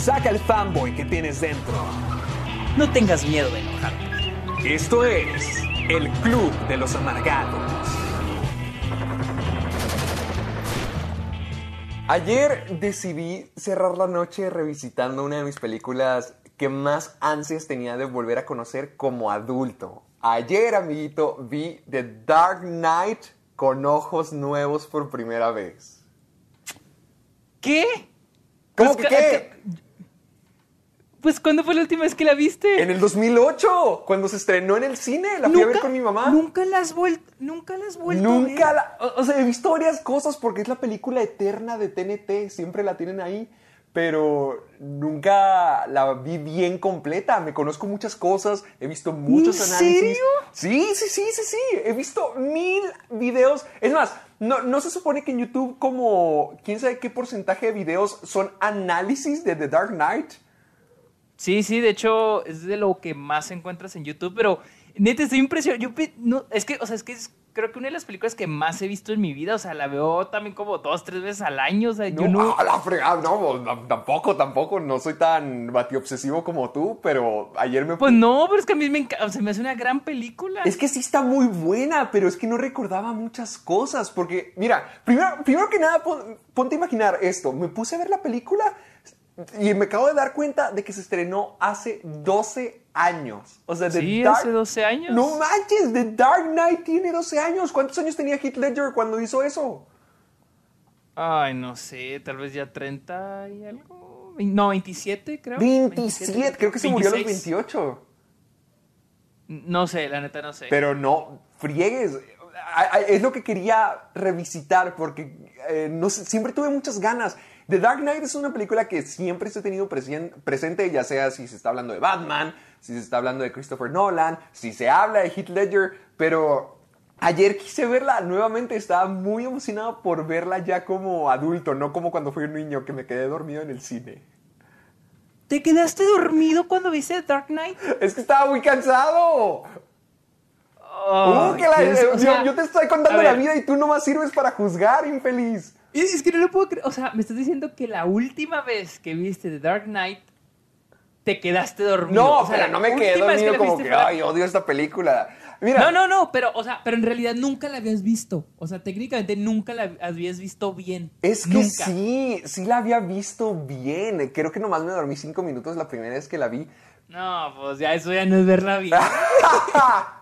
Saca el fanboy que tienes dentro. No tengas miedo de enojarte. Esto es el Club de los Amargados. Ayer decidí cerrar la noche revisitando una de mis películas que más ansias tenía de volver a conocer como adulto. Ayer, amiguito, vi The Dark Knight con ojos nuevos por primera vez. ¿Qué? ¿Cómo Pues, que qué? Pues, ¿cuándo fue la última vez que la viste? En el 2008, cuando se estrenó en el cine, la fui a ver con mi mamá. Nunca la has vuelto, nunca la has vuelto? Nunca la. O, o sea, he visto varias cosas porque es la película eterna de TNT, siempre la tienen ahí, pero nunca la vi bien completa. Me conozco muchas cosas, he visto muchos ¿En análisis. serio? Sí, sí, sí, sí, sí. He visto mil videos. Es más, no, no se supone que en YouTube, como quién sabe qué porcentaje de videos son análisis de The Dark Knight. Sí, sí, de hecho es de lo que más encuentras en YouTube, pero neta estoy impresionado. Yo no, es que, o sea, es que es, creo que una de las películas que más he visto en mi vida, o sea, la veo también como dos, tres veces al año, o sea, yo no... la fregada, no, no, tampoco, tampoco, no soy tan batiobsesivo como tú, pero ayer me Pues no, pero es que a mí me encanta, o sea, me hace una gran película. Es que sí está muy buena, pero es que no recordaba muchas cosas. Porque, mira, primero, primero que nada, pon- ponte a imaginar esto. Me puse a ver la película y me acabo de dar cuenta de que se estrenó hace 12 años. O sea, The Sí, Dark- hace 12 años. No manches, The Dark Knight tiene 12 años. ¿Cuántos años tenía Heath Ledger cuando hizo eso? Ay, no sé, tal vez ya 30 y algo. No, 27, creo. 27, creo que se murió a los 26. 28. No sé, la neta no sé. Pero no, friegues. Es lo que quería revisitar porque eh, no sé, siempre tuve muchas ganas. The Dark Knight es una película que siempre se ha tenido presente, ya sea si se está hablando de Batman, si se está hablando de Christopher Nolan, si se habla de Heath Ledger, pero ayer quise verla nuevamente, estaba muy emocionado por verla ya como adulto, no como cuando fui un niño que me quedé dormido en el cine. ¿Te quedaste dormido cuando viste The Dark Knight? Es que estaba muy cansado. Uh, que la- o yo- sea, yo te estoy contando la vida y tú nomás sirves para juzgar, infeliz. Es que no lo puedo creer. O sea, me estás diciendo que la última vez que viste The Dark Knight te quedaste dormido. No, O sea, pero no me quedé dormido la como que, ay, odio esta película. Mira, No, no, no, pero, o sea, pero en realidad nunca la habías visto. O sea, técnicamente nunca la habías visto bien. es que nunca. sí, sí la había visto bien. Creo que nomás me dormí cinco minutos la primera vez que la vi. No, pues ya eso ya no es verla bien.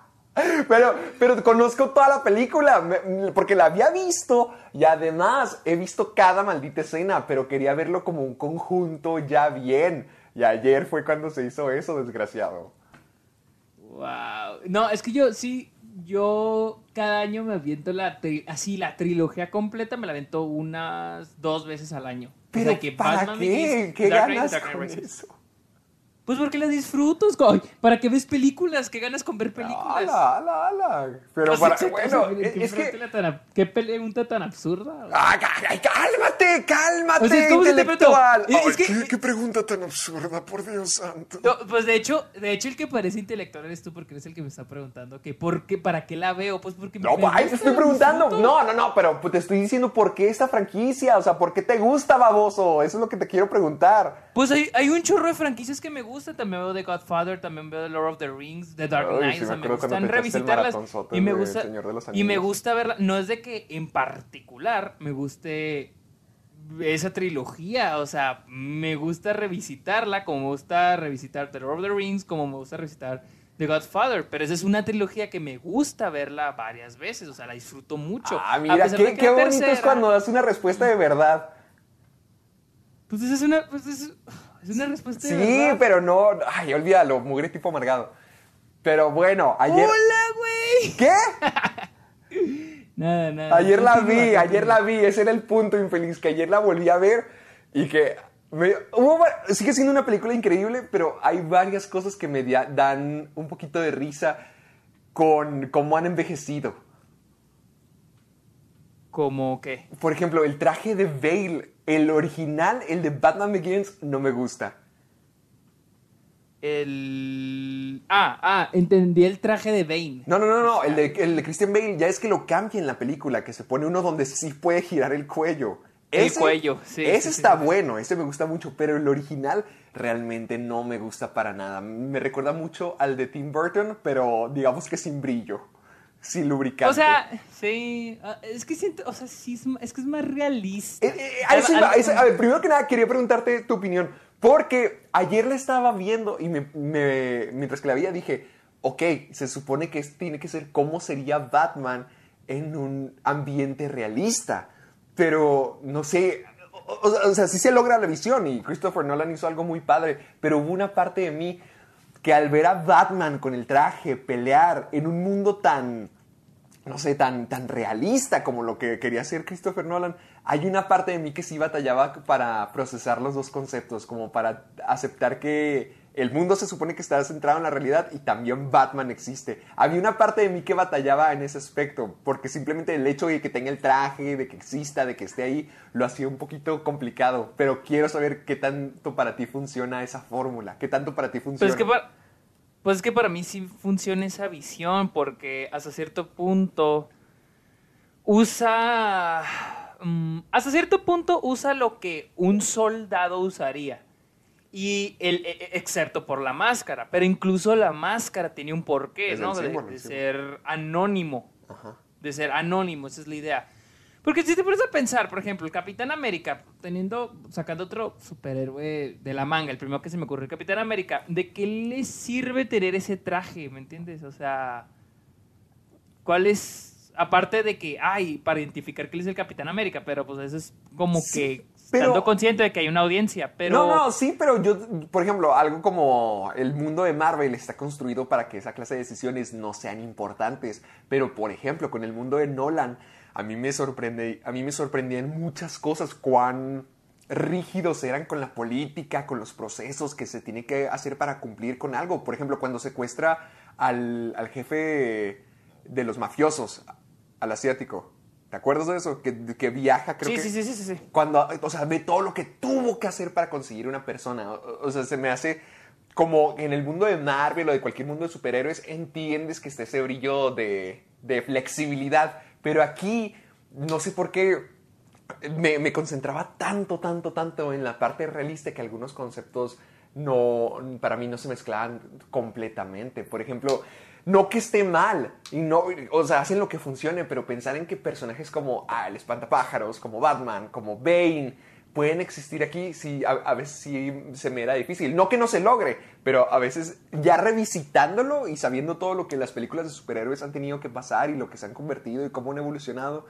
Pero, pero conozco toda la película, me- porque la había visto y además he visto cada maldita escena, pero quería verlo como un conjunto ya bien. Y ayer fue cuando se hizo eso, desgraciado. Wow. No, es que yo sí, yo cada año me aviento la así la trilogía completa, me la aviento unas dos veces al año. O Pero sea, que ¿para Batman qué? ¿Qué Dark ganas Dark con eso? Pues porque las disfrutas. ¿Para qué ves películas? ¿Qué ganas con ver películas? ¡Hala, hala, hala! Pero para, bueno, es, ¿qué es que... tan- ¿Qué pregunta tan absurda? güey? ¡Ay, ay, ay, cálmate, cálmate, O sea, ¿cómo se te intelectual! Es- que- ¿qué, qué pregunta tan absurda, por Dios santo. No, pues de hecho, de hecho el que parece intelectual eres tú porque eres el que me está preguntando que por qué, para qué la veo, pues porque No, gusta, te estoy preguntando. No, no, no, pero pues, te estoy diciendo por qué esta franquicia. O sea, ¿por qué te gusta, baboso? Eso es lo que te quiero preguntar. Pues hay, hay un chorro de franquicias que me gustan. También veo The Godfather, también veo The Lord of the Rings, The Dark Knight. o sea, me gustan revisitarlas. Y me gusta, y me gusta verla. No es de que en particular me guste esa trilogía. O sea, me gusta revisitarla como me gusta revisitar The Lord of the Rings, como me gusta revisitar The Godfather. Pero esa es una trilogía que me gusta verla varias veces. O sea, la disfruto mucho. Ah, mira, qué, qué bonito es cuando das una respuesta de verdad. Pues esa es una, pues es, es una respuesta Sí, pero no. Ay, olvídalo, mugre tipo amargado. Pero bueno, ayer. ¡Hola, güey! ¿Qué? Nada, nada. Ayer la vi, ayer la vi, ese era el punto infeliz, que ayer la volví a ver y que me- hubo sigue siendo una película increíble, pero hay varias cosas que me dan un poquito de risa con cómo han envejecido. ¿Cómo qué? Por ejemplo, el traje de Bale, el original, el de Batman Begins, no me gusta. El. Ah, ah, entendí el traje de Bane. No, no, no, no, el de, el de Christian Bale ya es que lo cambia en la película, que se pone uno donde sí puede girar el cuello. El cuello, sí, Ese sí, está sí. bueno, ese me gusta mucho, pero el original realmente no me gusta para nada. Me recuerda mucho al de Tim Burton, pero digamos que sin brillo, sin lubricante. O sea, sí. ah, Es que siento. O sea, sí, es, es que es más realista. Eh, eh, a eso Al- iba, al- a eso- a ver, primero que nada quería preguntarte tu opinión, porque ayer la estaba viendo y me- me- mientras que la veía dije, ok, se supone que tiene que ser cómo sería Batman en un ambiente realista, pero no sé, o, o- o sea, sí se logra la visión y Christopher Nolan hizo algo muy padre, pero hubo una parte de mí que al ver a Batman con el traje pelear en un mundo tan no sé, tan, tan realista como lo que quería hacer Christopher Nolan, hay una parte de mí que sí batallaba para procesar los dos conceptos, como para aceptar que el mundo se supone que está centrado en la realidad y también Batman existe. Había una parte de mí que batallaba en ese aspecto, porque simplemente el hecho de que tenga el traje, de que exista, de que esté ahí, lo hacía un poquito complicado. Pero quiero saber qué tanto para ti funciona esa fórmula, qué tanto para ti Pues funciona. es que para, pues es que para mí sí funciona esa visión, porque hasta cierto punto usa. mm, hasta cierto punto usa lo que un soldado usaría. Y el, e- e- excepto por la máscara. Pero incluso la máscara tiene un porqué, Es ¿no? De, ser anónimo. Ajá. De ser anónimo, esa es la idea. Porque si te pones a pensar, por ejemplo, el Capitán América, teniendo, sacando otro superhéroe de la manga, el primero que se me ocurrió, el Capitán América, ¿de qué le sirve tener ese traje? ¿Me entiendes? O sea, ¿cuál es, aparte de que, ay, para identificar que él es el Capitán América, pero pues eso es como Sí, que, pero- estando consciente de que hay una audiencia, pero... No, no, sí, pero yo, por ejemplo, algo como el mundo de Marvel está construido para que esa clase de decisiones no sean importantes. Pero, por ejemplo, con el mundo de Nolan, a mí me sorprende, a mí me sorprendían muchas cosas, cuán rígidos eran con la política, con los procesos que se tiene que hacer para cumplir con algo. Por ejemplo, cuando secuestra al, al jefe de los mafiosos, al asiático. ¿Te acuerdas de eso? Que, que viaja, creo sí, que... sí, sí, sí, sí, sí. Cuando, o sea, ve todo lo que tuvo que hacer para conseguir una persona. O, o sea, se me hace como en el mundo de Marvel o de cualquier mundo de superhéroes, entiendes que está ese brillo de, de flexibilidad. Pero aquí, no sé por qué, me, me concentraba tanto, tanto, tanto en la parte realista que algunos conceptos no, para mí no se mezclaban completamente. Por ejemplo, no que esté mal, y no, o sea, hacen lo que funcione, pero pensar en que personajes como ah, el espantapájaros, como Batman, como Bane, pueden existir aquí, sí, a, a veces sí se me era difícil. No que no se logre, pero a veces ya revisitándolo y sabiendo todo lo que las películas de superhéroes han tenido que pasar y lo que se han convertido y cómo han evolucionado,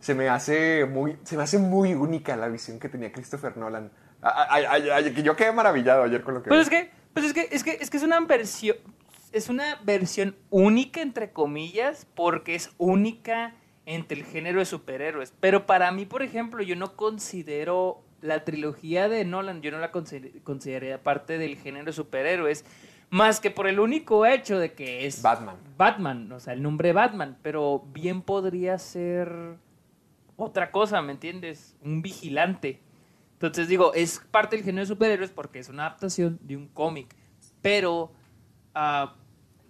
se me hace muy, se me hace muy única la visión que tenía Christopher Nolan. Ay, ay, ay, que yo quedé maravillado ayer con lo que Pues vi. es que, pues es que, es que, es que es una versión, es una versión única entre comillas, porque es única entre el género de superhéroes. Pero para mí, por ejemplo, yo no considero la trilogía de Nolan, yo no la consider- consideraría parte del género de superhéroes, más que por el único hecho de que es Batman. Batman, o sea, el nombre Batman, pero bien podría ser otra cosa, ¿me entiendes? Un vigilante. Entonces digo, es parte del género de superhéroes porque es una adaptación de un cómic. Pero, ah,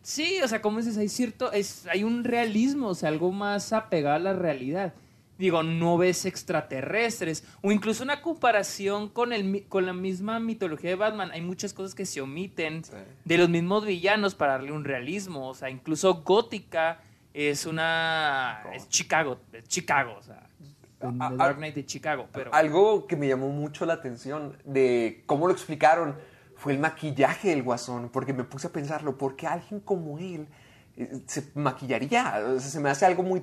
sí, o sea, como dices, hay cierto, es, hay un realismo, o sea, algo más apegado a la realidad. Digo, no ves extraterrestres, o incluso una comparación con, el, con la misma mitología de Batman. Hay muchas cosas que se omiten Sí. de los mismos villanos para darle un realismo. O sea, incluso Gótica es una... es Chicago, es Chicago, o sea, a- Dark Knight de Chicago, pero... Algo que me llamó mucho la atención de cómo lo explicaron fue el maquillaje del guasón, porque me puse a pensarlo, ¿por qué alguien como él eh, se maquillaría? Se me hace algo muy...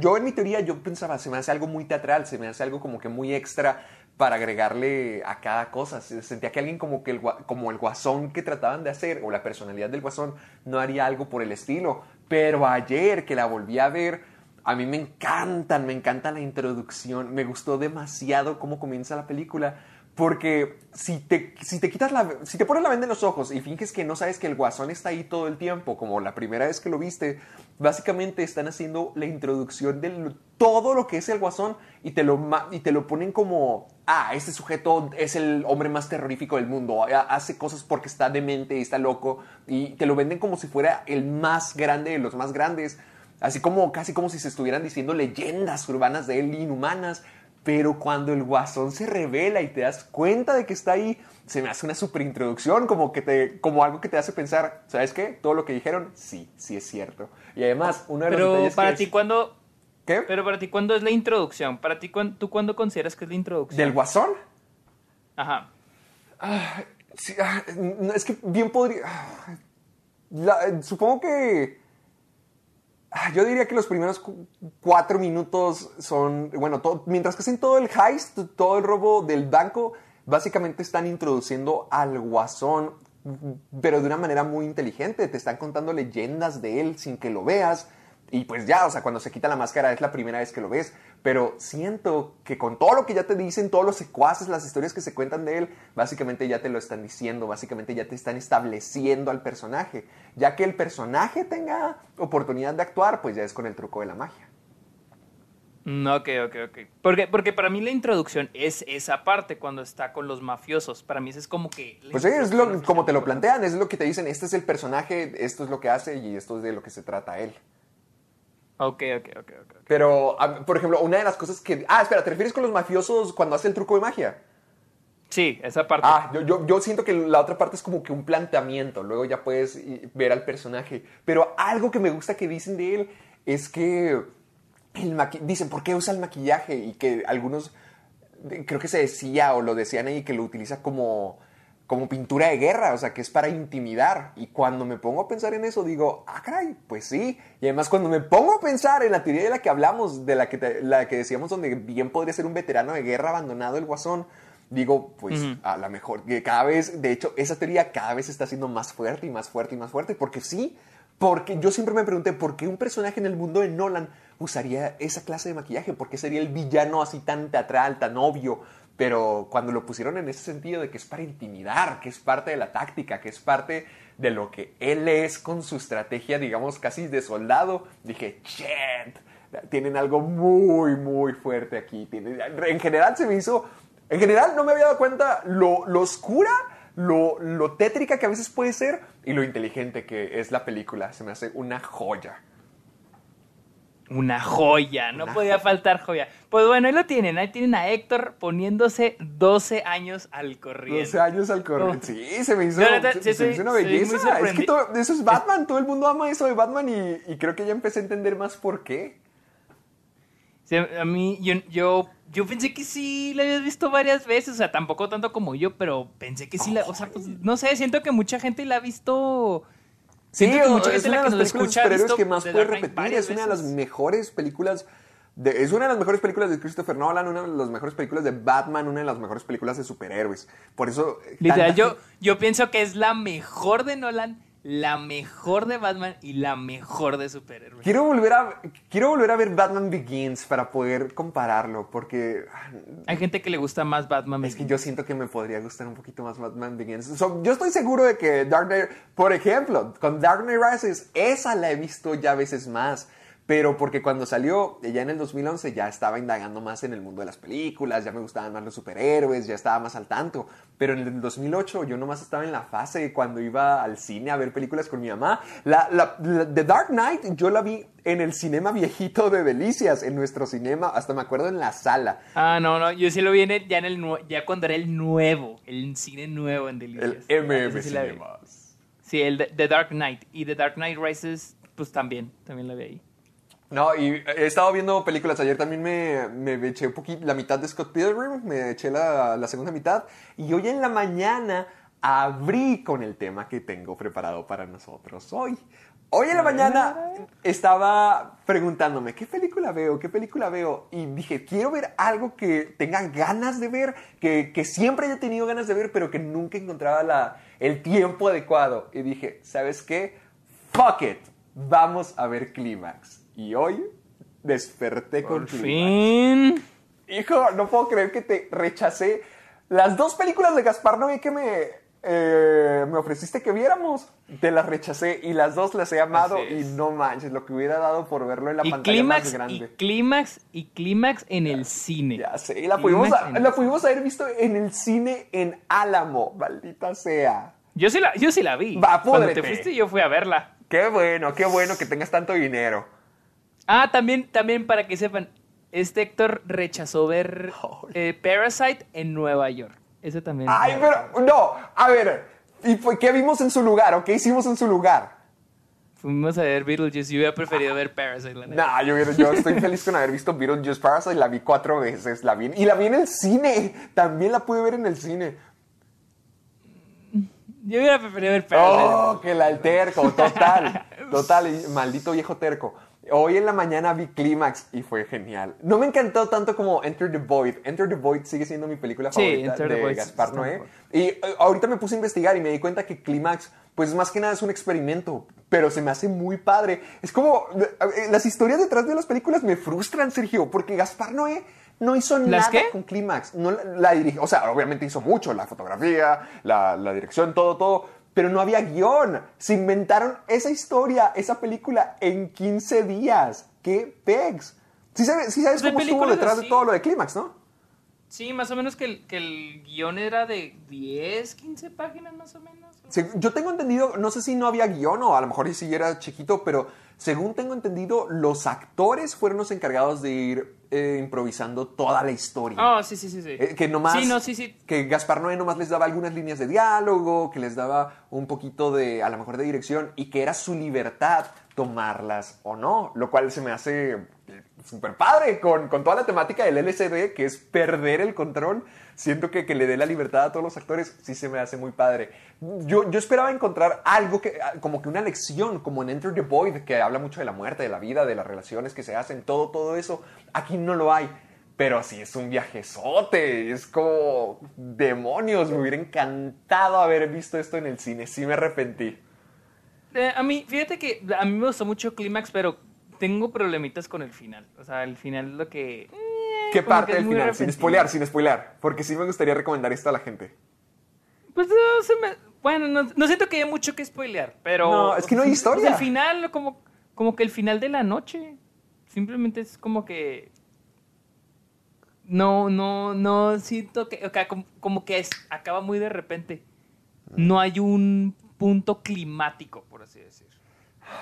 Yo en mi teoría yo pensaba, se me hace algo muy teatral, se me hace algo como que muy extra para agregarle a cada cosa. Se- Sentía que alguien como, que el, como el guasón que trataban de hacer, o la personalidad del guasón, no haría algo por el estilo. Pero ayer que la volví a ver, a mí me encantan, me encanta la introducción, me gustó demasiado cómo comienza la película. Porque si te, si te quitas la, si te pones la venda en los ojos y finges que no sabes que el guasón está ahí todo el tiempo, como la primera vez que lo viste, básicamente están haciendo la introducción de todo lo que es el guasón y te lo, y te lo ponen como, ah, este sujeto es el hombre más terrorífico del mundo, hace cosas porque está demente y está loco, y te lo venden como si fuera el más grande de los más grandes, así como casi como si se estuvieran diciendo leyendas urbanas de él, inhumanas, pero cuando el guasón se revela y te das cuenta de que está ahí, se me hace una super introducción, como, que te, como algo que te hace pensar, ¿sabes qué? Todo lo que dijeron, sí, sí es cierto. Y además, uno de los Pero para ti, es- ¿cuándo? ¿Qué? Pero para ti, ¿cuándo es la introducción? Para ti, ¿cuán- ¿tú cuándo consideras que es la introducción? ¿Del guasón? Ajá. Sí, ah, es que bien podría... ah, la- supongo que... ah, Yo diría que los primeros cu- cuatro minutos son, bueno, mientras que hacen todo el heist, todo el robo del banco, básicamente están introduciendo al guasón, pero de una manera muy inteligente. Te están contando leyendas de él sin que lo veas. Y pues ya, o sea, cuando se quita la máscara es la primera vez que lo ves. Pero siento que con todo lo que ya te dicen, todos los secuaces, las historias que se cuentan de él, básicamente ya te lo están diciendo, básicamente ya te están estableciendo al personaje. Ya que el personaje tenga oportunidad de actuar, pues ya es con el truco de la magia. Mm, Ok, ok, ok. Porque, porque para mí la introducción es esa parte cuando está con los mafiosos. Para mí eso es como que... Pues sí, es lo, como te lo plantean, es lo que te dicen, este es el personaje, esto es lo que hace y esto es de lo que se trata él. Ok, ok, ok, ok. ok. Pero, por ejemplo, una de las cosas que... Ah, espera, ¿te refieres con los mafiosos cuando hace el truco de magia? Sí, esa parte. Ah, yo, yo, yo siento que la otra parte es como que un planteamiento, luego ya puedes ver al personaje. Pero algo que me gusta que dicen de él es que el maqui- dicen, ¿por qué usa el maquillaje? Y que algunos, creo que se decía o lo decían ahí, que lo utiliza como, como pintura de guerra, o sea, que es para intimidar. Y cuando me pongo a pensar en eso, digo, ah, caray, pues sí. Y además cuando me pongo a pensar en la teoría de la que hablamos, de la que, te- la que decíamos donde bien podría ser un veterano de guerra abandonado el guasón, digo, pues a lo mejor, que cada vez, de hecho, esa teoría cada vez está siendo más fuerte y más fuerte y más fuerte, porque sí, porque yo siempre me pregunté, ¿por qué un personaje en el mundo de Nolan usaría esa clase de maquillaje? ¿Por qué sería el villano así tan teatral, tan obvio? Pero cuando lo pusieron en ese sentido de que es para intimidar, que es parte de la táctica, que es parte de lo que él es con su estrategia, digamos, casi de soldado, dije, shit, tienen algo muy, muy fuerte aquí. En general se me hizo, en general no me había dado cuenta lo, lo oscura, lo, lo tétrica que a veces puede ser y lo inteligente que es la película. Se me hace una joya. Una joya, no Una podía faltar joya. Pues bueno, ahí lo tienen, ahí tienen a Héctor poniéndose 12 años al corriente. 12 años al corriente. Sí, se me hizo, neta, se- sí, se me soy- hizo una belleza. Es que todo- eso es Batman. Todo el mundo ama eso de Batman y, y creo que ya empecé a entender más por qué. Sí, a mí, yo, yo, yo pensé que sí la habías visto varias veces, o sea, tampoco tanto como yo, pero pensé que sí la, o sea, pues, no sé, siento que mucha gente la ha visto. Sí, Siento que mucha es gente una la de las películas de superhéroes que más puede repetir. Es una de las mejores películas. de- es una de las mejores películas de Christopher Nolan, una de las mejores películas de Batman, una de las mejores películas de superhéroes. Por eso. Literal, tanta yo, yo pienso que es la mejor de Nolan, la mejor de Batman y la mejor de superhéroes. Quiero volver, a, quiero volver a ver Batman Begins para poder compararlo, porque ah, Hay gente que le gusta más Batman. es que yo siento que me podría gustar un poquito más Batman Begins. So, yo estoy seguro de que Dark Knight, por ejemplo, con Dark Knight Rises, esa la he visto ya veces más. Pero porque cuando salió, ya en el 2011, ya estaba indagando más en el mundo de las películas, ya me gustaban más los superhéroes, ya estaba más al tanto. Pero en el 2008 yo nomás estaba en la fase cuando iba al cine a ver películas con mi mamá. La, la, la- The Dark Knight yo la vi en el cinema viejito de Delicias, en nuestro cinema, hasta me acuerdo en la sala. Ah, no, no, yo sí lo vi en el- ya, en el, ya cuando era el nuevo, el cine nuevo en Delicias. El MM sí. Cinemas. Sí, el The Dark Knight. Y The Dark Knight Rises, pues también, también la vi ahí. No, y he estado viendo películas. Ayer también me, me eché un poquito la mitad de Scott Pilgrim, me eché la, la segunda mitad. Y hoy en la mañana abrí con el tema que tengo preparado para nosotros hoy. Hoy en la mañana estaba preguntándome, ¿qué película veo? ¿Qué película veo? Y dije, quiero ver algo que tenga ganas de ver, que, que siempre haya tenido ganas de ver, pero que nunca encontraba la, el tiempo adecuado. Y dije, ¿sabes qué? Fuck it. vamos a ver Clímax. Y hoy desperté con Por Clímax. fin. Hijo, no puedo creer que te rechacé las dos películas de Gaspar Noé que me, eh, me ofreciste que viéramos. Te las rechacé y las dos las he amado y no manches, lo que hubiera dado por verlo en la Y pantalla más clímax, y grande. clímax, y clímax en el cine. Ya sé, y la pudimos, la pudimos haber visto en el cine en Álamo, maldita sea. Yo sí la, yo sí la vi. Va, Cuando te fuiste yo fui a verla. Qué bueno, qué bueno que tengas tanto dinero. Ah, también, también para que sepan, este Héctor rechazó ver eh, Parasite en Nueva York. Ese también. Ay, pero no, a ver, ¿y fue- qué vimos en su lugar o qué hicimos en su lugar? Fuimos a ver Beetlejuice. Yo hubiera preferido ver Parasite, la neta. Nah, yo, estoy feliz con haber visto Beetlejuice Parasite, la vi cuatro veces, la vi, y la vi en el cine, también la pude ver en el cine. Yo hubiera preferido ver Parasite. Oh, que la el terco, total, total, maldito viejo terco. Hoy en la mañana vi Clímax y fue genial. No me encantó tanto como Enter the Void. Enter the Void sigue siendo mi película Sí, favorita Enter de Gaspar Noé. Y eh, ahorita me puse a investigar y me di cuenta que Clímax, pues más que nada es un experimento, pero se me hace muy padre. Es como, eh, las historias detrás de las películas me frustran, Sergio, porque Gaspar Noé no hizo ¿Las nada qué? con Clímax. No la, la dirigió, o sea, obviamente hizo mucho, la fotografía, la, la dirección, todo, todo. Pero no había guion. Se inventaron esa historia, esa película en 15 días. ¡Qué pegs! Sí sabes, sí sabes cómo estuvo detrás de todo lo de Clímax, ¿no? Sí, más o menos que el, que el guion era de 10, 15 páginas más o menos. Yo tengo entendido, no sé si no había guion o a lo mejor si era chiquito, pero según tengo entendido, los actores fueron los encargados de ir eh, improvisando toda la historia. Oh, sí, sí, sí. sí. Eh, que nomás. Sí, no, sí, sí. Que Gaspar Noé nomás les daba algunas líneas de diálogo, que les daba un poquito de, a lo mejor, de dirección, y que era su libertad tomarlas o no. Lo cual se me hace súper padre con, con toda la temática del LCD, que es perder el control. Siento que que le dé la libertad a todos los actores, sí se me hace muy padre. Yo, yo esperaba encontrar algo que, ah, como que una lección, como en Enter the Void, que habla mucho de la muerte, de la vida, de las relaciones que se hacen, todo, todo eso. Aquí no lo hay. Pero sí, es un viajezote. Es como demonios. Me hubiera encantado haber visto esto en el cine. Sí me arrepentí. Eh, a mí, fíjate que a mí me gustó mucho Clímax, pero tengo problemitas con el final. O sea, el final es lo que... eh, ¿Qué parte que del final? Sin spoilear, sin spoilear. Porque sí me gustaría recomendar esto a la gente. Pues no se me... Bueno, no, no siento que haya mucho que spoilear, pero... No, es que no hay pues, historia. el final, como, como que el final de la noche. Simplemente es como que... No, no, no siento que... O sea, como, como que es, acaba muy de repente. No hay un punto climático, por así decir.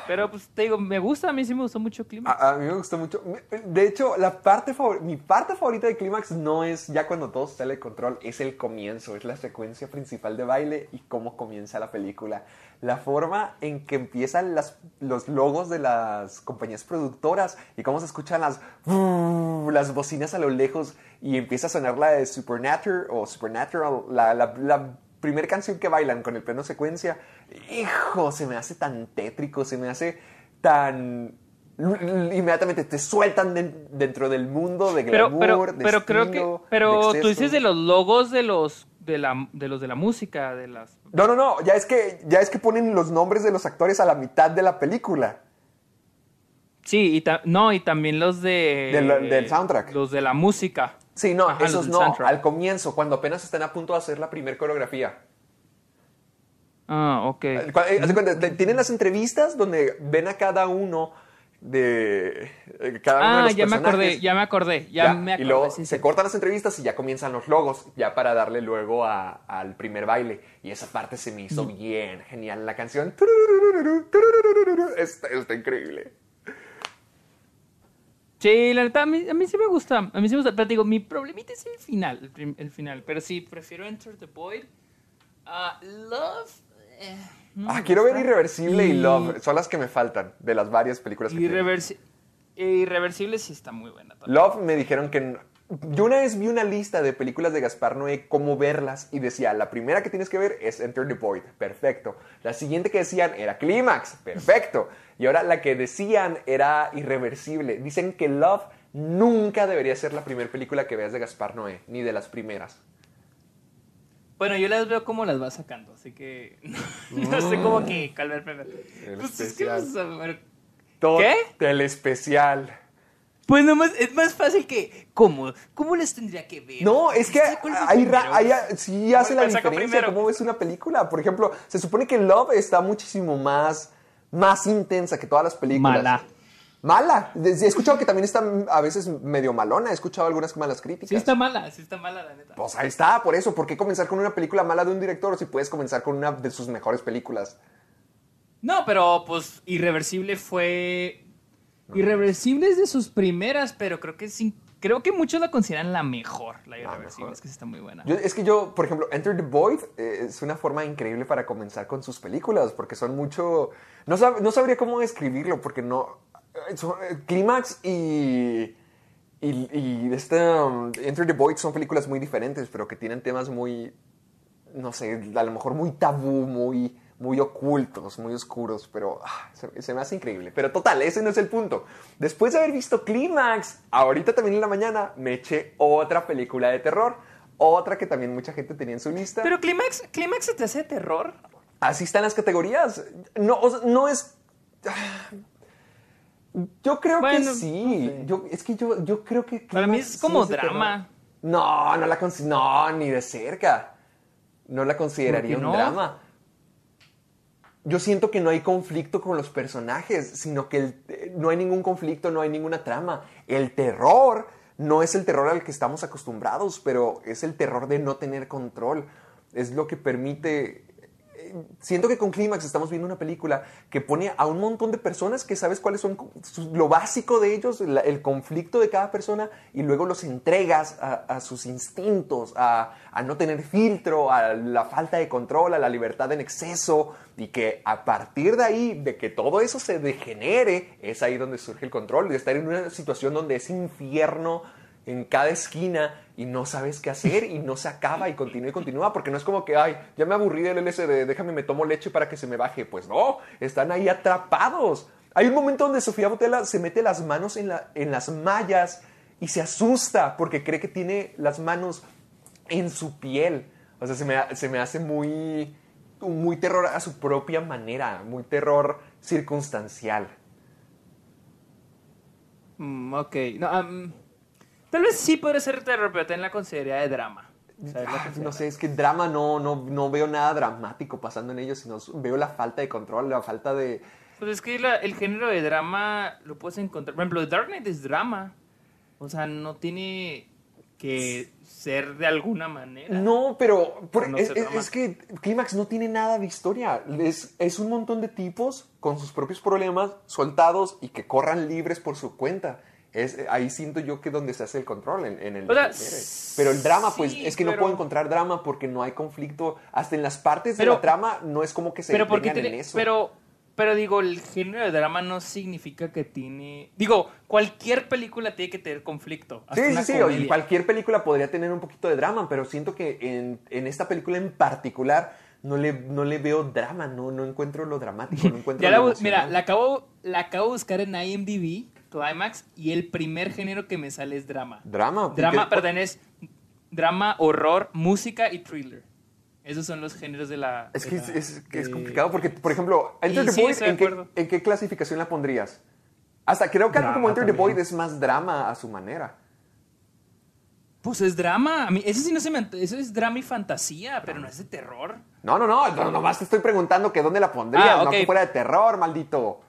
Pero pues te digo, me gusta, a mí sí me gustó mucho Clímax. A, a mí me gustó mucho. De hecho, la parte favor- mi parte favorita de Clímax no es ya cuando todo sale de control, es el comienzo, es la secuencia principal de baile y cómo comienza la película. La forma en que empiezan las, los logos de las compañías productoras y cómo se escuchan las, las bocinas a lo lejos y empieza a sonar la de Supernatural o Supernatural, la, la, la primera canción que bailan con el pleno secuencia, hijo, se me hace tan tétrico, se me hace tan... Inmediatamente te sueltan den- dentro del mundo de glamour, pero, de pero creo que, pero de tú dices de los logos de los de la de los de la música, de las No, no, no, ya es que ya es que ponen los nombres de los actores a la mitad de la película. Sí, y no, y también los de del soundtrack. Los de la música. Sí, no, Ajá, esos no, soundtrack. al comienzo, cuando apenas están a punto de hacer la primera coreografía. Ah, ok. Eh, te- tienen las entrevistas donde ven a cada uno de eh, cada uno de Ah, los ya me personajes. acordé, ya me acordé, ya, Ya, me acordé. y luego sí, se sí. cortan las entrevistas y ya comienzan los logos, ya para darle luego a- al primer baile. Y esa parte se me Mm. hizo bien genial. La canción está, está increíble. Sí, la neta, a mí, a mí sí me gusta, a mí sí me gusta, pero te digo, mi problemita es el final, el, final, pero sí, prefiero Enter the Void. Ah, Love... eh, no Ah, quiero ver. Irreversible y, Y- Love. Son las que me faltan de las varias películas que. Irreversi- Irreversible sí está muy buena. también. Love me dijeron que... Yo una vez vi una lista de películas de Gaspar Noé, cómo verlas, y decía, la primera que tienes que ver es Enter the Void, perfecto. La siguiente que decían era Clímax, perfecto. Y ahora la que decían era Irreversible. Dicen que Love nunca debería ser la primera película que veas de Gaspar Noé, ni de las primeras. Bueno, yo las veo como las va sacando, así que no sé cómo que primero. Es que, pues, ¿Qué? El especial. Pues nomás es más fácil que ¿cómo? ¿Cómo les tendría que ver? No, es que ¿Cuál fue hay, ra- primero? hay- sí hace la ¿Cuál saca diferencia cómo ves una película. Por ejemplo, se supone que Love está muchísimo más, más intensa que todas las películas. Mala. Mala. He escuchado que también está a veces medio malona. He escuchado algunas malas críticas. Sí está mala, sí está mala la neta. Pues ahí está, por eso. ¿Por qué comenzar con una película mala de un director si puedes comenzar con una de sus mejores películas? No, pero pues Irreversible fue Irreversible es de sus primeras, pero creo que sí creo que muchos la consideran la mejor, la Irreversible, es que está muy buena. Yo- es que yo, por ejemplo, Enter the Void eh, es una forma increíble para comenzar con sus películas, porque son mucho... No, sab- no sabría cómo describirlo, porque no... eh, eh, Clímax y... Y, y este, um, Enter the Void son películas muy diferentes, pero que tienen temas muy... No sé, a lo mejor muy tabú, muy, muy ocultos, muy oscuros, pero ah, se, se me hace increíble. Pero total, ese no es el punto. Después de haber visto Clímax, ahorita también en la mañana me eché otra película de terror. Otra que también mucha gente tenía en su lista. Pero Clímax, Clímax se te hace terror. Así están las categorías. No, o sea, no es. Yo creo Bueno, que sí. Yo, es que yo, yo creo que. Para mí es como terror. drama. No, no la consi- No, ni de cerca. No la consideraría ¿Por un drama. Yo siento que no hay conflicto con los personajes, sino que eh, no hay ningún conflicto, no hay ninguna trama. El terror no es el terror al que estamos acostumbrados, pero es el terror de no tener control. Es lo que permite... Siento que con Clímax estamos viendo una película que pone a un montón de personas que sabes cuáles son lo básico de ellos, el conflicto de cada persona, y luego los entregas a, a sus instintos, a, a no tener filtro, a la falta de control, a la libertad en exceso, y que a partir de ahí, de que todo eso se degenere, es ahí donde surge el control, de estar en una situación donde es infierno en cada esquina y no sabes qué hacer y no se acaba y continúa y continúa porque no es como que, ay, ya me aburrí del LSD, déjame me tomo leche para que se me baje. Pues no, están ahí atrapados. Hay un momento donde Sofía Botella se mete las manos en, la- en las mallas y se asusta porque cree que tiene las manos en su piel. O sea, se me, se me hace muy, muy terror a su propia manera, muy terror circunstancial. Mm, ok. No, am, tal vez sí podría ser terror, pero también la consideraría de drama. Ah, no sé, es que drama no, no, no veo nada dramático pasando en ellos, sino veo la falta de control, la falta de... Pues es que la- el género de drama lo puedes encontrar. Por ejemplo, Dark Knight es drama. O sea, no tiene que ser de alguna manera. No, pero por- No es que Clímax no tiene nada de historia. Es, es un montón de tipos con sus propios problemas soltados y que corran libres por su cuenta. Es, ahí siento yo que donde se hace el control en, en el O sea. Pero el drama, pues es que no puedo encontrar drama porque no hay conflicto. Hasta en las partes Pero- de la trama no es como que se pero porque detengan tiene, en eso. pero pero digo el género de drama no significa que tiene digo cualquier película tiene que tener conflicto Sí, sí, sí. comedia. y cualquier película podría tener un poquito de drama, pero siento que en, en esta película en particular no le, no le veo drama, no, no encuentro lo dramático, no encuentro Ya lo mira la acabo la acabo de buscar en IMDb Climax y el primer género que me sale es drama Drama. drama también es drama horror música y thriller esos son los géneros de la Es de que la- es, de- complicado porque, por ejemplo, Enter Y the sí, Void, ¿en qué, en qué clasificación la pondrías? Hasta creo que algo Drama como Enter the. Void es más drama a su manera. pues es drama a mí eso sí no se me eso es drama y fantasía pero no es de terror No, no, no, no, nomás te estoy preguntando que dónde la pondrías, Ah, no que fuera de terror, maldito.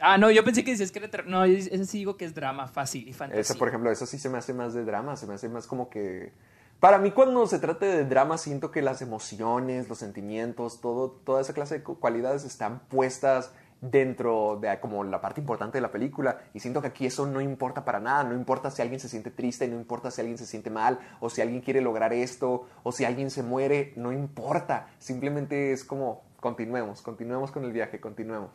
Ah, no, yo pensé que decías que era. No, ese sí digo que es drama fácil y fantasía. Eso, por ejemplo, eso sí se me hace más de drama, se me hace más como que... Para mí cuando se trata de drama siento que las emociones, los sentimientos, todo, toda esa clase de cu- cualidades están puestas dentro de como la parte importante de la película y siento que aquí eso no importa para nada, no importa si alguien se siente triste, no importa si alguien se siente mal o si alguien quiere lograr esto o si alguien se muere, no importa, simplemente es como continuemos, continuemos con el viaje, continuemos.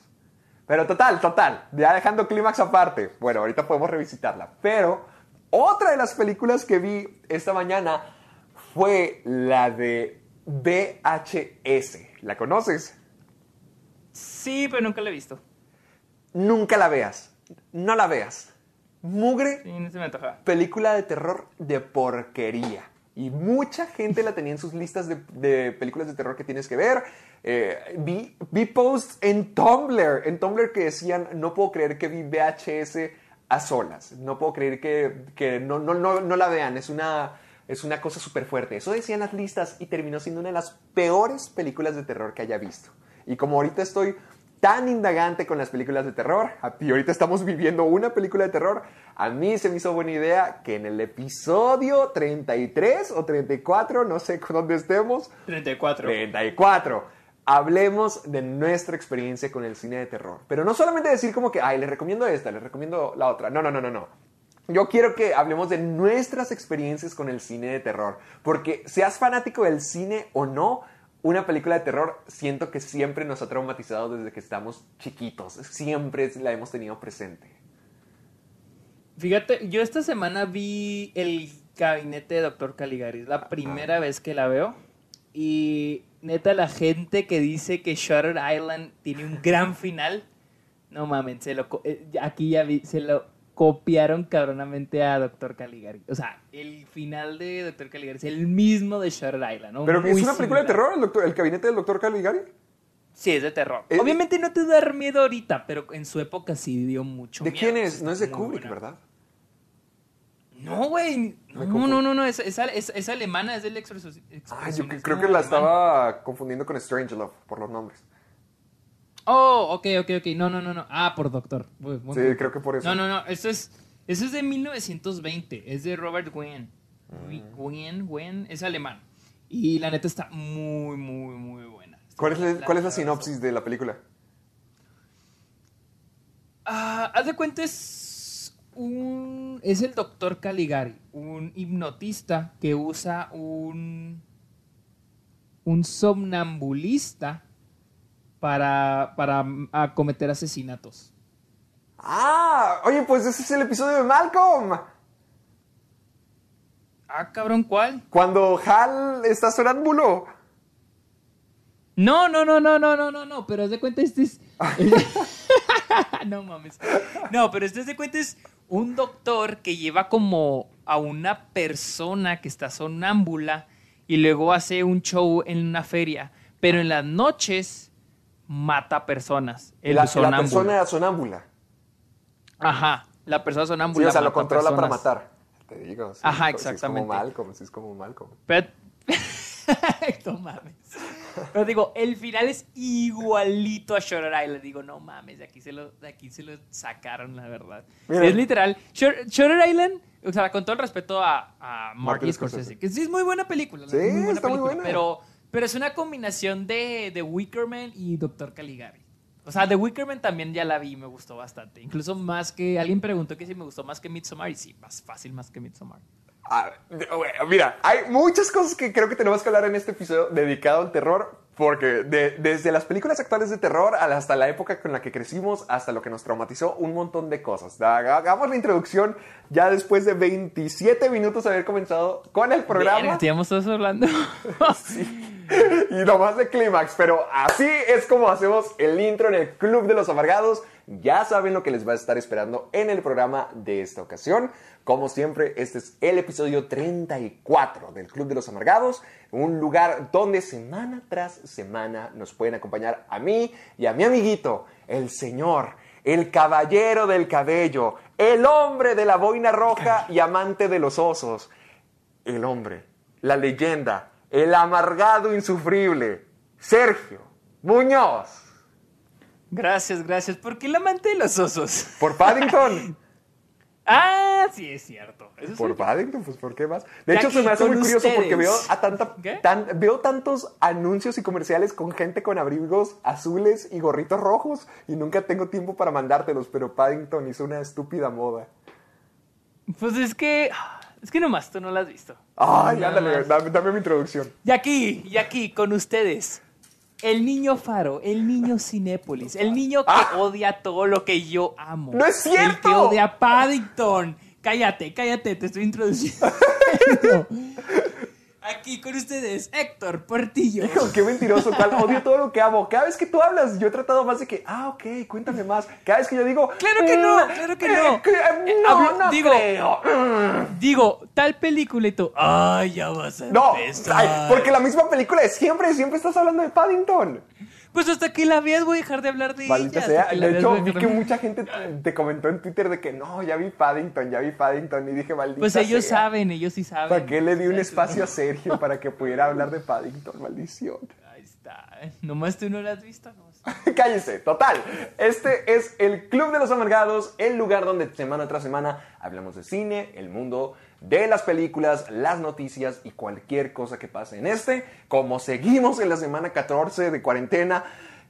Pero total, total, ya dejando Clímax aparte, bueno, ahorita podemos revisitarla, pero otra de las películas que vi esta mañana fue la de VHS. ¿La conoces? Sí, pero nunca la he visto. Nunca la veas, no la veas. Mugre Sí, no se me antoja. película de terror de porquería. Y mucha gente la tenía en sus listas de, de películas de terror que tienes que ver. Eh, vi, vi posts en Tumblr, en Tumblr que decían, no puedo creer que vi VHS a solas, no puedo creer que, que no, no, no, no la vean, es una, es una cosa súper fuerte. Eso decían las listas y terminó siendo una de las peores películas de terror que haya visto. Y como ahorita estoy tan indagante con las películas de terror, y ahorita estamos viviendo una película de terror, a mí se me hizo buena idea que en el episodio 33 o 34, no sé dónde estemos, 34. 34, hablemos de nuestra experiencia con el cine de terror. Pero no solamente decir como que, ay, les recomiendo esta, les recomiendo la otra. No, no, no, no, no. Yo quiero que hablemos de nuestras experiencias con el cine de terror. Porque seas fanático del cine o no, una película de terror siento que siempre nos ha traumatizado desde que estamos chiquitos. Siempre la hemos tenido presente. Fíjate, yo esta semana vi el gabinete de Dr. Caligari. Es la primera vez que la veo. Y neta, la gente que dice que Shutter Island tiene un gran final. No mames, se lo, eh, aquí ya vi, se lo copiaron cabronamente a Dr. Caligari. O sea, el final de Dr. Caligari es el mismo de Shutter Island. ¿no? Pero Muy es una película de terror, el, doctor- el gabinete del doctor Caligari. Sí, es de terror. Eh, Obviamente no te da miedo ahorita, pero en su época sí dio mucho ¿De miedo. quién es? No es de Kubrick, buena. ¿verdad? No, güey. No, confundo. no, no, no. Es, es, es- es alemana, es del exorcio- Ay, yo creo que la estaba confundiendo con Strangelove por los nombres. Oh, ok, ok, ok. No, no, no, no. Ah, por doctor. Sí, creo que por eso. No, no, no. Eso es, eso es de 1920. Es de Robert Wien. Mm. Wien, Wien, es alemán. Y la neta está muy, muy, muy buena. ¿Cuál es, la, cuál es la sinopsis de la película? Ah, haz de cuenta es un es el doctor Caligari, un hipnotista que usa un un somnambulista para para mm, a cometer asesinatos. Ah, oye, pues ese es el episodio de Malcolm. Ah, cabrón, ¿cuál? Cuando Hal está sonámbulo. No, no, no, no, no, no, no, no, pero haz de cuenta este es No mames. No, pero este haz de cuenta es un doctor que lleva como a una persona que está sonámbula y luego hace un show en una feria, pero en las noches mata personas. El La, persona sonámbula. Ajá, la persona Sí, sonámbula. o sea, lo controla para matar. Te digo. sí, Ajá, sí, exactamente. Es como Malcolm, sí, es como Malcolm. Pero... no mames. Pero digo, el final es igualito a Shutter Island. Digo, no mames, de aquí se lo, de aquí se lo sacaron, la verdad. Mira. Es literal. Shutter Island, o sea, con todo el respeto a, a Martin Martin Scorsese, Scorsese. que sí es muy buena película. Sí, muy buena está muy película, buena. Pero, pero es una combinación de, de Wickerman y Dr. Caligari. O sea, The Wickerman también ya la vi y me gustó bastante. Incluso más que. Alguien preguntó que si me gustó más que Midsommar. Y sí, más fácil más que Midsommar. Ah, bueno, mira, hay muchas cosas que creo que tenemos que hablar en este episodio dedicado al terror, porque de- desde las películas actuales de terror hasta la época con la que crecimos, hasta lo que nos traumatizó, un montón de cosas. Hagamos la introducción ya después de 27 minutos de haber comenzado con el programa. Estábamos todos hablando. y nomás de clímax, pero así es como hacemos el intro en el Club de los Amargados. Ya saben lo que les va a estar esperando en el programa de esta ocasión. Como siempre, este es el episodio 34 del Club de los Amargados, un lugar donde semana tras semana nos pueden acompañar a mí y a mi amiguito, el señor, el caballero del cabello, el hombre de la boina roja y amante de los osos, el hombre, la leyenda, el amargado insufrible, Sergio Muñoz. Gracias, gracias. ¿Por qué el amante de los osos? Por Paddington. Ah, sí, es cierto. Eso sí. Por Paddington, pues ¿por qué más? De hecho, se me hace muy curioso porque veo a tanta, veo tantos anuncios y comerciales con gente con abrigos azules y gorritos rojos y nunca tengo tiempo para mandártelos, pero Paddington hizo una estúpida moda. Pues es que. Es que nomás tú no lo has visto. Ay, Nada ándale, más. dame, dame mi introducción. Y aquí, y aquí, con ustedes. El niño faro, el niño Cinépolis, el niño que Ah. odia todo lo que yo amo. ¡No es El que cierto! odia a Paddington. Cállate, cállate, te estoy introduciendo. Aquí con ustedes, Héctor Portillo. Hijo, qué mentiroso, odio todo lo que amo. Cada vez que tú hablas, yo he tratado más de que, ah, ok, cuéntame más. Cada vez que yo digo, Claro que no, "Mm, claro que eh, no. que- Eh, no, hablo- no digo- creo. Digo, tal película y tú, ay, ya vas a No, empezar. ay, porque la misma película de siempre, siempre estás hablando de Paddington. Pues hasta que la veas voy a dejar de hablar de Maldita ella. sea. De hecho, vi que mucha gente te, comentó en Twitter de que no, ya vi Paddington, ya vi Paddington. Y dije, maldita Pues ellos sea. saben, ellos sí saben. ¿Para qué le di un espacio a Sergio para que pudiera hablar de Paddington? Maldición. Ahí está. Nomás tú no la has visto. No. Cállese, total. Este es el Club de los Amargados, el lugar donde semana tras semana hablamos de cine, el mundo de las películas, las noticias y cualquier cosa que pase en este. Como seguimos en la semana 14 de cuarentena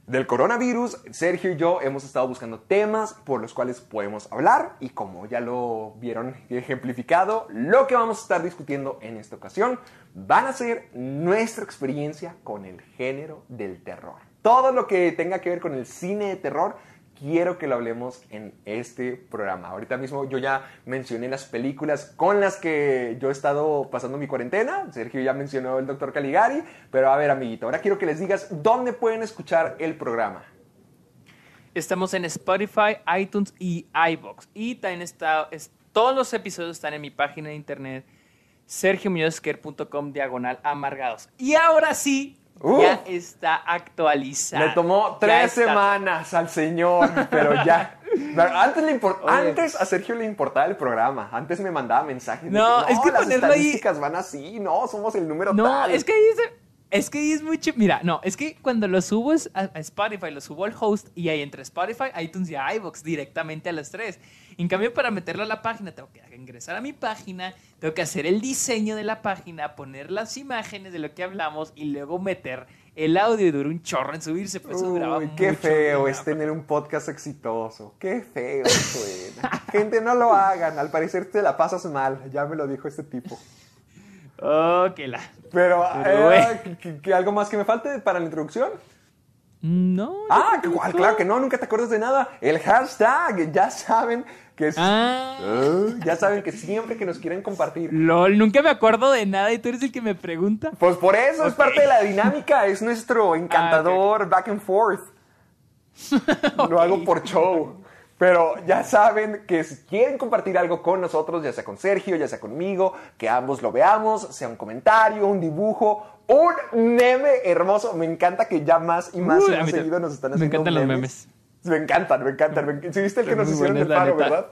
del coronavirus, Sergio y yo hemos estado buscando temas por los cuales podemos hablar y como ya lo vieron ejemplificado, lo que vamos a estar discutiendo en esta ocasión van a ser nuestra experiencia con el género del terror. Todo lo que tenga que ver con el cine de terror, quiero que lo hablemos en este programa. Ahorita mismo yo ya mencioné las películas con las que yo he estado pasando mi cuarentena. Sergio ya mencionó el Dr. Caligari. Pero a ver, amiguito, ahora quiero que les digas dónde pueden escuchar el programa. Estamos en Spotify, iTunes y iBox. Y también está, es- todos los episodios están en mi página de internet sergiomuñozquer.com diagonal amargados. Y ahora sí, Uf. ya está actualizado. Le tomó tres semanas al señor, pero ya. Pero Antes, le antes a Sergio le importaba el programa. Antes me mandaba mensajes. de No, es que las ponerlo ahí- estadísticas van así. No, somos el número No, tal. es que ahí es, es que ahí es mucho. Mira, no, es que cuando lo subo a Spotify, lo subo al host y ahí entre Spotify, iTunes y iBox directamente a las tres. En cambio, para meterlo a la página, tengo que ingresar a mi página, tengo que hacer el diseño de la página, poner las imágenes de lo que hablamos y luego meter el audio y dura un chorro en subirse. Eso duraba Uy, qué mucho feo es tener un podcast exitoso. Qué feo suena. Gente, no lo hagan. Al parecer te la pasas mal. Ya me lo dijo este tipo. Oh, que la. Pero, Pero, eh, ¿que- que- que ¿algo más que me falte para la introducción? No. Ah, claro que no, nunca te acuerdas de nada. El hashtag, ya saben que es- Ah. Ah, ya saben que siempre que nos quieren compartir. LOL, nunca me acuerdo de nada y tú eres el que me pregunta. Pues por eso es Ok. parte de la dinámica, es nuestro encantador back and forth. Lo hago por show. Pero ya saben que si quieren compartir algo con nosotros, ya sea con Sergio, ya sea conmigo, que ambos lo veamos, sea un comentario, un dibujo, un meme hermoso. Me encanta que ya más y más y a más seguido nos están me haciendo encantan los memes. Me encantan, me encantan. me ¿Sí viste el que nos hicieron la paro, verdad?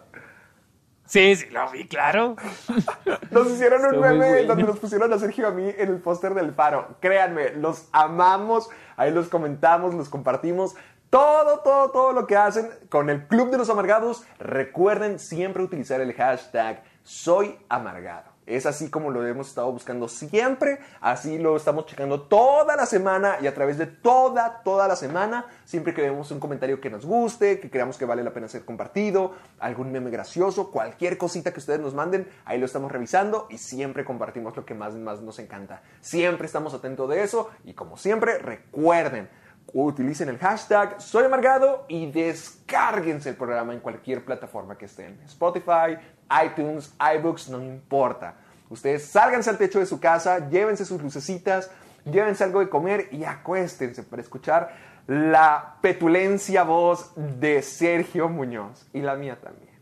Sí, sí, lo vi, claro. Nos hicieron un meme bueno. donde nos pusieron a Sergio y a mí en el póster del faro. Créanme, los amamos. Ahí los comentamos, los compartimos. Todo, todo, todo lo que hacen con el Club de los Amargados. Recuerden siempre utilizar el hashtag Soy Amargado. Es así como lo hemos estado buscando siempre. Así lo estamos checando toda la semana y a través de toda, toda la semana. Siempre que vemos un comentario que nos guste, que creamos que vale la pena ser compartido, algún meme gracioso, cualquier cosita que ustedes nos manden, ahí lo estamos revisando y siempre compartimos lo que más, más nos encanta. Siempre estamos atentos de eso y como siempre, recuerden, utilicen el hashtag Soy Amargado y descárguense el programa en cualquier plataforma que estén. Spotify, iTunes, iBooks, no importa. Ustedes sálganse al techo de su casa, llévense sus lucecitas, llévense algo de comer y acuéstense para escuchar la petulencia voz de Sergio Muñoz y la mía también.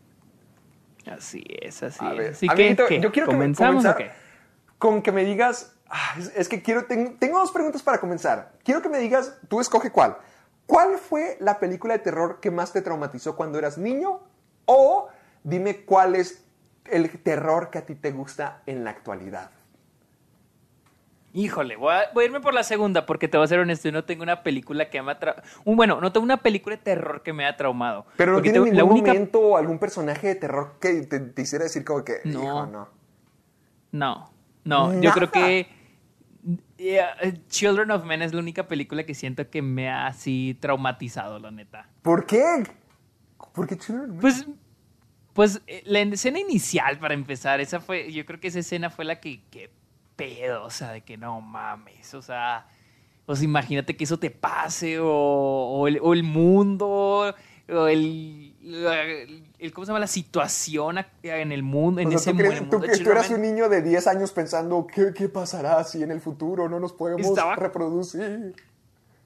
Así es, así A es. ver, Así que, yo quiero que me- ¿comenzamos comenzar o qué? con que me digas, ah, es, es que quiero, tengo, tengo dos preguntas para comenzar. Quiero que me digas, tú escoge cuál. ¿Cuál fue la película de terror que más te traumatizó cuando eras niño? O dime cuál es el terror que a ti te gusta en la actualidad. Híjole, voy a, voy a irme por la segunda porque te voy a ser honesto, yo no tengo una película que me ha un Bueno, no tengo una película de terror que me haya traumado. Pero no tiene ningún la única... momento o algún personaje de terror que te, te hiciera decir como que, No. hijo, no. No, no, yo creo que yeah, eh, Children of Men es la única película que siento que me ha así traumatizado, la neta. ¿Por qué? ¿Por qué Children of Men? Pues, pues eh, la escena inicial, para empezar, esa fue, yo creo que esa escena fue la que, que pedo, o sea, de que no mames, o sea, o sea, imagínate que eso te pase, o, o el, o el mundo, o el, el, ¿cómo se llama? La situación ac- en el mundo, en O sea, ese tú, crees- tú mundo de tú eras un niño de 10 años pensando, ¿qué, qué pasará si en el futuro no nos podemos Estaba- reproducir?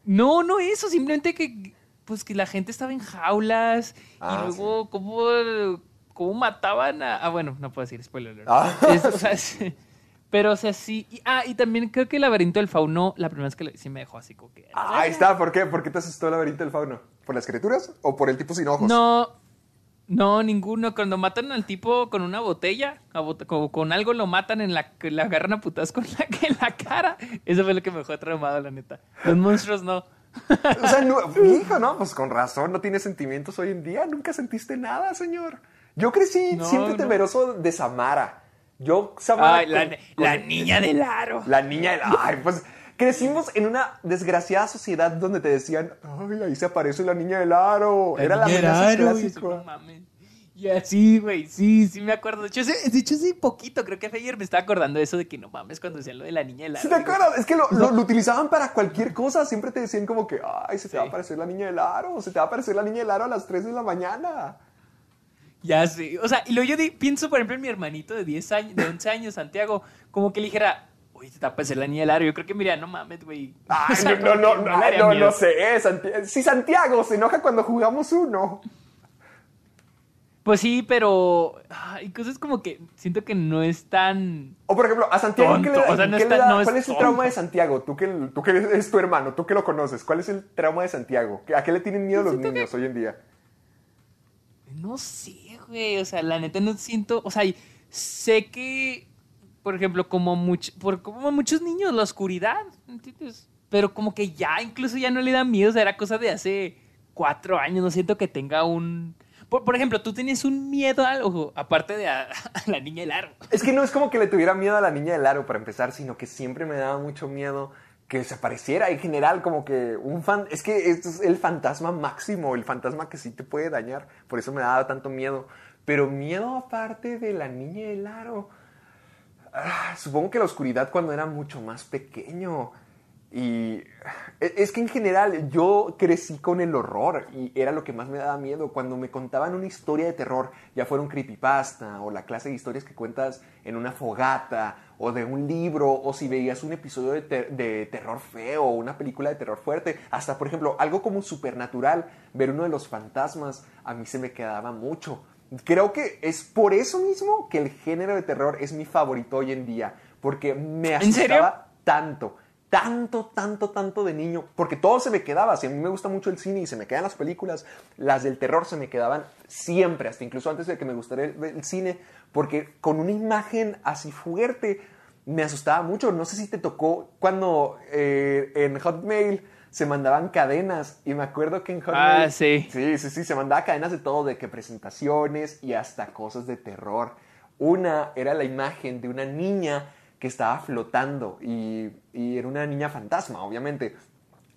No, no eso, simplemente que pues que la gente estaba en jaulas Ah, y luego cómo, cómo mataban a... Ah, bueno, no puedo decir spoiler. alert. Ah. Es- o sea, sí. pero o sea, sí. y- ah, y también creo que el laberinto del fauno, la primera vez que le- sí me dejó así como que... Ah, ahí está, ¿por qué? ¿Por qué te asustó el laberinto del fauno? ¿Por las criaturas o por el tipo sin ojos? No, no, ninguno. Cuando matan al tipo con una botella, con algo lo matan en la, agarran a putas con la, en la cara. Eso fue lo que me dejó traumado, la neta. Los monstruos no. O sea, no, hijo, ¿no? Pues con razón, no tiene sentimientos hoy en día. Nunca sentiste nada, señor. Yo crecí No, siempre no. temeroso de Samara. Yo, Samara. Ay, la, con- la niña del aro. La niña del. Ay, pues crecimos en una desgraciada sociedad donde te decían, ay, ahí se aparece la niña del aro. Era la amenaza aro, clásica. no mames. Y así, güey, sí, sí me acuerdo. De hecho, hace- de hecho, hace poquito, creo que ayer me estaba acordando de eso de que no mames cuando decían lo de la niña del aro. ¿Sí te acuerdas? Es que lo, lo- lo utilizaban para cualquier cosa. Siempre te decían como que, ay, se te va a aparecer la niña del aro. Se te va a aparecer la niña del aro a las 3 de la mañana. Ya sé. O sea, y luego yo di- pienso, por ejemplo, en mi hermanito de 10 años, de 11 años, Santiago, como que le dijera, oye, te va a aparecer la niña del aro. Yo creo que, mira, no mames, güey. Ay, O sea, no, no, no, no, miedo. no sé. Santi- Si Santiago se enoja cuando jugamos uno. Pues sí, pero hay cosas como que siento que no es tan... O por ejemplo, a Santiago, ¿qué le, Tonto, o sea, no qué está- le da? no es ¿Cuál es el trauma de Santiago? Tú que, tú que eres tu hermano, tú que lo conoces, ¿cuál es el trauma de Santiago? ¿A qué le tienen miedo los Siento que- niños hoy en día? No sé, güey. O sea, la neta no siento. O sea, sé que, por ejemplo, como, much- por, como muchos niños, la oscuridad, ¿entiendes? Pero como que ya, incluso ya no le da miedo. O sea, era cosa de hace cuatro años. No siento que tenga un. Por, por ejemplo, tú tenías un miedo a algo, aparte de a, la niña del aro. Es que no es como que le tuviera miedo a la niña del aro para empezar, sino que siempre me daba mucho miedo que se apareciera en general como que un fan... Es que esto es el fantasma máximo, el fantasma que sí te puede dañar, por eso me daba tanto miedo. Pero miedo aparte de la niña del aro... ah, supongo que la oscuridad cuando era mucho más pequeño. Y e- es que en general yo crecí con el horror y era lo que más me daba miedo. Cuando me contaban una historia de terror, ya fuera un creepypasta o la clase de historias que cuentas en una fogata o de un libro o si veías un episodio de, ter- de terror feo o una película de terror fuerte, hasta por ejemplo algo como supernatural, ver uno de los fantasmas, a mí se me quedaba mucho. Creo que es por eso mismo que el género de terror es mi favorito hoy en día, porque me asustaba tanto, tanto, tanto, tanto de niño, porque todo se me quedaba. Si a mí me gusta mucho el cine y se me quedan las películas, las del terror se me quedaban siempre, hasta incluso antes de que me gustara el, el cine, porque con una imagen así fuerte me asustaba mucho. No sé si te tocó cuando eh, en Hotmail se mandaban cadenas y me acuerdo que en Hotmail... Ah, sí. Sí, sí, sí, se mandaba cadenas de todo, de que presentaciones y hasta cosas de terror. Una era la imagen de una niña que estaba flotando y, y era una niña fantasma, obviamente.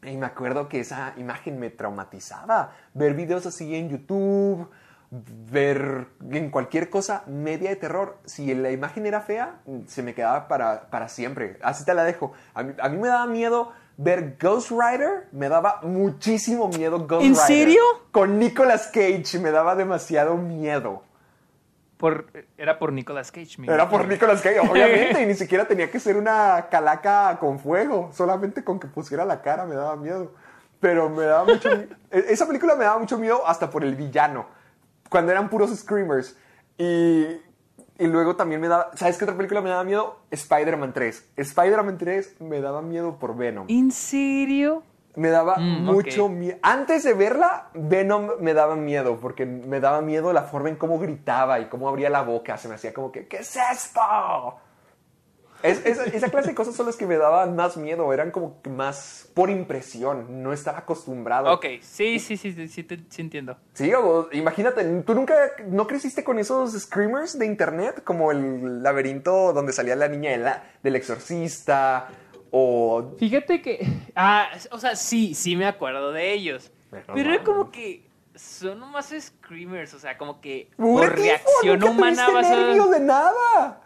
Y me acuerdo que esa imagen me traumatizaba. Ver videos así en YouTube, ver en cualquier cosa media de terror. Si la imagen era fea, se me quedaba para, para siempre. Así te la dejo. A mí, a mí me daba miedo ver Ghost Rider. Me daba muchísimo miedo Ghost ¿En Rider. serio? Con Nicolas Cage me daba demasiado miedo. Por, era por Nicolas Cage, mi Era por Nicolas Cage, obviamente, y ni siquiera tenía que ser una calaca con fuego, solamente con que pusiera la cara me daba miedo. Pero me daba mucho miedo. Esa película me daba mucho miedo hasta por el villano, cuando eran puros screamers. Y, y luego también me daba, ¿sabes qué otra película me daba miedo? Spider-Man 3. Spider-Man 3 me daba miedo por Venom. ¿En serio? Me daba Mm, mucho miedo. Antes de verla, Venom me daba miedo, porque me daba miedo la forma en cómo gritaba y cómo abría la boca. Se me hacía como que, ¿qué es esto? Es- esa, esa clase de cosas son las que me daban más miedo. Eran como que más por impresión. No estaba acostumbrado. Ok, sí, sí, sí, sí, sí, te- sí entiendo. Sí, o- imagínate, ¿tú nunca no creciste con esos screamers de internet? Como el laberinto donde salía la niña de la- del exorcista o Fíjate que. Ah, o sea, sí, sí me acuerdo de ellos. Pero Pero era no. como que. Son nomás screamers, o sea, como que. ¡Pura Por reacción ¡Nunca humana vas a. de nada!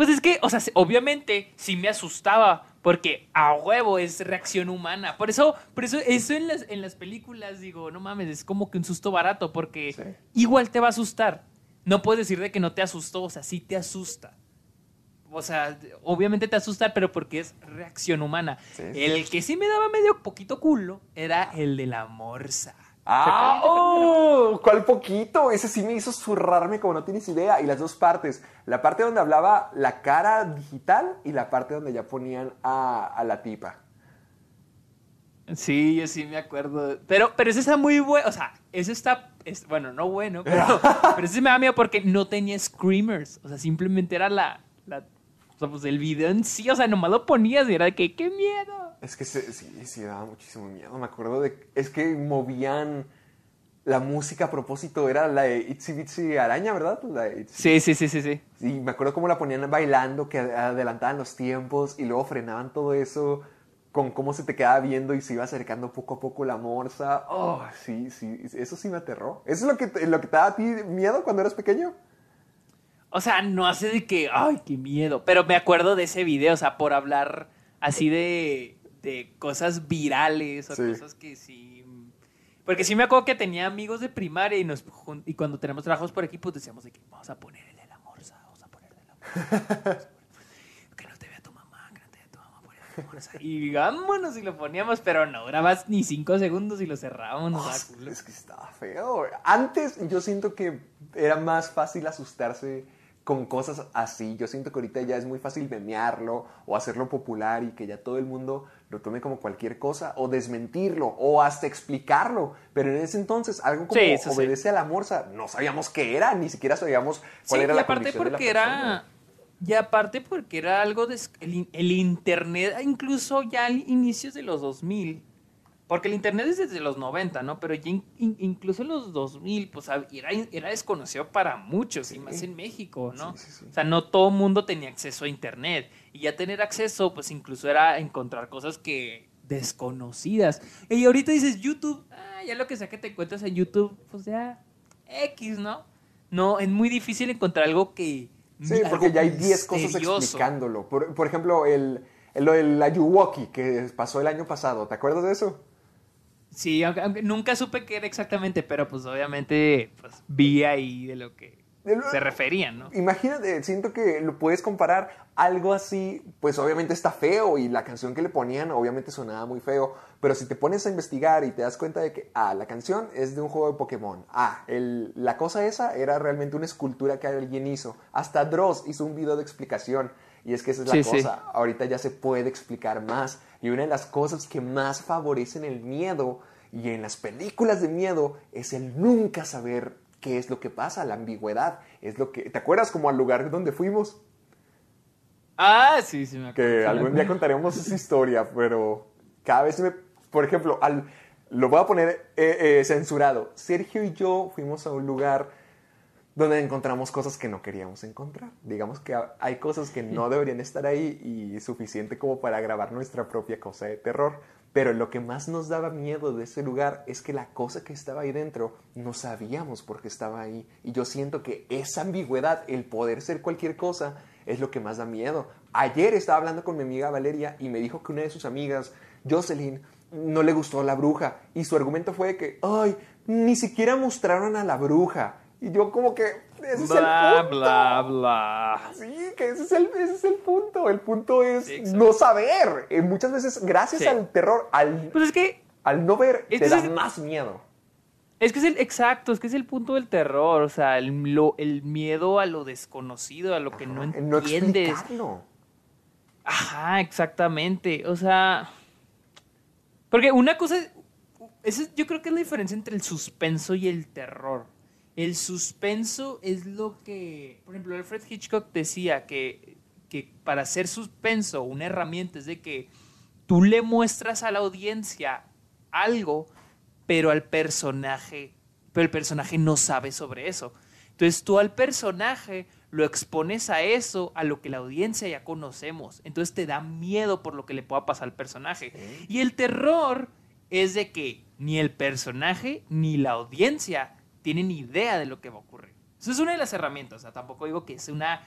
Pues es que, o sea, obviamente sí me asustaba, Porque a huevo es reacción humana. Por eso, por eso, eso en las, en las películas, digo, no mames, es como que un susto barato, porque Sí. igual te va a asustar. No puedes decir de que no te asustó, o sea, sí te asusta. O sea, obviamente te asusta, pero porque es reacción humana. Sí, sí. El que sí me daba medio poquito culo era el de la morsa. ¡Ah! ¡Oh! ¿Cuál poquito? Ese sí me hizo zurrarme como no tienes idea. Y las dos partes. La parte donde hablaba la cara digital y la parte donde ya ponían a, a la tipa. Sí, yo sí me acuerdo. Pero, pero ese está muy bueno. O sea, ese está. es- bueno, no bueno, pero, pero ese me da miedo porque no tenía screamers. O sea, simplemente era la. la o sea, pues el video en sí. O sea, nomás lo ponías y era de que, ¡qué miedo! Es que se- sí, sí, daba muchísimo miedo. Me acuerdo de. Es que movían. La música a propósito era la de Itsy Bitsy Araña, ¿verdad? La de Itsy- Sí, sí, sí, sí, sí. Sí, me acuerdo cómo la ponían bailando, que adelantaban los tiempos y luego frenaban todo eso con cómo se te quedaba viendo y se iba acercando poco a poco la morsa. Oh, sí, sí, eso sí me aterró. ¿Eso es lo que lo que te daba a ti miedo cuando eras pequeño? O sea, no hace de que, ¡ay, qué miedo! Pero me acuerdo de ese video, o sea, por hablar así de, de cosas virales o Sí. cosas que sí. Porque sí me acuerdo que tenía amigos de primaria y, nos, y cuando tenemos trabajos por equipos decíamos de que vamos a poner el de la morsa, vamos a poner el de la morsa. que no te vea tu mamá, que no te vea tu mamá, poner el de la morsa. Y vámonos y lo poníamos, pero no durabas ni cinco segundos y lo cerrábamos. Oh, culo. es que estaba feo. Antes yo siento que era más fácil asustarse con cosas así. Yo siento que ahorita ya es muy fácil memearlo o hacerlo popular y que ya todo el mundo lo tome como cualquier cosa o desmentirlo o hasta explicarlo. Pero en ese entonces algo como Sí, eso sí. obedece a la morsa, no sabíamos qué era, ni siquiera sabíamos cuál Sí, era y la aparte condición de la porque era y aparte porque era algo de el, in- el internet incluso ya al inicios de los 2000 porque el internet es desde los 90 no pero ya in- in- incluso en los 2000 pues era, era desconocido para muchos y más en México no o sea no todo mundo tenía acceso a internet y ya tener acceso pues incluso era encontrar cosas que desconocidas y ahorita dices YouTube ah, ya lo que sea que te encuentras en YouTube pues ya X no no es muy difícil encontrar algo que Sí, porque ya hay 10 cosas explicándolo. Por, por ejemplo, el, el, lo del Ayuwoki que pasó el año pasado. ¿Te acuerdas de eso? Sí, aunque, aunque nunca supe qué era exactamente, pero pues obviamente pues, vi ahí de lo que Se referían, ¿no? Imagínate, siento que lo puedes comparar algo así, pues obviamente está feo y la canción que le ponían obviamente sonaba muy feo, pero si te pones a investigar y te das cuenta de que, ah, la canción es de un juego de Pokémon, ah, el- la cosa esa era realmente una escultura que alguien hizo, hasta Dross hizo un video de explicación y es que esa es la Sí, sí. cosa, ahorita ya se puede explicar más y una de las cosas que más favorecen el miedo y en las películas de miedo es el nunca saber qué es lo que pasa, la ambigüedad, es lo que, ¿te acuerdas como al lugar donde fuimos? Ah, sí, sí me acuerdo. Que algún día contaremos esa historia, pero cada vez me, por ejemplo, al, lo voy a poner eh, eh, censurado. Sergio y yo fuimos a un lugar donde encontramos cosas que no queríamos encontrar. Digamos que ha- hay cosas que no deberían estar ahí y suficiente como para grabar nuestra propia cosa de terror. Pero lo que más nos daba miedo de ese lugar es que la cosa que estaba ahí dentro no sabíamos por qué estaba ahí. Y yo siento que esa ambigüedad, el poder ser cualquier cosa, es lo que más da miedo. Ayer estaba hablando con mi amiga Valeria y me dijo que una de sus amigas, Jocelyn, no le gustó la bruja. Y su argumento fue que, ay, ni siquiera mostraron a la bruja. Y yo como que, ese es el Bla, punto. bla, bla. Sí, que ese es el, ese es el punto. El punto es exacto. no saber. Eh, muchas veces, gracias Sí. al terror, al, Pues es que al no ver, te da más miedo. Es que es el, exacto, es que es el punto del terror, o sea, el, lo- el miedo a lo desconocido, a lo que no no entiendes. explicarlo. Ajá, exactamente, o sea, porque una cosa, es- yo creo que es la diferencia entre el suspenso y el terror. El suspenso es lo que, por ejemplo, Alfred Hitchcock decía que, que para hacer suspenso una herramienta es de que tú le muestras a la audiencia algo, pero al personaje, pero el personaje no sabe sobre eso. Entonces tú al personaje lo expones a eso, a lo que la audiencia ya conocemos. Entonces te da miedo por lo que le pueda pasar al personaje. Y el terror es de que ni el personaje ni la audiencia tienen idea de lo que va a ocurrir. Eso es una de las herramientas. O sea, tampoco digo que es una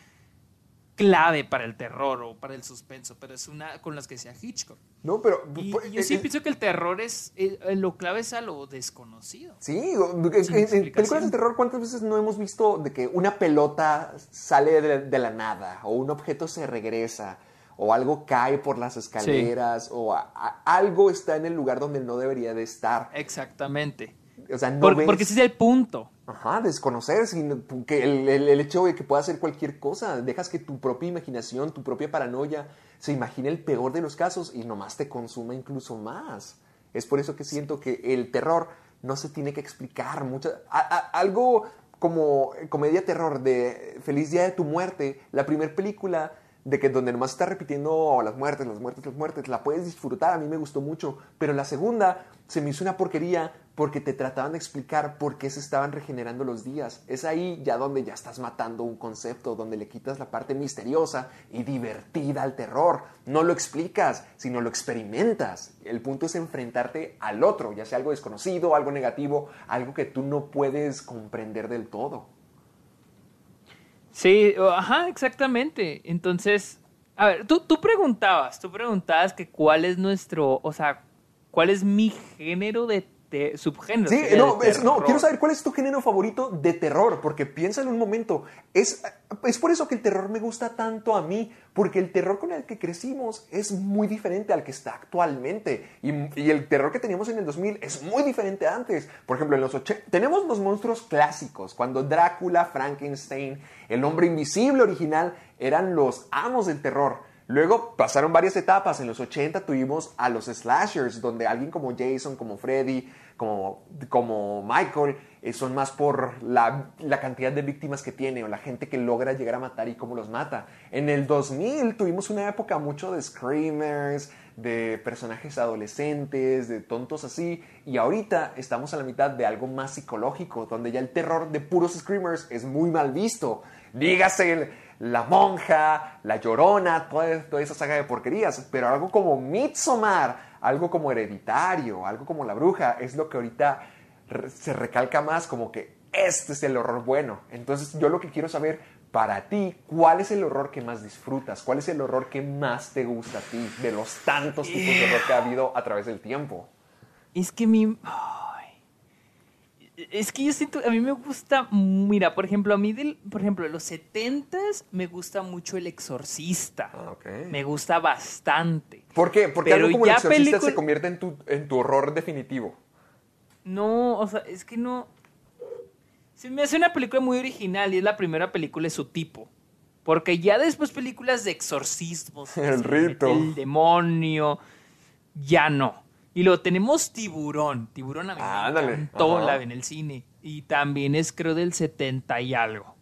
clave para el terror o para el suspenso, pero es una con las que sea Hitchcock. No, pero... Y, pues, yo sí eh, pienso que el terror es, eh, lo clave es a lo desconocido. Sí, en- películas de terror, ¿cuántas veces no hemos visto de que una pelota sale de, de la nada, o un objeto se regresa, o algo cae por las escaleras, o a- a- algo está en el lugar donde no debería de estar? Exactamente. O sea, no Por- ves... porque ese es el punto. Ajá, desconocer, sino que el, el- el hecho de que pueda hacer cualquier cosa, dejas que tu propia imaginación, tu propia paranoia se imagine el peor de los casos y nomás te consuma incluso más. Es por eso que siento que el terror no se tiene que explicar mucho. a- a- algo como comedia terror de Feliz Día de tu Muerte, la primera película de que donde nomás está repitiendo las muertes, las muertes, las muertes, la puedes disfrutar, a mí me gustó mucho, pero la segunda se me hizo una porquería porque te trataban de explicar por qué se estaban regenerando los días. Es ahí ya donde ya estás matando un concepto, donde le quitas la parte misteriosa y divertida al terror. No lo explicas, sino lo experimentas. El punto es enfrentarte al otro, ya sea algo desconocido, algo negativo, algo que tú no puedes comprender del todo. Sí, ajá, exactamente. Entonces, a ver, tú, tú preguntabas, tú preguntabas que cuál es nuestro, o sea, cuál es mi género de te- subgénero. Sí, no, es- quiero saber cuál es tu género favorito de terror, porque piensa en un momento, es, es por eso que el terror me gusta tanto a mí, porque el terror con el que crecimos es muy diferente al que está actualmente, y, y el terror que teníamos en el 2000 es muy diferente a antes. Por ejemplo, en los 80, tenemos los monstruos clásicos, cuando Drácula, Frankenstein, el hombre invisible original eran los amos del terror. Luego pasaron varias etapas. En los 80 tuvimos a los slashers, donde alguien como Jason, como Freddy, como, como Michael, eh, son más por la, la cantidad de víctimas que tiene o la gente que logra llegar a matar y cómo los mata. En el 2000 tuvimos una época mucho de screamers, de personajes adolescentes, de tontos así, y ahorita estamos a la mitad de algo más psicológico, donde ya el terror de puros screamers es muy mal visto. Dígase la monja, la llorona, toda, toda esa saga de porquerías, pero algo como Midsommar, algo como hereditario, algo como la bruja, es lo que ahorita se recalca más como que este es el horror bueno. Entonces yo lo que quiero saber para ti, ¿cuál es el horror que más disfrutas? ¿Cuál es el horror que más te gusta a ti de los tantos tipos de horror que ha habido a través del tiempo? Es que mi. Es que yo siento. A mí me gusta. Mira, por ejemplo, a mí, del, por ejemplo, de los 70s me gusta mucho El Exorcista. Ah. Me gusta bastante. ¿Por qué? Porque Pero algo como el exorcista película- se convierte en tu, en tu horror definitivo. No, o sea, es que no. Se me hace una película muy original y es la primera película de su tipo. Porque ya después películas de exorcismos. El rito. El demonio. Ya no. Y luego tenemos Tiburón. Tiburón a mí Ah, me encantó, la en el cine. Y también es creo del 70 y algo.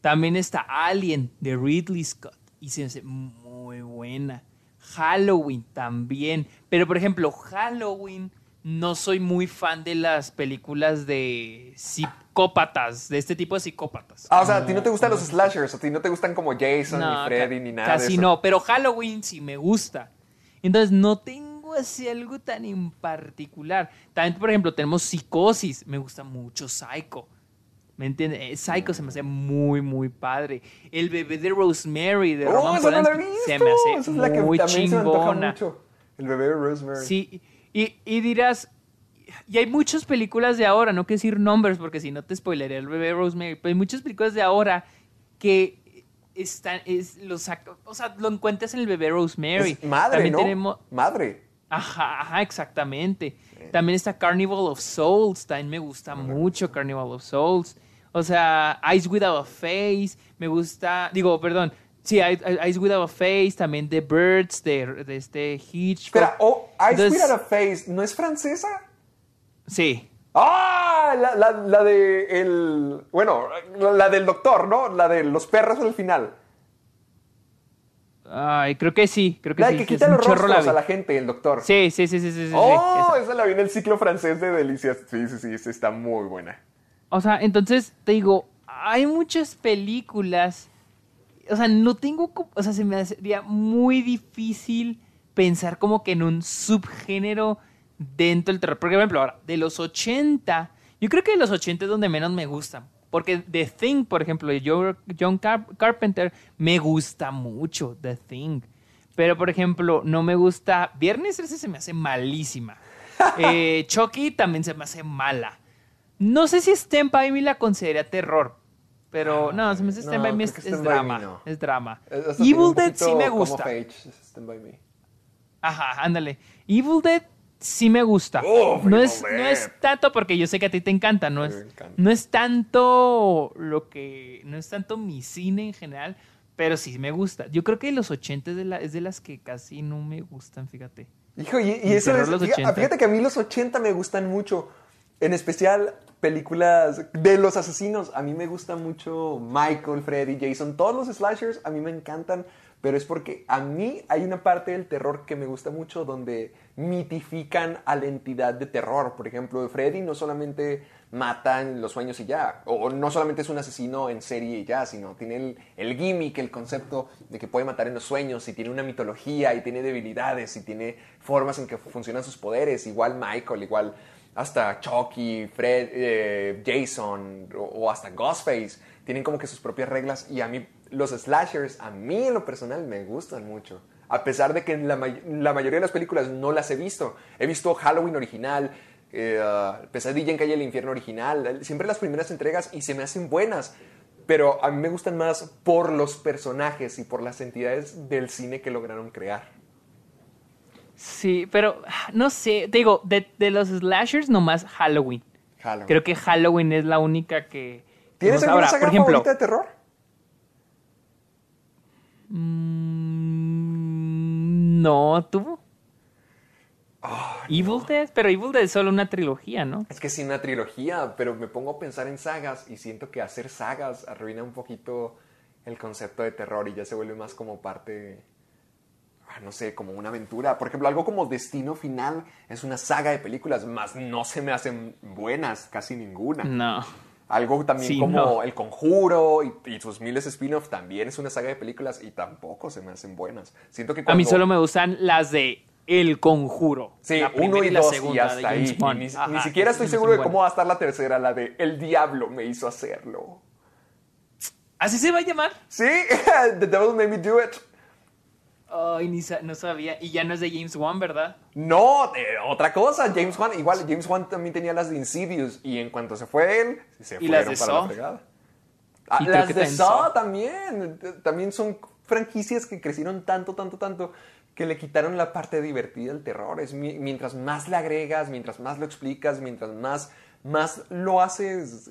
También está Alien de Ridley Scott. Y se hace muy buena. Halloween también. Pero por ejemplo, Halloween no soy muy fan de las películas de psicópatas, de este tipo de psicópatas. Ah, o sea, a ti no te gustan los slashers, a ti no te gustan como Jason No, ni Freddy ni nada de Casi eso. no, pero Halloween sí me gusta. Entonces no tengo así algo tan en particular. También, por ejemplo, tenemos Psicosis. Me gusta mucho Psycho. ¿Me entiendes? Eh, Psycho se me hace muy, muy padre. El bebé de Rosemary de Oh, Roman Polanski se me hace Esa es la que muy también se me chingona. mucho. El bebé de Rosemary. Sí, y, y dirás, y hay muchas películas de ahora, no quiero decir nombres porque si no te spoileré el bebé Rosemary, pero hay muchas películas de ahora que están, es, lo saca- o sea, lo encuentras en el bebé Rosemary. Es madre, También ¿no? tenemos, Madre. Ajá, ajá, exactamente. También está Carnival of Souls, también me gusta mucho Carnival of Souls. O sea, Eyes Without a Face, me gusta, digo, perdón, sí, Eyes Eyes Without a Face, también The Birds, de, de este Hitchcock. Espera, oh, Ice Entonces- Without a Face, ¿no es francesa? Sí, ¡Ah! La, la, la de el. Bueno, la del doctor, ¿no? La de los perros al final. Ay, creo que sí, creo que La sí. que quita los rostros a la gente, el doctor. Sí, sí, sí, sí, sí, ¡Oh! esa. esa la vi en el ciclo francés de Delicias. Sí, sí, sí, esa está muy buena. O sea, entonces te digo, hay muchas películas, o sea, no tengo, o sea, se me haría muy difícil pensar como que en un subgénero dentro del terror. Por ejemplo, ahora, de los 80, yo creo que de los 80 es donde menos me gustan. Porque The Thing, por ejemplo, de Jo- John Car- Carpenter, me gusta mucho The Thing. Pero, por ejemplo, no me gusta. Viernes 13 se me hace malísima. Eh, Chucky también se me hace mala. No sé si Stand By Me la consideraría terror. Pero no, se me hace no, Stand By Me es, que es Stand By Me drama. no. Es drama. Eh, tiene Evil Dead sí me gusta. of age, Stand By Me. Ajá, ándale. Evil Dead sí me gusta. No, es, no es tanto porque yo sé que a ti te encanta, no es, encanta. no es tanto lo que, no es tanto mi cine en general, pero sí me gusta. Yo creo que los 80 es de, la- es de las que casi no me gustan, fíjate. Hijo, y, y eso es. fíjate, 80. fíjate que a mí los 80 me gustan mucho. En especial películas de los asesinos. A mí me gusta mucho Michael, Freddy, Jason. Todos los slashers a mí me encantan. Pero es porque a mí hay una parte del terror que me gusta mucho donde mitifican a la entidad de terror. Por ejemplo, Freddy no solamente mata en los sueños y ya, o no solamente es un asesino en serie y ya, sino tiene el, gimmick, el concepto de que puede matar en los sueños y tiene una mitología y tiene debilidades y tiene formas en que funcionan sus poderes. Igual Michael, igual hasta Chucky, Fred, eh, Jason o, o hasta Ghostface tienen como que sus propias reglas y a mí los slashers a mí en lo personal me gustan mucho. A pesar de que la, may- la mayoría de las películas no las he visto. He visto Halloween original, eh, uh, Pesadilla en Calle del Infierno original, siempre las primeras entregas y se me hacen buenas. Pero a mí me gustan más por los personajes y por las entidades del cine que lograron crear. Sí, pero no sé, te digo, de, de los slashers nomás Halloween. Halloween. Creo que Halloween es la única que... ¿Tienes alguna saga por ejemplo, favorita de terror? Mm, no, ¿tú? Ah, Evil Dead, pero Evil Dead es solo una trilogía, ¿no? Es que sí, una trilogía, pero me pongo a pensar en sagas y siento que hacer sagas arruina un poquito el concepto de terror y ya se vuelve más como parte, ah, no sé, como una aventura. Por ejemplo, algo como Destino Final es una saga de películas, más no se me hacen buenas, casi ninguna. No. Algo también Sí, como no. El Conjuro y, y sus miles de spin-off también es una saga de películas y tampoco se me hacen buenas. Siento que A mí solo me gustan las de El Conjuro. Sí, la uno y la dos segunda y hasta ahí. Y ni, Ajá, ni siquiera estoy seguro de cómo va a estar la tercera, la de El Diablo me hizo hacerlo. ¿Así se va a llamar? Sí, The Devil Made Me Do It. Ay, ni sa- no sabía. Y ya no es de James Wan, ¿verdad? No, eh, otra cosa. James Wan, igual, James Wan también tenía las de Insidious y en cuanto se fue él, se ¿Y fueron las de para Saw? la fregada. Ah, Y las de Saw Saw. también. También son franquicias que crecieron tanto, tanto, tanto que le quitaron la parte divertida del terror. Es mi- mientras más le agregas, mientras más lo explicas, mientras más, más lo haces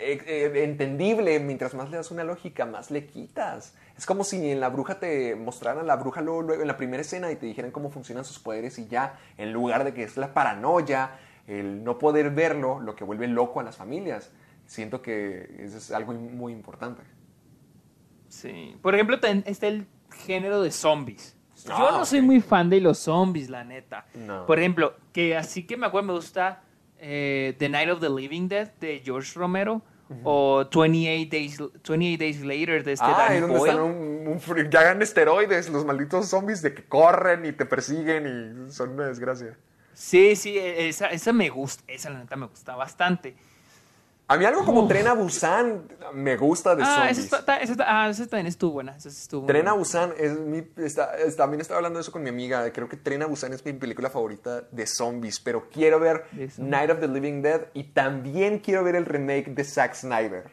eh, eh, entendible, mientras más le das una lógica, más le quitas. Es como si en la bruja te mostraran la bruja luego, luego en la primera escena y te dijeran cómo funcionan sus poderes y ya, en lugar de que es la paranoia, el no poder verlo, lo que vuelve loco a las familias. Siento que eso es algo muy importante. Sí. Por ejemplo, está el género de zombies. Yo Ah, no soy muy fan de los zombies, la neta. No. Por ejemplo, que así que me acuerdo, me gusta eh, The Night of the Living Dead de George Romero o 28 Days, 28 Days Later de este ah, Danny donde Boyle. están un, un ya hagan esteroides, los malditos zombies de que corren y te persiguen y son una desgracia. Sí, sí, e- esa, esa me gusta, esa la neta me gusta bastante. A mí algo como Tren a Busan me gusta de Ah, zombies. está- está- ah, esa también estuvo buena. Esa sí estuvo Tren a buena. Busan es mi. está- es- también estaba hablando de eso con mi amiga. Creo que Tren a Busan es mi película favorita de zombies. Pero quiero ver. Night of the Living Dead y también quiero ver el remake de Zack Snyder.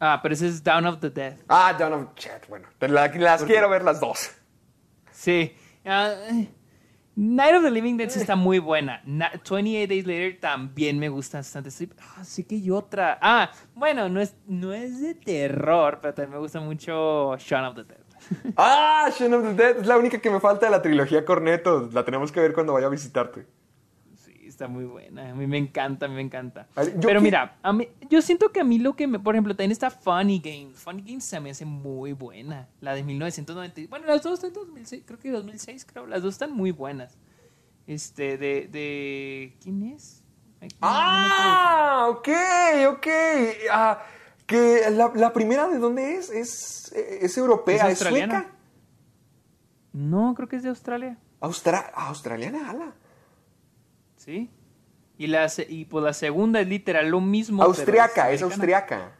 Ah, pero ese es Down of the Dead. Ah, Dawn of Chet. Bueno, las quiero ver las dos. Sí. Eh, Night of the Living Dead sí está muy buena. Na- 28 Days Later también me gusta bastante. Sí, ah, sí que hay otra. Ah, bueno, no es, no es de terror, pero también me gusta mucho Shaun of the Dead. Ah, Shaun of the Dead es la única que me falta de la trilogía Corneto. La tenemos que ver cuando vaya a visitarte. Está muy buena. A mí me encanta, a mí me encanta. Ver, Pero mira, a mí, yo siento que a mí lo que me, por ejemplo, también está Funny Games. Funny Games se me hace muy buena. La de 1990. Bueno, las dos están de 2006, creo que 2006, creo. Las dos están muy buenas. Este, de, de, ¿quién es? Ay, no. Ah, ok, ok. Ah, que la, la primera de dónde es? Es, es europea, ¿Es es, australiana? sueca. No, creo que es de Australia. Austra- australiana, ala. ¿Sí? Y, la, y pues la segunda es literal lo mismo. Austriaca, es americana. austriaca.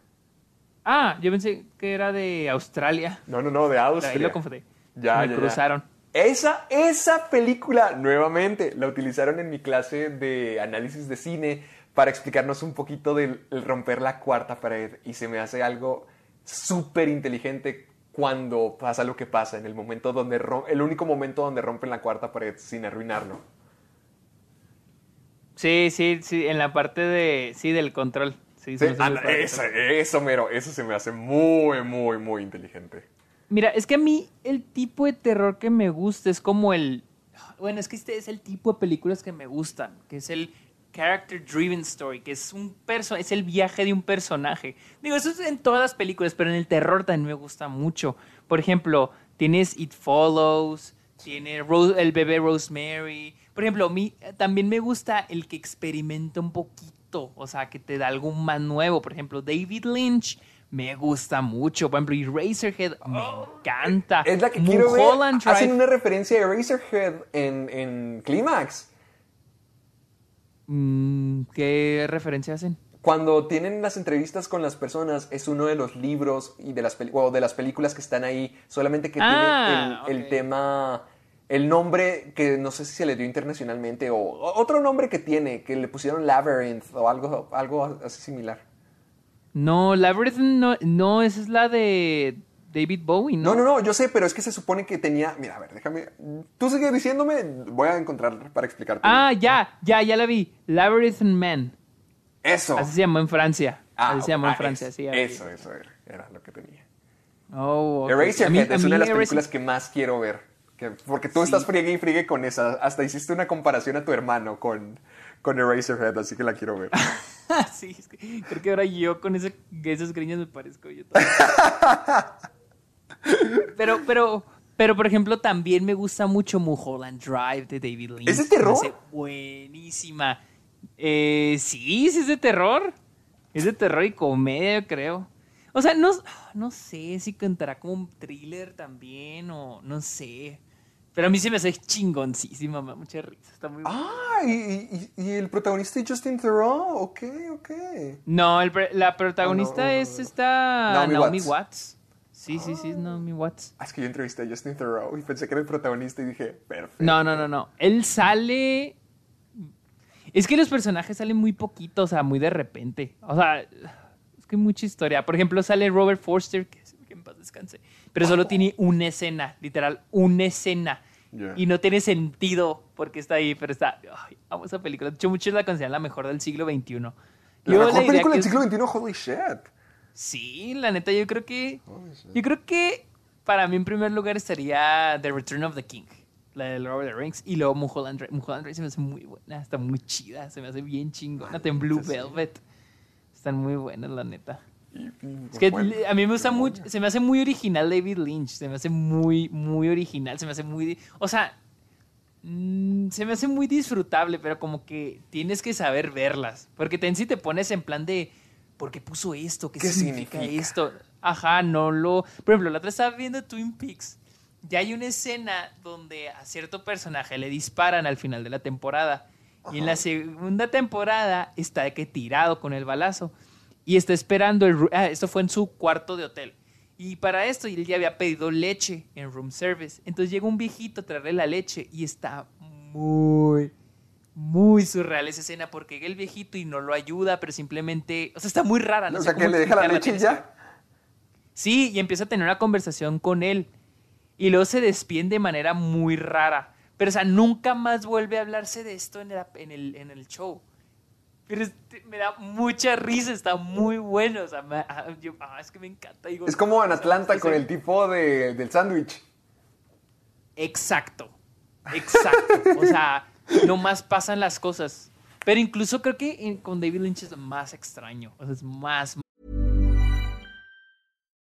Ah, yo pensé que era de Australia. No, no, no, de Ahí Austria. lo confundí. Ya, Me ya, ya. cruzaron. Esa, esa película, nuevamente, la utilizaron en mi clase de análisis de cine para explicarnos un poquito del el romper la cuarta pared. Y se me hace algo súper inteligente cuando pasa lo que pasa, en el momento donde, el único momento donde rompen la cuarta pared sin arruinarlo. Sí, sí, sí, en la parte de, sí, del control. Sí, anda, eso, esa eso, mero, eso se me hace muy, muy, muy inteligente. Mira, es que a mí el tipo de terror que me gusta es como el... Bueno, es que este es el tipo de películas que me gustan, que es el character driven story, que es un perso es el viaje de un personaje. Digo, eso es en todas las películas, pero en el terror también me gusta mucho. Por ejemplo, tienes It Follows, tiene Ro- el bebé Rosemary. Por ejemplo, a mí eh, también me gusta el que experimenta un poquito, o sea, que te da algo más nuevo. Por ejemplo, David Lynch me gusta mucho. Por ejemplo, Eraserhead me encanta. Es la que quiero ver. Hacen una referencia a Eraserhead en, en Clímax. Mm, ¿Qué referencia hacen? Cuando tienen las entrevistas con las personas, es uno de los libros y de las, o de las películas que están ahí, solamente que Ah, tiene el, el tema, el nombre que no sé si se le dio internacionalmente o, otro nombre que tiene, que le pusieron Labyrinth o algo, algo así similar. No, Labyrinth no, no, esa es la de David Bowie, ¿no? No, no, no, yo sé, pero es que se supone que tenía, mira, a ver, déjame, tú sigue diciéndome, voy a encontrar para explicarte. Ah, ya, ya, ya la vi. Labyrinth Man. Eso. Así se llamó en Francia. Ah, Así se llamó en ah, Francia, es- sí. Eso, eso era, era lo que tenía. Oh, ok. A Eraserhead mí- es una de las Eraser- películas que más quiero ver. Que- porque tú Sí. estás friegue y friegue con esa. Hasta hiciste una comparación a tu hermano con, con Eraserhead, así que la quiero ver. sí, es que creo que ahora yo con ese, esas greñas me parezco yo pero, pero, pero, por ejemplo, también me gusta mucho Mulholland Drive de David Lynch. ¿Es de terror? buenísima. Eh, sí, sí es de terror. Es de terror y comedia, yo creo. O sea, no, no sé si contará como un thriller también o no sé. Pero a mí se me hace chingoncísima, me da mucha risa. Está muy ah, y, y- y el protagonista es Justin Theroux. Ok, ok. No, el la protagonista Oh, no, no, es no. esta Naomi Naomi, Watts. Watts. Sí, sí, sí, es Naomi Watts. Ah, es que yo entrevisté a Justin Theroux y pensé que era el protagonista y dije, perfecto. No, no, no, no. Él sale. Es que los personajes salen muy poquito, o sea, muy de repente. O sea, es que hay mucha historia. Por ejemplo, sale Robert Forster, que, paz descanse. Pero solo tiene una escena, literal, una escena. Ya. Y no tiene sentido porque está ahí, pero está. Ay, amo esa película. De hecho, muchos la consideran la mejor del siglo XXI. La Yo mejor diría película del siglo XXI, holy shit. Sí, la neta, yo creo que. Yo creo que para mí en primer lugar estaría The Return of the King, la de Lord of the Rings, y luego Mulholland Drive. Mulholland Drive se me hace muy buena, está muy chida, se me hace bien chingona. Está en Blue. Velvet. Están muy buenas, la neta. Es que a mí me gusta mucho, se me hace muy original David Lynch, se me hace muy, muy original, se me hace muy, o sea, mm, se me hace muy disfrutable, pero como que tienes que saber verlas, porque te, en sí te pones en plan de, ¿por qué puso esto? ¿Qué, ¿Qué significa, significa? esto? Ajá, no lo, por ejemplo, la otra estaba viendo Twin Peaks, ya hay una escena donde a cierto personaje le disparan al final de la temporada. Y en la segunda temporada está de que tirado con el balazo. Y está esperando el... Ah, esto fue en su cuarto de hotel. Y para esto él ya había pedido leche en room service. Entonces llega un viejito a traerle la leche y está muy, muy surreal esa escena porque llega el viejito y no lo ayuda, pero simplemente... O sea, está muy rara. No o sea, que le deja la leche y ya. Sí, y empieza a tener una conversación con él. Y luego se despiden de manera muy rara. Pero, o sea, nunca más vuelve a hablarse de esto en el, en el, en el show. Pero este, me da mucha risa, está muy bueno. O sea, me- ah, yo- ah, es que me encanta. Digo, Es como en Atlanta con el tipo de, del sándwich. Exacto. Exacto. O sea, no más pasan las cosas. Pero incluso creo que con David Lynch es más extraño. O sea, es más,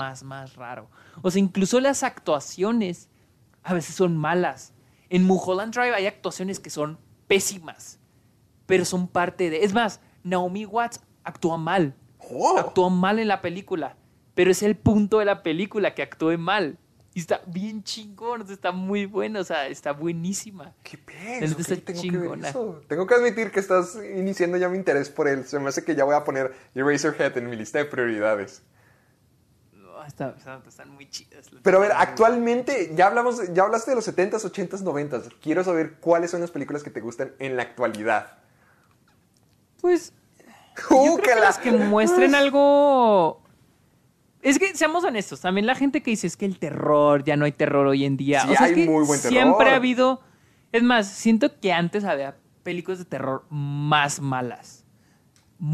Más, más raro. O sea, incluso las actuaciones a veces son malas. En Mulholland Drive hay actuaciones que son pésimas, pero son parte de... Es más, Naomi Watts actúa mal. Oh. Actúa mal en la película, pero es el punto de la película que actúe mal. Y está bien chingón, está muy bueno, o sea, está buenísima. ¿Qué La pez? neta Ok, está tengo que ver chingona. eso. Tengo que admitir que estás iniciando ya mi interés por él. Se me hace que ya voy a poner Eraserhead en mi lista de prioridades. No, está- está- están muy chidas. Pero a ver, actualmente, ya hablamos, ya hablaste de los 70s, 80s, 90s. Quiero saber cuáles son las películas que te gustan en la actualidad. Pues Yo creo que las que muestren algo. Es que seamos honestos, también la gente que dice es que el terror, ya no hay terror hoy en día. Sí, o sea, hay es que muy buen terror. siempre ha habido. Es más, siento que antes había películas de terror más malas.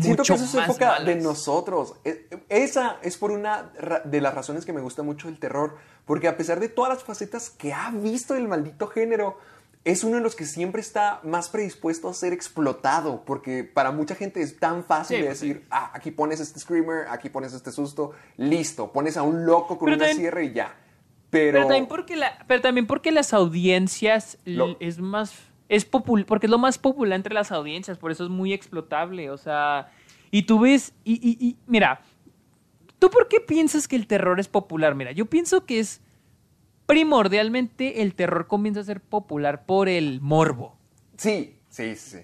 Siento que Mucho eso es más época de malas. nosotros. E- Esa es por una de las razones que me gusta mucho el terror. Porque a pesar de todas las facetas que ha visto el maldito género, es uno de los que siempre está más predispuesto a ser explotado. Porque para mucha gente es tan fácil Sí, de pues decir, ah, aquí pones este screamer, aquí pones este susto, listo. Pones a un loco con Pero una también- sierra y ya. Pero, Pero también porque, la, pero también porque las audiencias Lo- es más. Es popul porque es lo más popular entre las audiencias, por eso es muy explotable. O sea. Y tú ves. Y, y- y, mira. ¿Tú por qué piensas que el terror es popular? Mira, yo pienso que es. Primordialmente el terror comienza a ser popular por el morbo. Sí, sí, sí.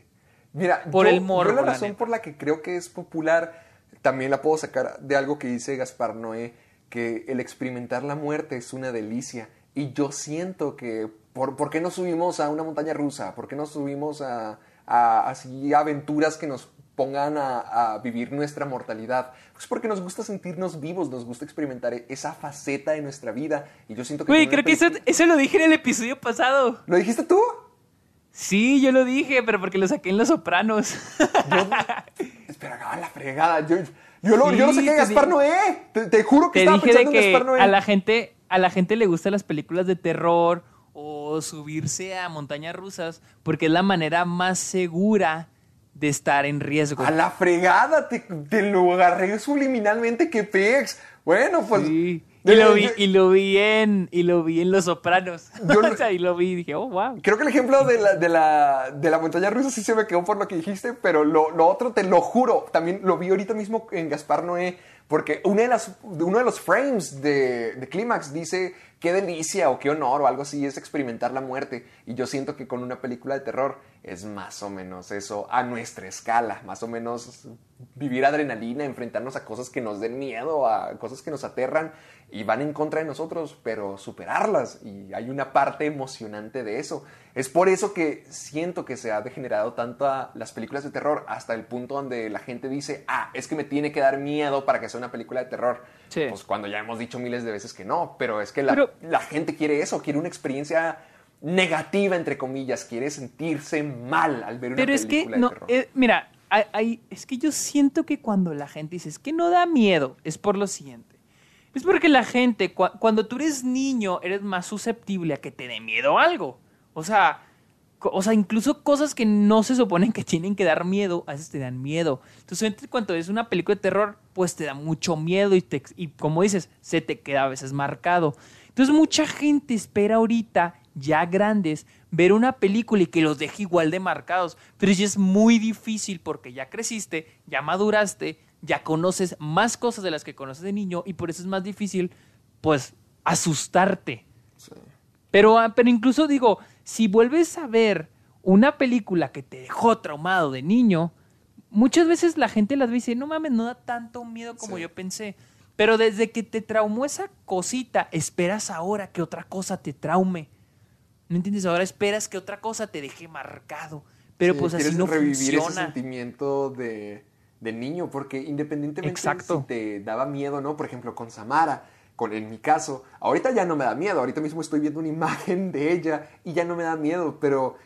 Mira, Por yo, el morbo, yo la razón por la que creo que es popular también la puedo sacar de algo que dice Gaspar Noé, que el experimentar la muerte es una delicia. Y yo siento que, ¿por, ¿por qué no subimos a una montaña rusa? ¿Por qué no subimos a, a así aventuras que nos pongan a, a vivir nuestra mortalidad? Pues porque nos gusta sentirnos vivos, nos gusta experimentar esa faceta de nuestra vida. Y yo siento que... Güey, creo que eso, eso lo dije en el episodio pasado. ¿Lo dijiste tú? Sí, yo lo dije, pero porque lo saqué en Los Sopranos. Espera, ah, la fregada. Yo, yo, lo, yo lo Sí, saqué de Gaspar Noé. Te, te juro que Te estaba dije de pensando en que Gaspar Noé. a la gente a la gente le gustan las películas de terror o subirse a montañas rusas porque es la manera más segura de estar en riesgo. A la fregada, te, te lo agarré subliminalmente, que pex. Bueno, pues. Sí. Y lo vi y lo vi en y lo vi en Los Sopranos. Yo lo- o sea, y lo vi y dije, "Oh, wow." Creo que el ejemplo de la, de, la, de la montaña rusa sí se me quedó por lo que dijiste, pero lo, lo otro te lo juro, también lo vi ahorita mismo en Gaspar Noé, porque una de las, uno de los frames de, de Clímax dice qué delicia o qué honor o algo así es experimentar la muerte. Y yo siento que con una película de terror es más o menos eso a nuestra escala, más o menos vivir adrenalina, enfrentarnos a cosas que nos den miedo, a cosas que nos aterran y van en contra de nosotros, pero superarlas. Y hay una parte emocionante de eso. Es por eso que siento que se ha degenerado tanto las películas de terror hasta el punto donde la gente dice, ah, es que me tiene que dar miedo para que sea una película de terror. Sí. Pues cuando ya hemos dicho miles de veces que no, pero es que la, Pero- la gente quiere eso, quiere una experiencia negativa, entre comillas, quiere sentirse mal al ver una Pero es que película de no, terror. eh, mira, hay- hay- es que yo siento que cuando la gente dice es que no da miedo, es por lo siguiente. Es porque la gente, cua- cuando tú eres niño, eres más susceptible a que te dé miedo algo. O sea, o sea, incluso cosas que no se suponen que tienen que dar miedo, a veces te dan miedo. Entonces, cuando es una película de terror, pues te da mucho miedo y, te- y como dices, se te queda a veces marcado. Entonces, mucha gente espera ahorita, ya grandes, ver una película y que los deje igual de marcados. Pero ya es muy difícil porque ya creciste, ya maduraste, ya conoces más cosas de las que conoces de niño y por eso es más difícil, pues, asustarte. Pero, ah, pero incluso digo, si vuelves a ver una película que te dejó traumado de niño, muchas veces la gente las ve y dice, no mames, no da tanto miedo como Sí. yo pensé. Pero desde que te traumó esa cosita, esperas ahora que otra cosa te traume. ¿Me entiendes? Ahora esperas que otra cosa te deje marcado. Pero Sí, pues así no revivir ese funciona. sentimiento de, de niño, porque independientemente Exacto. si te daba miedo, ¿no? Por ejemplo, con Samara, en mi caso, ahorita ya no me da miedo, ahorita mismo estoy viendo una imagen de ella y ya no me da miedo, pero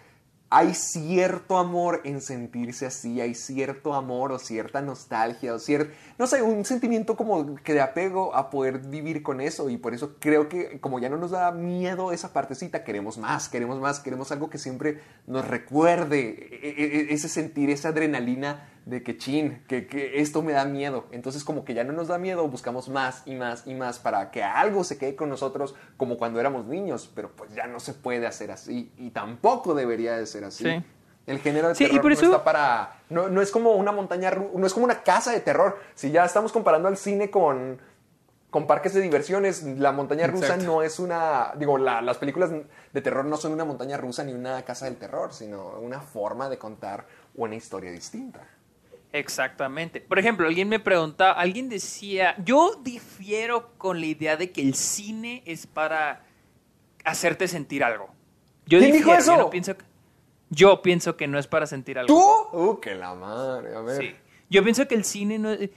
hay cierto amor en sentirse así, hay cierto amor o cierta nostalgia o cierto, no sé, un sentimiento como que de apego a poder vivir con eso y por eso creo que como ya no nos da miedo esa partecita, queremos más, queremos más, queremos algo que siempre nos recuerde e, e, e, ese sentir, esa adrenalina de que chin, que, que, esto me da miedo. Entonces como que ya no nos da miedo, buscamos más y más y más para que algo se quede con nosotros como cuando éramos niños, pero pues ya no se puede hacer así y tampoco debería de ser así. El género de terror no está para... No, no, es como una montaña... No es como una casa de terror. Si ya estamos comparando al cine con, con parques de diversiones, la montaña rusa no es una... Digo, las películas de terror no son una montaña rusa ni una casa del terror, sino una forma de contar una historia distinta. Exactamente. Por ejemplo, alguien me preguntaba, alguien decía, yo difiero con la idea de que el cine es para hacerte sentir algo. Yo ¿Quién dijo eso? Yo, no pienso que, yo pienso que no es para sentir algo. ¿Tú? Uh, que la madre, a ver. Sí. Yo pienso que el cine no es...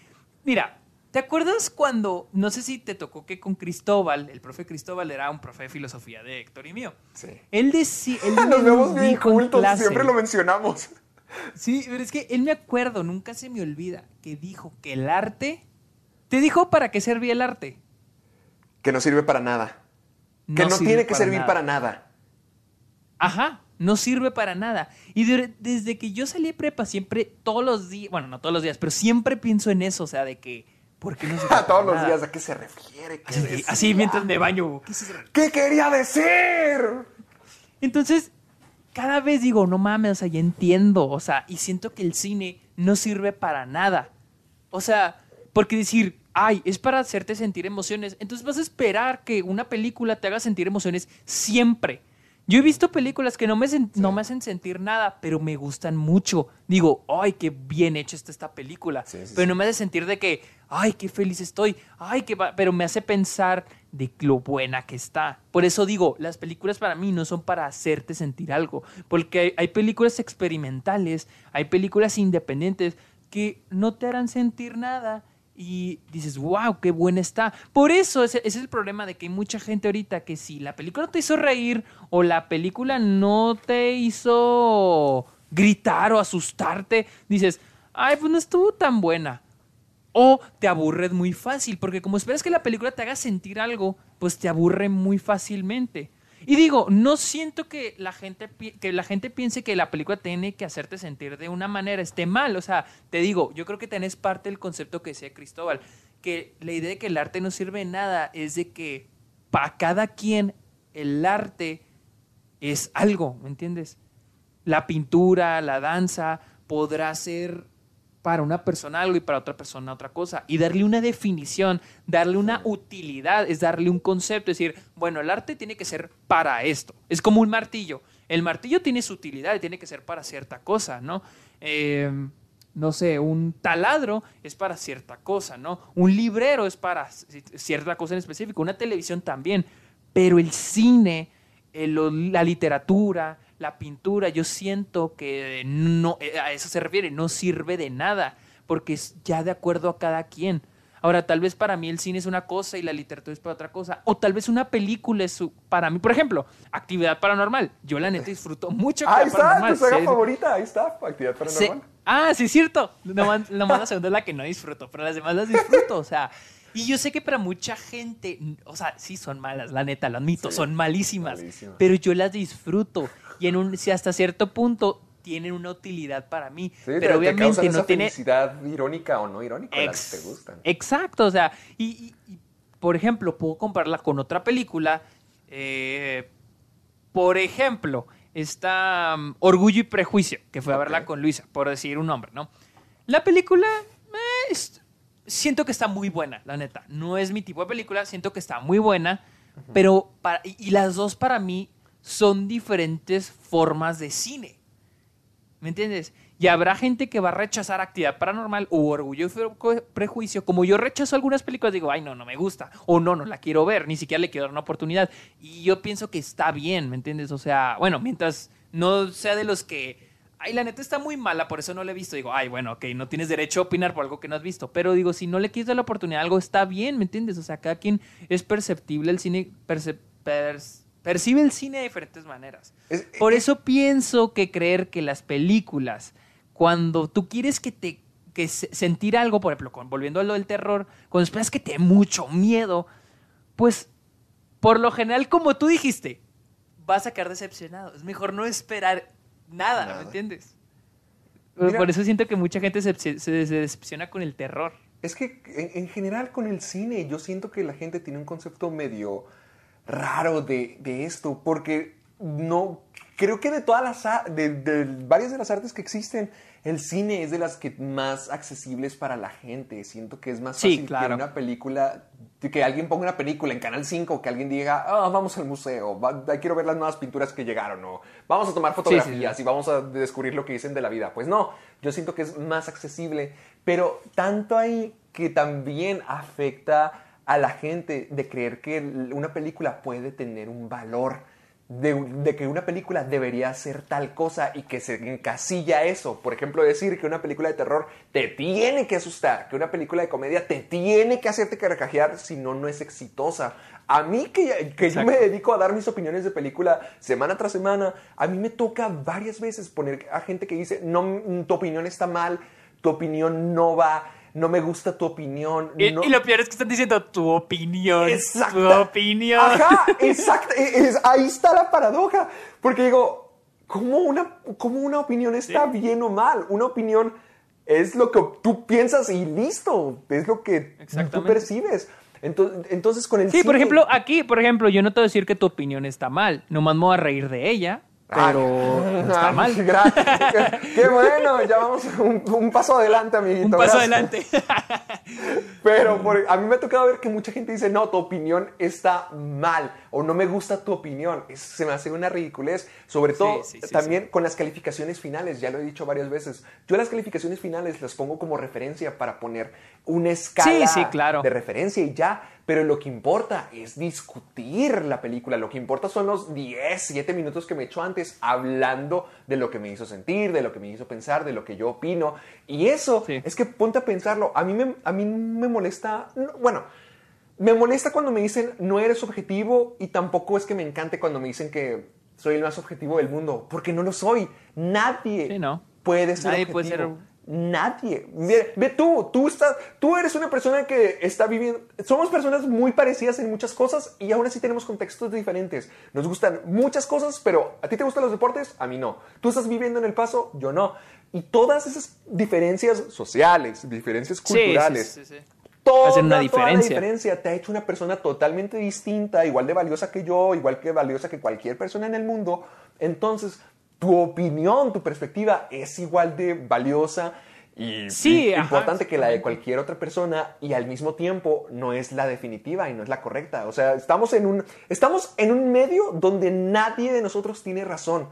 Mira, ¿te acuerdas cuando, no sé si te tocó que con Cristóbal, el profe Cristóbal era un profe de filosofía de Héctor y mío? Sí. Él decía... Nos vemos bien cultos, siempre lo mencionamos. Sí, pero es que él me acuerdo, nunca se me olvida, que dijo que el arte... ¿Te dijo para qué servía el arte? Que no sirve para nada. que no tiene que servir para nada. Ajá, no sirve para nada. Y desde que yo salí de prepa, siempre, todos los días, bueno, no todos los días, pero siempre pienso en eso, o sea, de que, ¿por qué no para Todos los días, ¿a qué se refiere? así, mientras me baño. ¿Qué, ¿Qué quería decir? Entonces, cada vez digo, no mames, o sea, ya entiendo, o sea, y siento que el cine no sirve para nada. O sea, porque decir, ay, es para hacerte sentir emociones, entonces vas a esperar que una película te haga sentir emociones siempre. Yo he visto películas que no me, no me hacen sentir nada, pero me gustan mucho. Digo, ay, qué bien hecha está esta película. pero no me hace sentir de que, ay, qué feliz estoy. Ay, qué pero me hace pensar de lo buena que está. Por eso digo, las películas para mí no son para hacerte sentir algo. Porque hay, hay películas experimentales, hay películas independientes que no te harán sentir nada y dices, wow, qué buena está. Por eso ese, es el problema de que hay mucha gente ahorita que si la película no te hizo reír o la película no te hizo gritar o asustarte, dices, ay, pues no estuvo tan buena. O te aburres muy fácil, porque como esperas que la película te haga sentir algo, pues te aburre muy fácilmente. Y digo, no siento que la gente que la gente piense que la película tiene que hacerte sentir de una manera esté mal, o sea, te digo, yo creo que tenés parte del concepto que decía Cristóbal, que la idea de que el arte no sirve de nada es de que para cada quien el arte es algo, ¿me entiendes? La pintura, la danza podrá ser para una persona algo y para otra persona otra cosa. Y darle una definición, darle una utilidad, es darle un concepto, es decir, bueno, el arte tiene que ser para esto. Es como un martillo. El martillo tiene su utilidad y tiene que ser para cierta cosa, ¿no? Em, no sé, un taladro es para cierta cosa, ¿no? Un librero es para cierta cosa en específico, una televisión también. Pero el cine, la literatura, la pintura, yo siento que no, eh, a eso se refiere, no sirve de nada, porque es ya de acuerdo a cada quien. Ahora, tal vez para mí el cine es una cosa y la literatura es para otra cosa. O tal vez una película es para mí. Por ejemplo, Actividad Paranormal. Yo la neta disfruto mucho Ahí está, tu saga favorita. Ahí está, Actividad Paranormal. Ah, sí, es cierto. Nomás, nomás la segunda es la que no disfruto, pero las demás las disfruto. O sea, y yo sé que para mucha gente, o sea, sí son malas, la neta, lo admito, son malísimas, pero yo las disfruto y en un, si hasta cierto punto tienen una utilidad para mí, pero obviamente no tiene felicidad irónica o no irónica las que te gustan. Exacto, o sea, y, por ejemplo, puedo compararla con otra película, eh, por ejemplo, está um, Orgullo y Prejuicio, que fue a verla con Luisa, por decir un nombre, ¿no? La película eh, siento que está muy buena, la neta. No es mi tipo de película, siento que está muy buena, pero para, y, las dos para mí son diferentes formas de cine. ¿Me entiendes? Y habrá gente que va a rechazar actividad paranormal o orgullo y prejuicio. Como yo rechazo algunas películas, digo, ay, no, no me gusta. O no, no la quiero ver, ni siquiera le quiero dar una oportunidad. Y yo pienso que está bien, ¿me entiendes? O sea, bueno, mientras no sea de los que ay, la neta está muy mala, por eso no la he visto. Digo, ay, bueno, ok, no tienes derecho a opinar por algo que no has visto. Pero digo, si no le quieres dar la oportunidad algo, está bien, ¿me entiendes? O sea, cada quien es perceptible el cine, percibe el cine de diferentes maneras. Es- Por eh, eso pienso que creer que las películas, cuando tú quieres que te que se- sentir algo, por ejemplo, con- volviendo a lo del terror, cuando esperas que te dé mucho miedo, pues por lo general, como tú dijiste, vas a quedar decepcionado. Es mejor no esperar nada, Nada. ¿me entiendes? Mira- por eso siento que mucha gente se, se- se decepciona con el terror. Es que en, en general con el cine yo siento que la gente tiene un concepto medio raro de, de esto, porque no creo que de todas las de, de varias de las artes que existen, el cine es de las que más accesibles para la gente. Siento que es más Sí, fácil claro. que una película, que alguien ponga una película en Canal 5, que alguien diga, ah, vamos al museo, va- quiero ver las nuevas pinturas que llegaron, o vamos a tomar sí, fotografías sí. y vamos a descubrir lo que dicen de la vida. Pues no, yo siento que es más accesible, pero tanto ahí que también afecta a la gente de creer que una película puede tener un valor, de, de que una película debería ser tal cosa y que se encasilla eso. Por ejemplo, decir que una película de terror te tiene que asustar, que una película de comedia te tiene que hacerte carcajear si no, no es exitosa. A mí que, que yo me dedico a dar mis opiniones de película semana tras semana, a mí me toca varias veces poner a gente que dice, no, tu opinión está mal, tu opinión no va, no me gusta tu opinión. Y, no- y lo peor es que están diciendo tu opinión. Exacto. Tu opinión. Ajá, exacto. e, Es- ahí está la paradoja. Porque digo, ¿cómo una, cómo una opinión está bien o mal? Una opinión es lo que tú piensas y listo. Es lo que tú Exactamente. percibes. Entonces, entonces con el Sí, por cine- ejemplo, aquí, por ejemplo, yo no te voy a decir que tu opinión está mal. Nomás me voy a reír de ella, pero Ah, no está mal. Gracias. Qué, qué bueno, ya vamos un, un paso adelante, amiguito. Un paso gracias. adelante. Pero por- a mí me ha tocado ver que mucha gente dice, no, tu opinión está mal o no me gusta tu opinión. Es- se me hace una ridiculez. Sobre todo sí, sí, también con las calificaciones finales, ya lo he dicho varias veces. Yo las calificaciones finales las pongo como referencia para poner una escala Sí, sí, claro. de referencia y ya. Pero lo que importa es discutir la película. Lo que importa son los 10, 7 minutos que me echo antes hablando de lo que me hizo sentir, de lo que me hizo pensar, de lo que yo opino. Y eso Sí. es que ponte a pensarlo. A mí me, a mí me molesta, no, bueno, me molesta cuando me dicen no eres objetivo y tampoco es que me encante cuando me dicen que soy el más objetivo del mundo, porque no lo soy. Nadie Sí, ¿no? puede ser Nadie objetivo. puede ser- Nadie. Ve, ve tú, tú, estás, tú eres una persona que está viviendo... Somos personas muy parecidas en muchas cosas y aún así tenemos contextos diferentes. Nos gustan muchas cosas, pero a ti te gustan los deportes, a mí no. Tú estás viviendo en El Paso, yo no. Y todas esas diferencias sociales, diferencias culturales, sí, sí, sí. Toda, Hacen una toda la diferencia. diferencia te ha hecho una persona totalmente distinta, igual de valiosa que yo, igual que valiosa que cualquier persona en el mundo. Entonces, tu opinión, tu perspectiva es igual de valiosa y, Sí, y ajá, importante que la de cualquier otra persona y al mismo tiempo no es la definitiva y no es la correcta. O sea, estamos en un, estamos en un medio donde nadie de nosotros tiene razón.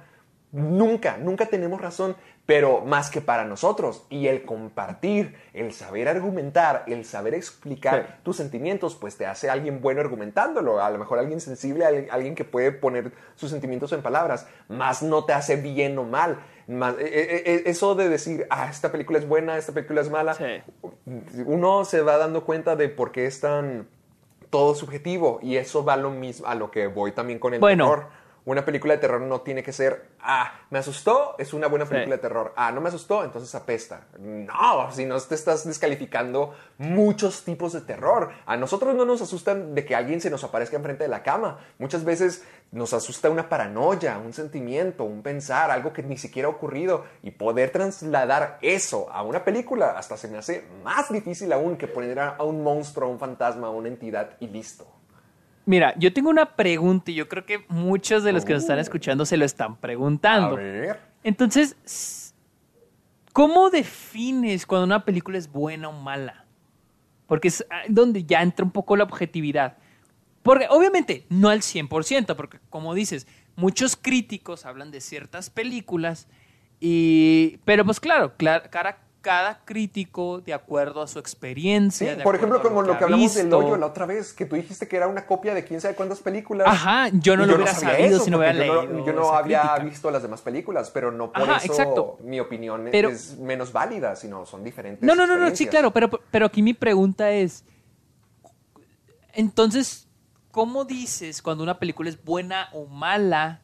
Nunca, nunca tenemos razón, pero más que para nosotros. Y el compartir, el saber argumentar, el saber explicar Sí. tus sentimientos, pues te hace alguien bueno argumentándolo. A lo mejor alguien sensible, al- alguien que puede poner sus sentimientos en palabras, más no te hace bien o mal. Más- e- e- e- eso de decir, ah, esta película es buena, esta película es mala, Sí. uno se va dando cuenta de por qué es tan todo subjetivo y eso va a lo mismo a lo que voy también con el Bueno. terror. Una película de terror no tiene que ser, ah, me asustó, es una buena película Sí. de terror. Ah, no me asustó, entonces apesta. No, si no te estás descalificando muchos tipos de terror. A nosotros no nos asustan de que alguien se nos aparezca enfrente de la cama. Muchas veces nos asusta una paranoia, un sentimiento, un pensar, algo que ni siquiera ha ocurrido. Y poder trasladar eso a una película hasta se me hace más difícil aún que poner a a un monstruo, a un fantasma, a una entidad y listo. Mira, yo tengo una pregunta y yo creo que muchos de los que nos están escuchando se lo están A preguntando. ver. Entonces, ¿cómo defines cuando una película es buena o mala? Porque es ah, donde ya entra un poco la objetividad. Porque obviamente no al 100%, porque como dices, muchos críticos hablan de ciertas películas, y, pero pues claro, cla- cara- cada crítico de acuerdo a su experiencia. por ejemplo, como lo que ha hablamos del visto. hoyo la otra vez, que tú dijiste que era una copia de quién sabe cuántas películas. Ajá, yo no lo hubiera sabía sabido eso, si no hubiera porque yo leído Yo no había crítica. visto las demás películas, pero no por Ajá, eso exacto. mi opinión Pero- es menos válida, sino son diferentes. No, no, no, no, sí, claro, pero, pero aquí mi pregunta es, entonces, ¿cómo dices cuando una película es buena o mala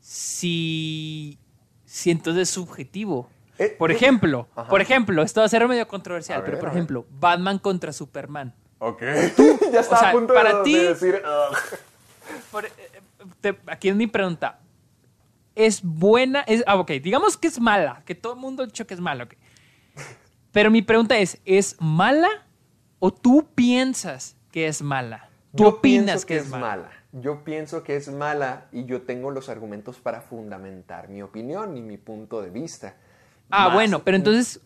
si, si entonces es subjetivo? Eh, por eh, ejemplo, ajá. por ejemplo, esto va a ser medio controversial, A pero ver, por ejemplo, Batman contra Superman. Ok. ya estaba sea, a punto para de, ti- de decir. "Ugh". Por- eh, te- aquí es mi pregunta. ¿Es buena? Es, ah, ok, digamos que es mala, que todo el mundo ha dicho que es mala, ok. Pero mi pregunta es, ¿es mala o tú piensas que es mala? ¿Tú Yo opinas pienso que, es mala? Yo pienso que es mala y yo tengo los argumentos para fundamentar mi opinión y mi punto de vista. Ah, Más- bueno, pero entonces,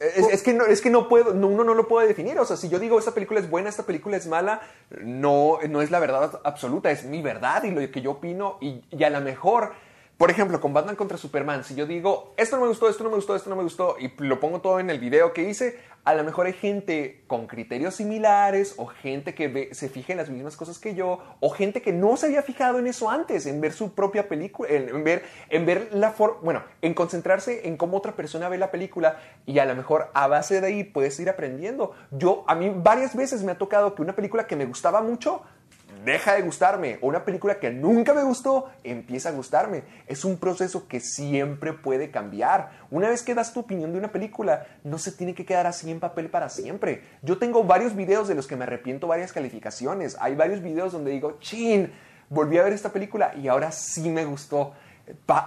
Es, es que no, es que no puedo, no, uno no lo puede definir. O sea, si yo digo esta película es buena, esta película es mala, no, no es la verdad absoluta, es mi verdad y lo que yo opino. Y, y a lo mejor, por ejemplo, con Batman contra Superman, si yo digo esto no me gustó, esto no me gustó, esto no me gustó, y lo pongo todo en el video que hice, a lo mejor hay gente con criterios similares, o gente que se fija en las mismas cosas que yo, o gente que no se había fijado en eso antes, en ver su propia película, en, en ver, en ver la forma, bueno, en concentrarse en cómo otra persona ve la película, y a lo mejor a base de ahí puedes ir aprendiendo. Yo, a mí varias veces me ha tocado que una película que me gustaba mucho, deja de gustarme. O una película que nunca me gustó, empieza a gustarme. Es un proceso que siempre puede cambiar. Una vez que das tu opinión de una película, no se tiene que quedar así en papel para siempre. Yo tengo varios videos de los que me arrepiento varias calificaciones. Hay varios videos donde digo, chin, volví a ver esta película y ahora sí me gustó.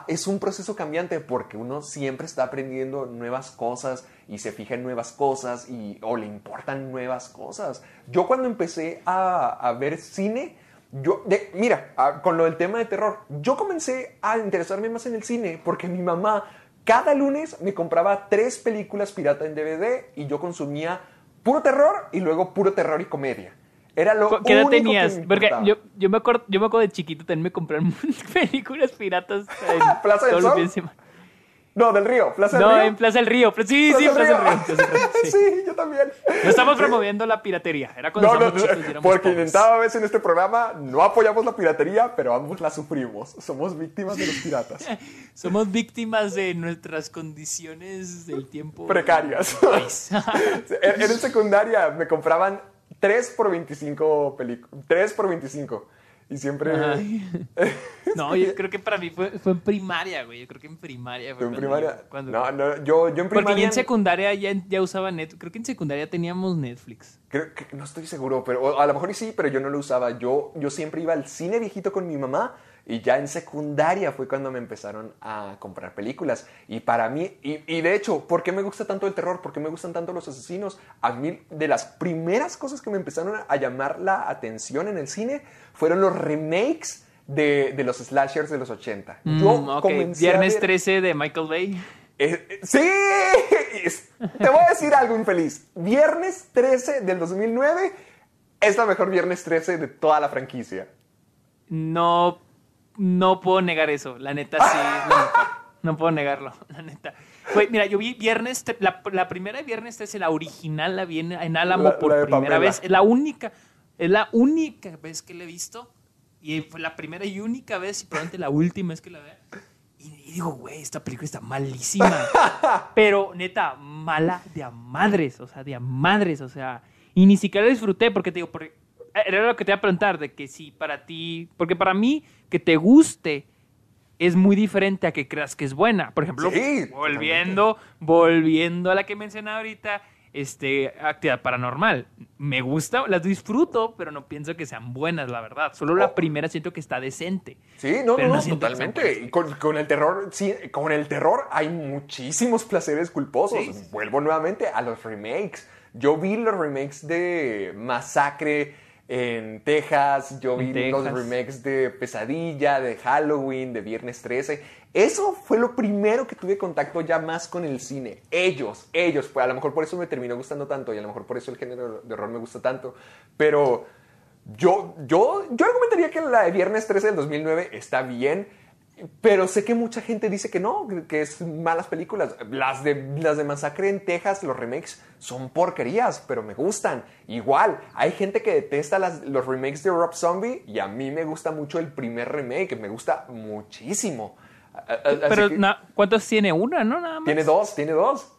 Es un proceso cambiante porque uno siempre está aprendiendo nuevas cosas y se fija en nuevas cosas y, o le importan nuevas cosas. Yo cuando empecé a, ver cine, yo, de- mira, con lo del tema de terror, yo comencé a interesarme más en el cine porque mi mamá cada lunes me compraba tres películas pirata en DVD y yo consumía puro terror y luego puro terror y comedia. Era lo ¿qué edad que tenías? me Porque yo, yo, me acuerdo, yo me acuerdo de chiquito también me compraron películas piratas. En Plaza del Sol. No, del río, Plaza del No, Río. en Plaza del Río. Sí, sí, Plaza Plaza del Río. Plaza del Río, sí. sí, yo también. No estamos promoviendo la piratería. Era cuando No, no, no, chicos porque intentaba veces en este programa no apoyamos la piratería, pero ambos la sufrimos. Somos víctimas de los piratas. Somos víctimas de nuestras condiciones del tiempo. Precarias. En, en secundaria me compraban 3 por 25 películas. 3 por 25. Y siempre... No, yo creo que para mí fue, fue en primaria, güey. Yo creo que en primaria fue en primaria... cuando- No, no, yo, yo en Porque primaria... ya en secundaria ya, ya usaba Netflix. Creo que en secundaria teníamos Netflix. Creo que no estoy seguro, pero a lo mejor sí, pero yo no lo usaba. Yo, yo siempre iba al cine viejito con mi mamá y ya en secundaria fue cuando me empezaron a comprar películas. Y para mí, y, y de hecho, ¿por qué me gusta tanto el terror? ¿Por qué me gustan tanto los asesinos? A mí, de las primeras cosas que me empezaron a llamar la atención en el cine fueron los remakes de, de los slashers de los 80. Yo Mm, ok. comencé Viernes ver- 13 de Michael Bay. eh, eh, sí, te voy a decir algo infeliz. Viernes 13 del 2009 es la mejor Viernes 13 de toda la franquicia. No, no puedo negar eso. La neta sí. es. No puedo negarlo, la neta. Güey, mira, yo vi Viernes, la, la primera de Viernes 13, la original, la vi en, en Álamo La- por la primera Pamela. vez. Es la única, es la única vez que la he visto. Y fue la primera y única vez, y probablemente la última vez que la vea. Y, y digo, güey, esta película está malísima. Pero, neta, mala de a madres, o sea, de a madres, o sea. Y ni siquiera la disfruté, porque te digo, porque, era lo que te iba a preguntar, de que si para ti, porque para mí, que te guste es muy diferente a que creas que es buena. Por ejemplo, Sí, volviendo, volviendo a la que mencioné ahorita, este, actividad paranormal. Me gusta, las disfruto, pero no pienso que sean buenas, la verdad. Solo la Oh. primera siento que está decente. Sí, no, no, no totalmente. con, con el terror, sí, con el terror hay muchísimos placeres culposos. Sí. Vuelvo nuevamente a los remakes. Yo vi los remakes de Masacre en Texas, yo vi los remakes de Pesadilla, de Halloween, de Viernes 13. Eso fue lo primero que tuve contacto ya más con el cine. Ellos, ellos. Pues a lo mejor por eso me terminó gustando tanto y a lo mejor por eso el género de horror me gusta tanto. Pero yo, yo, yo argumentaría que la de Viernes 13 del 2009 está bien, pero sé que mucha gente dice que no, que es malas películas. Las de, las de Masacre en Texas, los remakes, son porquerías, pero me gustan. Igual, hay gente que detesta las- los remakes de Rob Zombie y a mí me gusta mucho el primer remake, me gusta muchísimo. Así Pero, que- ¿cuántos tiene? Una, ¿no? Nada más. tiene dos, tiene dos.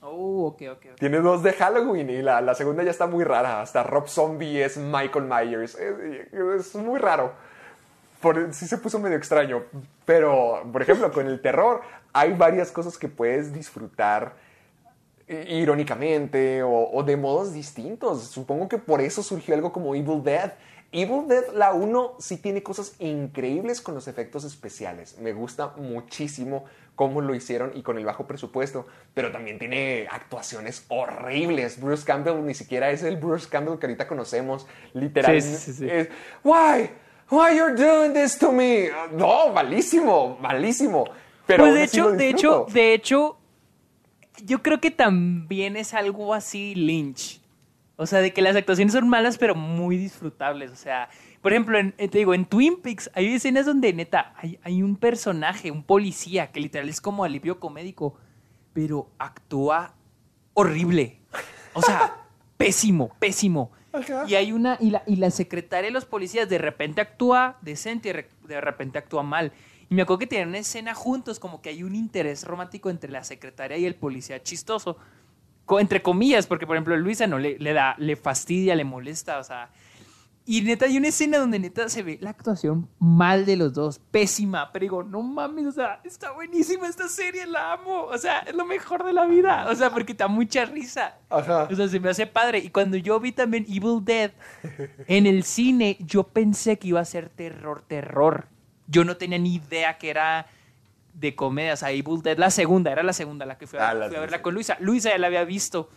Oh, ok, ok. ok. Tiene dos de Halloween y la, la segunda ya está muy rara. Hasta Rob Zombie es Michael Myers. Es, es muy raro. Por, sí se puso medio extraño. Pero, por ejemplo, con el terror hay varias cosas que puedes disfrutar irónicamente o, o de modos distintos. Supongo que por eso surgió algo como Evil Dead. Evil Dead, la 1, sí tiene cosas increíbles con los efectos especiales. Me gusta muchísimo cómo lo hicieron y con el bajo presupuesto, pero también tiene actuaciones horribles. Bruce Campbell ni siquiera es el Bruce Campbell que ahorita conocemos. Literalmente. Sí, sí, sí. es, Why? Why you're doing this to me? No, malísimo, malísimo. Pero pues de hecho, de hecho, de hecho, yo creo que también es algo así Lynch. O sea, de que las actuaciones son malas, pero muy disfrutables. O sea, por ejemplo, en, eh, te digo, en Twin Peaks hay escenas donde neta hay, hay un personaje, un policía, que literal es como alivio comédico, pero actúa horrible. O sea, pésimo, pésimo. Y hay una, y la, y la secretaria de los policías de repente actúa decente y de repente actúa mal. Y me acuerdo que tienen una escena juntos, como que hay un interés romántico entre la secretaria y el policía chistoso. Entre comillas, porque por ejemplo Luisa no le, le da, le fastidia, le molesta, o sea. Y neta, hay una escena donde neta se ve la actuación mal de los dos, pésima, pero digo, no mames, o sea, está buenísima esta serie, la amo, o sea, es lo mejor de la vida, o sea, porque da mucha risa. Ajá. O sea, se me hace padre. Y cuando yo vi también Evil Dead en el cine, yo pensé que iba a ser terror, terror. Yo no tenía ni idea que era de comedia. O sea, Evil Dead, la segunda, era la segunda la que fui a, Ah, fui a verla con Luisa. Luisa ya la había visto.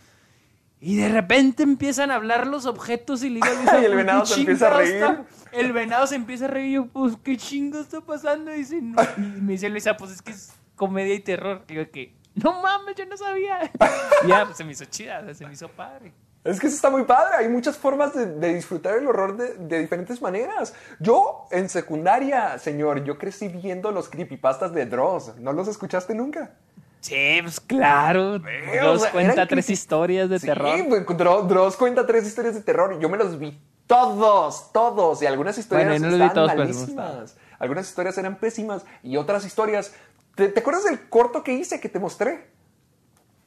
Y de repente empiezan a hablar los objetos y le digo a Y el "Pues, venado ¿qué se empieza a reír. está-?" El venado se empieza a reír y yo, pues, ¿qué chingo está pasando? Y, dice, "No". Y me dice Luisa, pues es que es comedia y terror. Digo que, no mames, yo no sabía. Y ya, pues se me hizo chida, se me hizo padre. Es que eso está muy padre. Hay muchas formas de, de disfrutar el horror de, de diferentes maneras. Yo, en secundaria, señor, yo crecí viendo los creepypastas de Dross. ¿No los escuchaste nunca? Sí, pues claro. Eh, o sea, cuenta tres historias de sí, terror. pues, Dro- Dross cuenta tres historias de terror. y Yo me los vi todos, todos. Y algunas historias Bueno, no estaban todos, malísimas. Algunas historias eran pésimas. Y otras historias... ¿Te, te acuerdas del corto que hice que te mostré?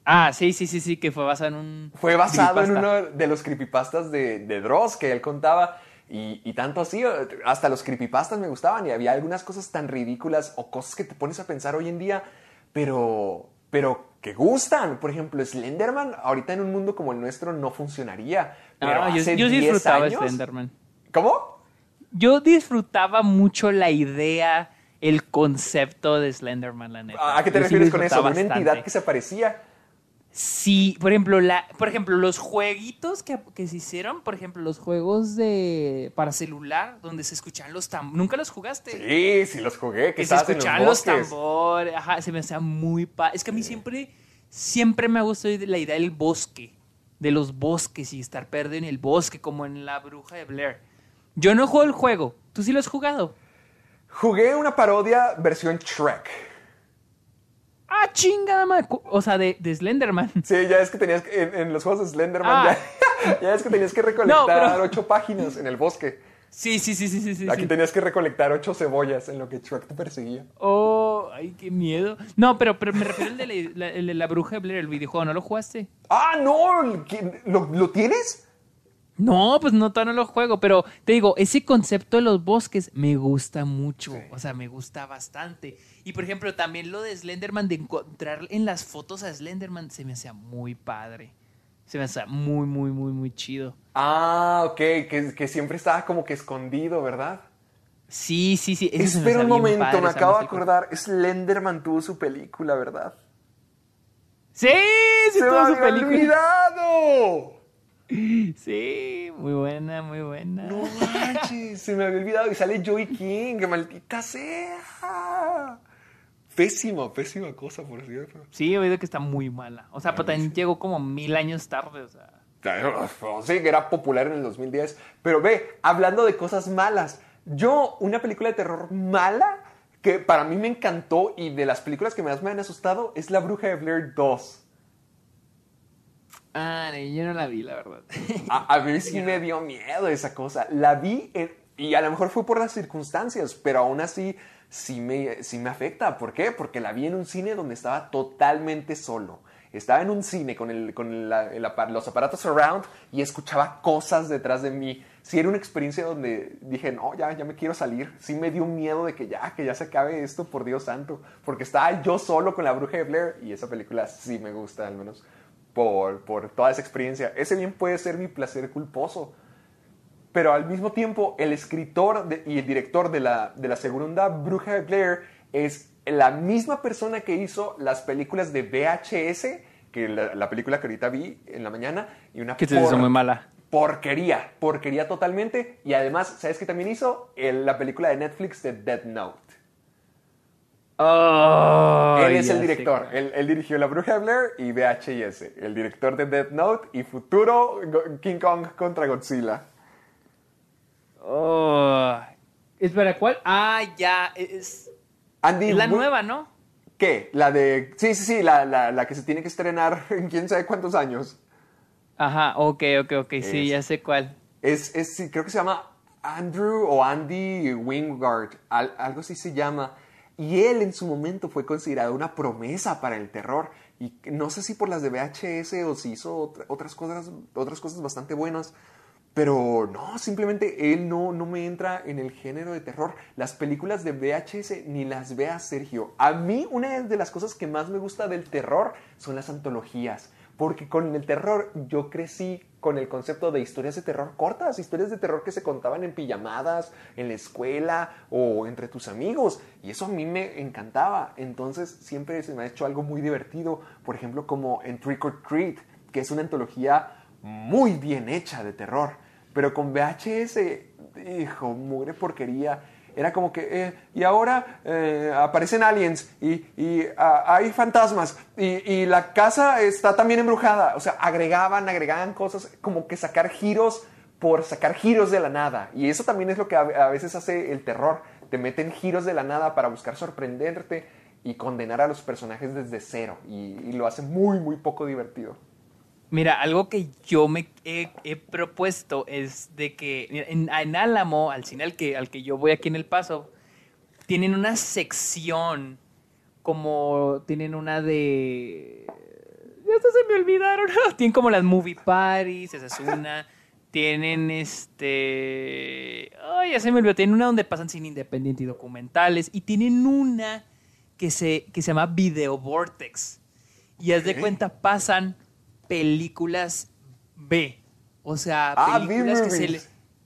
Ah, sí, sí, sí, sí, que fue basado en un. Fue basado en uno de los creepypastas de, de Dross que él contaba. Y, y tanto así, hasta los creepypastas me gustaban. Y había algunas cosas tan ridículas o cosas que te pones a pensar hoy en día, pero, pero que gustan. Por ejemplo, Slenderman, ahorita en un mundo como el nuestro no funcionaría. Pero Ah, yo, hace yo sí 10 disfrutaba años- Slenderman. ¿Cómo? Yo disfrutaba mucho la idea, el concepto de Slenderman, la neta. ¿A qué te Yo sí refieres con eso? disfrutaba ¿Una entidad bastante. que se aparecía? Sí, por ejemplo, la, por ejemplo, los jueguitos que, que se hicieron, por ejemplo, los juegos de para celular, donde se escuchaban los tambores. ¿Nunca los jugaste? Sí, sí los jugué. Que que se escuchaban los, tambores, ajá, se me hacía muy pa Es que a mí siempre, siempre me ha gustado la idea del bosque, de los bosques y estar perdido en el bosque, como en La Bruja de Blair. Yo no juego el juego, ¿tú sí lo has jugado? Jugué una parodia versión Shrek. Ah, chingada madre. O sea, de, de Slenderman. Sí, ya es que tenías que, en, en los juegos de Slenderman, Ah. ya, ya es que tenías que recolectar pero- ocho páginas en el bosque. Sí, sí, sí, sí, sí. Aquí sí. tenías que recolectar ocho cebollas en lo que Shrek te perseguía. Oh, ay, qué miedo. No, pero, pero me refiero al de la, la- Bruja de Blair, el videojuego, ¿no lo jugaste? ¡Ah, no! ¿Qué- ¿Lo, lo tienes? No, pues no, todavía no lo juego, pero te digo, ese concepto de los bosques me gusta mucho, o sea, me gusta bastante. Y por ejemplo, también lo de Slenderman, de encontrar en las fotos a Slenderman, se me hacía muy padre. Se me hacía muy, muy, muy, muy chido. Ah, ok, que, que siempre estaba como que escondido, ¿verdad? Sí, sí, sí. eso Espera un momento, padre, me acabo de acordar. Slenderman tuvo su película, ¿verdad? Sí, sí, ¡Se me tuvo su había película. olvidado! Sí, muy buena, muy buena. No manches, se me había olvidado. Y sale Joey King, que maldita sea. Pésima, pésima cosa, por cierto. Sí, he oído que está muy mala. O sea, pero también llegó como mil años tarde, o sea. Sí, que era popular en el 2010. Pero ve, hablando de cosas malas, yo, una película de terror mala que para mí me encantó y de las películas que más me han asustado es La Bruja de Blair 2. Ah, yo no la vi, la verdad. A, a mí sí me dio miedo esa cosa. La vi en- y a lo mejor fue por las circunstancias, pero aún así sí me, sí me afecta. ¿Por qué? Porque la vi en un cine donde estaba totalmente solo. estaba en un cine con, el, con la- el los aparatos surround y escuchaba cosas detrás de mí. Sí, era una experiencia donde dije, no, ya, ya me quiero salir. Sí me dio miedo de que ya, que ya se acabe esto, por Dios santo. Porque estaba yo solo con la bruja de Blair y esa película sí me gusta, al menos por, por toda esa experiencia. Ese bien puede ser mi placer culposo. Pero al mismo tiempo, el escritor de- y el director de la, de la segunda Bruja de Blair es la misma persona que hizo las películas de VHS, que la, la película que ahorita vi en la mañana, y una Que te hizo muy mala. porquería, porquería totalmente. Y además, ¿sabes qué también hizo? El- la película de Netflix de Dead Note. Oh, Él es el director. Él, él dirigió La Bruja de Blair y VHS. El director de Death Note y futuro King Kong contra Godzilla. Oh. Espera, ¿cuál? Ah, ya. Es, Andy, es la nueva, ¿no? ¿Qué? La de... Sí, sí, sí, la, la, la que se tiene que estrenar en quién sabe cuántos años. Ajá, ok, ok, ok. Sí, Es- ya sé cuál. Es, es, sí, creo que se llama Andrew o Andy Wingard, al- algo así se llama. Y él en su momento fue considerado una promesa para el terror. Y no sé si por las de VHS o si hizo otra- otras cosas, otras cosas bastante buenas. Pero no, simplemente él no, no me entra en el género de terror. Las películas de VHS ni las vea Sergio. A mí una de las cosas que más me gusta del terror son las antologías. Porque con el terror yo crecí con el concepto de historias de terror cortas, historias de terror que se contaban en pijamadas, en la escuela o entre tus amigos. Y eso a mí me encantaba. Entonces siempre se me ha hecho algo muy divertido. Por ejemplo, como en Trick or Treat, que es una antología muy bien hecha de terror. Pero con VHS, hijo, mugre porquería. Era como que, eh, y ahora eh, aparecen aliens y, ah, hay fantasmas y, la casa está también embrujada. O sea, agregaban, agregaban cosas como que sacar giros por sacar giros de la nada. Y eso también es lo que a, veces hace el terror. Te meten giros de la nada para buscar sorprenderte y condenar a los personajes desde cero. Y lo hace muy, muy poco divertido. Mira, algo que yo me he, he propuesto es de que en, en Álamo, al cine al que, al que yo voy aquí en El Paso, tienen una sección como tienen una de... Ya se me olvidaron. tienen como las movie parties, esa es una. Tienen este... Ay, ya se me olvidó. Tienen una donde pasan cine independiente y documentales. Y tienen una que se, que se llama Video Vortex. Y haz de cuenta, pasan películas B. O sea, Ah, películas que se le...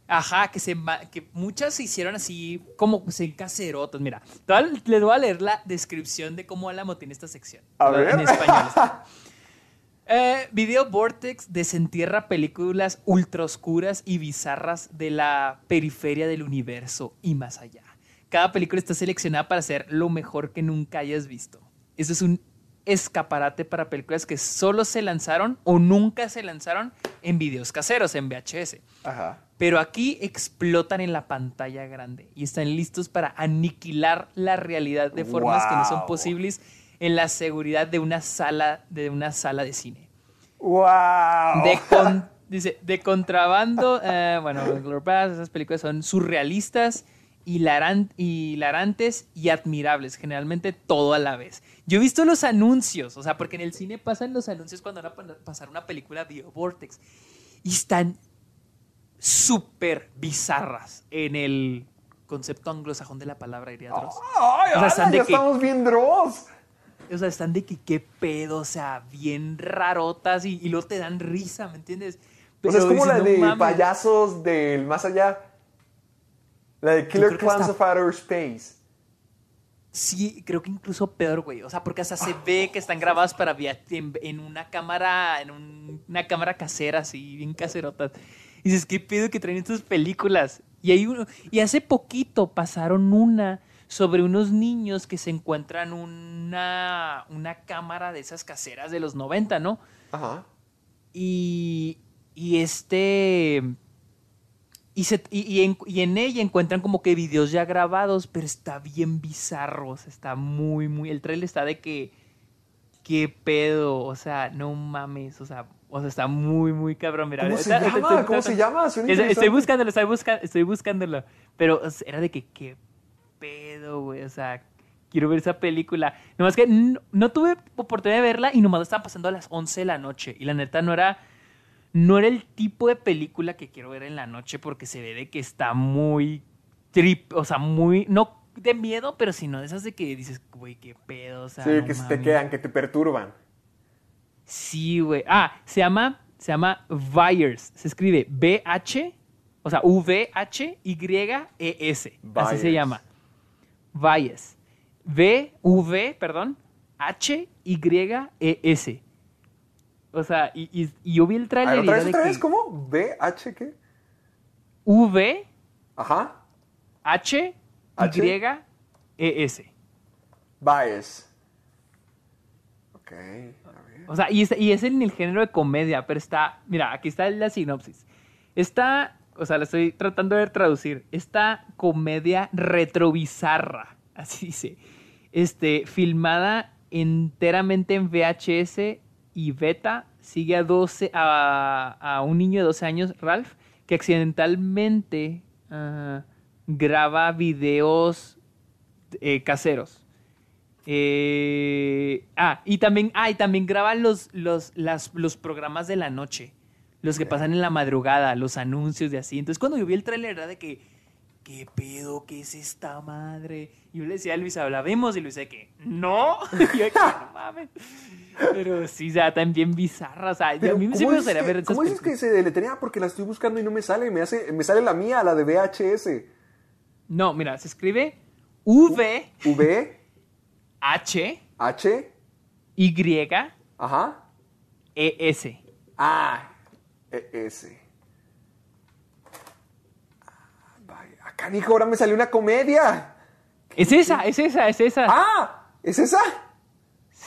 Ajá, que, se, que muchas se hicieron así como pues, en caserotas. Mira, les voy a leer la descripción de cómo Álamo tiene esta sección. A ver. En español. está. Eh, Video Vortex desentierra películas ultra oscuras y bizarras de la periferia del universo y más allá. Cada película está seleccionada para ser lo mejor que nunca hayas visto. Eso es un escaparate para películas que solo se lanzaron o nunca se lanzaron en videos caseros, en VHS. Ajá. Pero aquí explotan en la pantalla grande y están listos para aniquilar la realidad de formas que no son Wow. posibles en la seguridad de una sala de una sala de cine. ¡Wow! De con- dice, de contrabando, eh, bueno, esas películas son surrealistas, hilaran- hilarantes y admirables, generalmente todo a la vez. Yo he visto los anuncios, o sea, porque en el cine pasan los anuncios cuando van a pasar una película Video Vortex y están súper bizarras en el concepto anglosajón de la palabra, diría Dross. ¡Ay, O sea, están de ya que- estamos bien Dross! O sea, están de que qué pedo, o sea, bien rarotas y, y luego te dan risa, ¿me entiendes? O sea, es como dices, la "No de mames". payasos del más allá. La de Killer Clowns of Outer Space. Sí, creo que incluso peor, güey. O sea, porque hasta se ve que están grabadas para en, en una cámara, en un- una cámara casera, así, bien caserotas. Y dices, ¿qué pedo que traen estas películas? Y hay uno, y hace poquito pasaron una sobre unos niños que se encuentran una, una cámara de esas caseras de los 90, ¿no? Ajá. Y, y este. Y, se- y- y en, y en ella encuentran como que videos ya grabados, pero está bien bizarro. o sea, está muy, muy. El trailer está de que. ¿Qué pedo? O sea, no mames. O sea, o sea está muy, muy cabrón. Mira, ¿Cómo se ahorita- llama? estoy- ¿Cómo se llama? Estoy, buscándolo, estoy, busca- estoy buscándolo. Pero o sea, era de que, ¿qué pedo, güey? O sea, quiero ver esa película. Nomás que no, no tuve oportunidad de verla y nomás estaba pasando a las 11 de la noche. Y la neta no era, no era el tipo de película que quiero ver en la noche porque se ve de que está muy trip, o sea, muy, no de miedo, pero sino de esas de que dices, güey, qué pedo, o sea, Sí, no que se te quedan, que te perturban. Sí, güey. Ah, se llama, se llama Vyers. Se escribe B-H, o sea, V-H-Y-E-S. Así se llama. Vyers. V-V, perdón, H-Y-E-S. O sea, y, y- y yo vi el tráiler y otra vez, otra que vez, ¿cómo? ¿B, H, qué? V, Ajá. H, H. Y, E, S. Bias. Ok, a ver. O sea, y es, y es en el género de comedia, pero está, mira, aquí está la sinopsis. Está, o sea, la estoy tratando de traducir. Esta comedia retrobizarra, así dice. Este, filmada enteramente en VHS y beta, sigue a, 12, a, a un niño de 12 años, Ralph, que accidentalmente ah, graba videos eh, caseros. Eh, ah, y también, ah, y también graba los, los, las- los programas de la noche, los que pasan en la madrugada, los anuncios de así. Entonces, cuando yo vi el tráiler, era de que, ¿qué pedo? ¿Qué es esta madre? Y yo le decía a Luis, ¿la vemos? Y Luis de que, ¿no? Y yo no mames. Pero sí, o sea, también bizarra. O sea, Pero, a mí sí ¿cómo me gustaría ver ¿Cómo dices que se deletrea? Porque la estoy buscando y no me sale. Me, hace, me sale la mía, la de VHS. No, mira, se escribe V, V, H, H, Y, ajá. E, S. Ah, E, S. Ah, vaya. Acá, hijo, ahora me salió una comedia. Es esa, es esa, es esa. Ah, ¿es esa?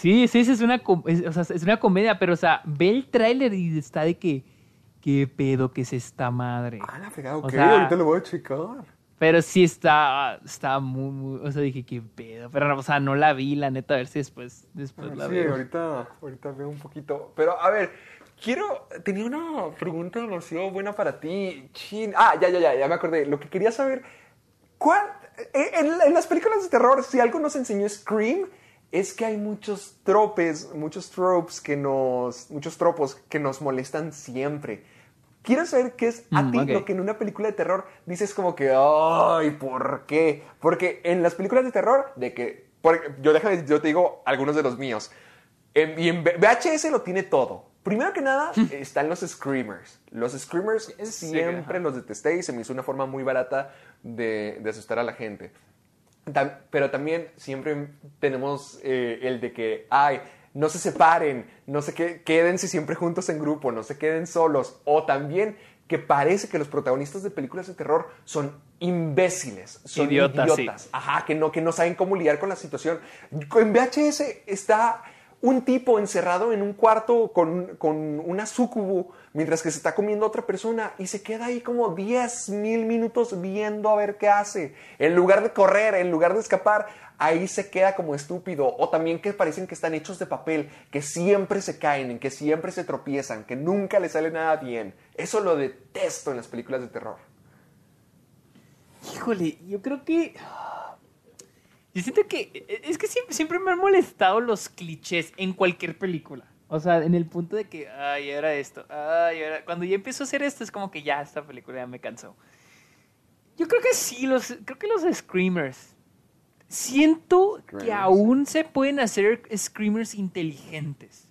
Sí, sí, sí, es una, es, o sea, es una comedia, pero, o sea, ve el tráiler y está de que, ¿qué pedo que es esta madre? Ah, la fregada, O ok, sea, ahorita lo voy a checar. Pero sí está, está muy, muy, o sea, dije, ¿qué pedo? Pero, o sea, no la vi, la neta, a ver si después, después Ah, la sí, veo. ahorita, ahorita veo un poquito. Pero, a ver, quiero. Tenía una pregunta demasiado buena para ti. Chin. Ah, ya, ya, ya, ya me acordé. Lo que quería saber. ¿Cuál. eh, En, en las películas de terror, si algo nos enseñó Scream, es que hay muchos tropes, muchos tropes que nos. Muchos tropos que nos molestan siempre. Quiero saber qué es a Mm, ti ok. lo que en una película de terror dices como que, ay, ¿por qué? Porque en las películas de terror, de que, por- yo déjame, yo te digo algunos de los míos. En- y en VHS lo tiene todo. Primero que nada, están los screamers. Los screamers sí, siempre ajá. los detesté y se me hizo una forma muy barata de, de asustar a la gente. Tam- pero también siempre tenemos eh, el de que, ay, no se separen, no se que, quédense siempre juntos en grupo, no se queden solos. O también que parece que los protagonistas de películas de terror son imbéciles, son Idiotas, idiotas. sí. Ajá, que no, que no saben cómo lidiar con la situación. En VHS está un tipo encerrado en un cuarto con, con una sucubu mientras que se está comiendo otra persona y se queda ahí como 10 mil minutos viendo a ver qué hace. En lugar de correr, en lugar de escapar, ahí se queda como estúpido. O también que parecen que están hechos de papel, que siempre se caen, en que siempre se tropiezan, que nunca les sale nada bien. Eso lo detesto en las películas de terror. Híjole, yo creo que. Yo siento que. Es que siempre, siempre me han molestado los clichés en cualquier película. O sea, en el punto de que, ay, era esto, ay, era... Cuando ya empiezo a hacer esto, es como que ya esta película ya me cansó. Yo creo que sí, los, creo que los screamers. Siento que Screamers. aún se pueden hacer screamers inteligentes.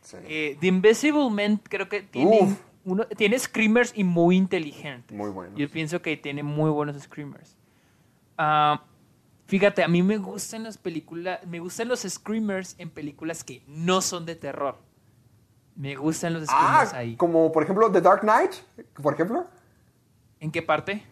Sí. Eh, The Invisible Man creo que tiene, uno, tiene screamers y muy inteligentes. Muy buenos. Yo pienso que tiene muy buenos screamers. Ah, fíjate, a mí me gustan las películas, me gustan los screamers en películas que no son de terror. Me gustan los screamers Ah, ahí. como por ejemplo The Dark Knight, por ejemplo. ¿En qué parte?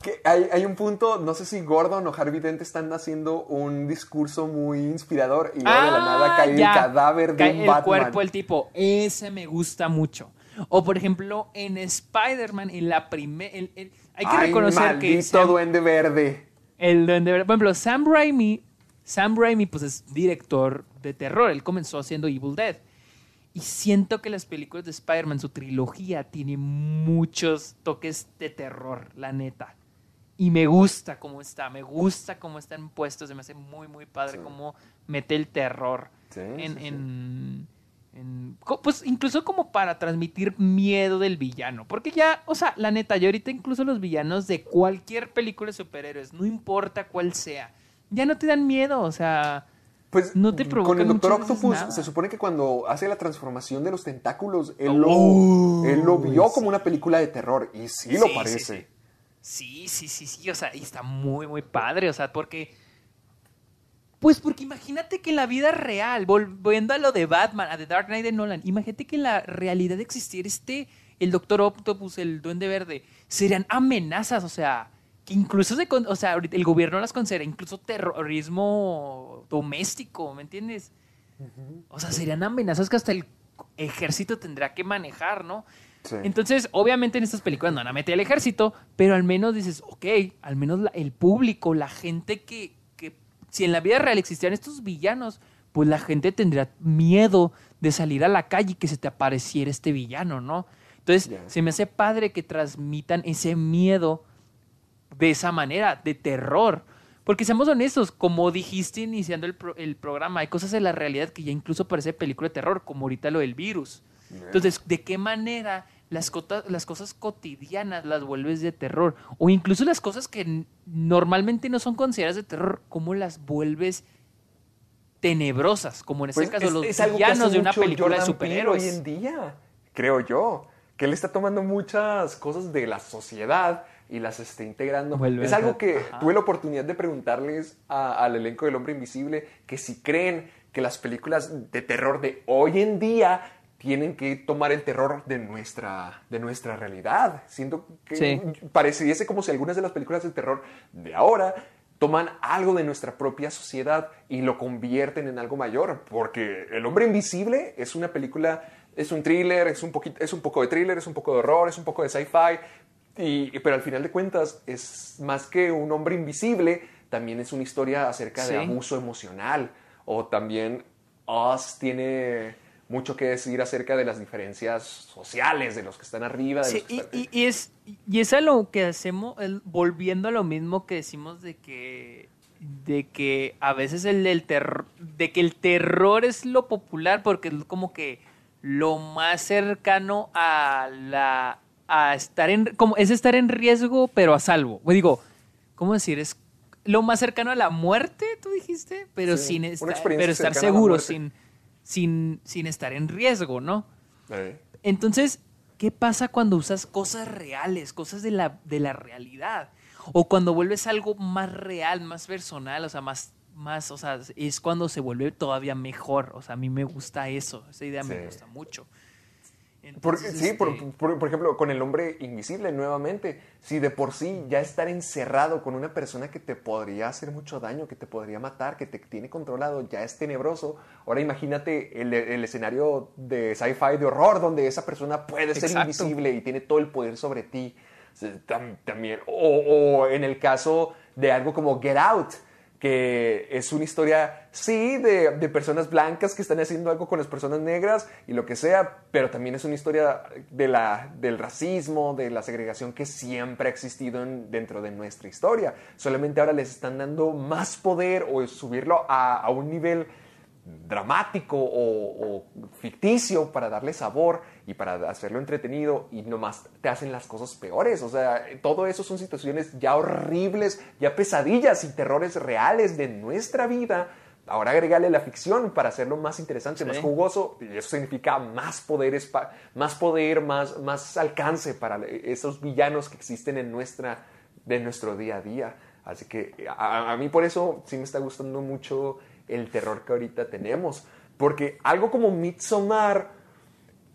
Que hay, hay un punto, no sé si Gordon o Harvey Dent están haciendo un discurso muy inspirador y luego de la nada cae Ah, ya. el cadáver de Cae un el Batman. cuerpo del tipo. Ese me gusta mucho. O por ejemplo, en Spider-Man, en la primera... Hay que Ay, reconocer que... maldito duende verde. El duende verde. Por ejemplo, Sam Raimi, Sam Raimi pues es director de terror. Él comenzó haciendo Evil Dead. Y siento que las películas de Spider-Man, su trilogía, tiene muchos toques de terror, la neta. y me gusta cómo está, me gusta cómo están puestos, se me hace muy, muy padre Sí. cómo mete el terror Sí, en, sí, sí. en- en- pues incluso como para transmitir miedo del villano, porque ya, o sea, la neta, yo ahorita incluso los villanos de cualquier película de superhéroes, no importa cuál sea, ya no te dan miedo, o sea, Pues No te con el Doctor Octopus nada. se supone que cuando hace la transformación de los tentáculos, él, Oh, lo, él lo vio sí. como una película de terror y sí, lo Sí, parece. sí. Sí, sí, sí, sí, o sea, y está muy, muy padre, o sea, porque... Pues porque imagínate que en la vida real, volviendo a lo de Batman, a The Dark Knight de Nolan, imagínate que en la realidad existiera este, el Doctor Octopus, el Duende Verde, serían amenazas, o sea, que incluso se, o sea, el gobierno las considera incluso terrorismo doméstico, ¿me entiendes? O sea, serían amenazas que hasta el ejército tendrá que manejar, ¿no? Sí. Entonces, obviamente en estas películas no van a meter al ejército, pero al menos dices, ok, al menos la- el público, la gente que, si en la vida real existieran estos villanos, pues la gente tendría miedo de salir a la calle y que se te apareciera este villano, ¿no? Entonces, se me hace padre que transmitan ese miedo de esa manera, de terror. Porque seamos honestos, como dijiste iniciando el, pro- el programa, hay cosas en la realidad que ya incluso parece película de terror, como ahorita lo del virus. Entonces, ¿de qué manera las, las cosas cotidianas las vuelves de terror? O incluso las cosas que normalmente no son consideradas de terror, ¿cómo las vuelves tenebrosas? Como en este Pues caso, es, los es villanos de una película de Jordan superhéroes. hoy en día, creo yo. Que él está tomando muchas cosas de la sociedad y las está integrando. Vuelve es algo que ajá. tuve la oportunidad de preguntarles a- al elenco del Hombre Invisible que si creen que las películas de terror de hoy en día tienen que tomar el terror de nuestra, de nuestra realidad. Siento que Sí. pareciese como si algunas de las películas de terror de ahora toman algo de nuestra propia sociedad y lo convierten en algo mayor, porque El hombre invisible es una película, es un thriller, es un, poquito, es un poco de thriller, es un poco de horror, es un poco de sci-fi, y, pero al final de cuentas es más que un hombre invisible, también es una historia acerca de abuso emocional, o también Oz tiene mucho que decir acerca de las diferencias sociales, de los que están arriba, de Sí, los que y, están... y- y es, y es a lo que hacemos, el- volviendo a lo mismo que decimos de que, de que a veces el del terror, de que el terror es lo popular porque es como que lo más cercano a la, a estar en, como es estar en riesgo pero a salvo. O digo, ¿cómo decir? Es lo más cercano a la muerte, tú dijiste, pero Sí, sin estar, pero estar seguro, sin, sin, sin estar en riesgo, ¿no? Eh. Entonces, ¿qué pasa cuando usas cosas reales, cosas de la, de la realidad? O cuando vuelves algo más real, más personal, o sea, más, más, o sea, es cuando se vuelve todavía mejor. O sea, a mí me gusta eso, esa idea me gusta mucho. Entonces, sí, por, este, por- por ejemplo, con el hombre invisible, nuevamente, si de por sí ya estar encerrado con una persona que te podría hacer mucho daño, que te podría matar, que te tiene controlado, ya es tenebroso, ahora imagínate el, el escenario de sci-fi de horror, donde esa persona puede ser Exacto. invisible y tiene todo el poder sobre ti. También, o, o en el caso de algo como Get Out, que es una historia, sí, de, de personas blancas que están haciendo algo con las personas negras y lo que sea, pero también es una historia de la, del racismo, de la segregación que siempre ha existido en- dentro de nuestra historia. Solamente ahora les están dando más poder o subirlo a, a un nivel dramático o ficticio para darle sabor y para hacerlo entretenido y nomás te hacen las cosas peores. O sea, todo eso son situaciones ya horribles, ya pesadillas y terrores reales de nuestra vida. Ahora agregarle la ficción para hacerlo más interesante, más jugoso y eso significa más poderes, más poder, más, más alcance para esos villanos que existen en nuestra, de nuestro día a día. Así que a, a mí por eso sí me está gustando mucho el terror que ahorita tenemos. Porque algo como Midsommar,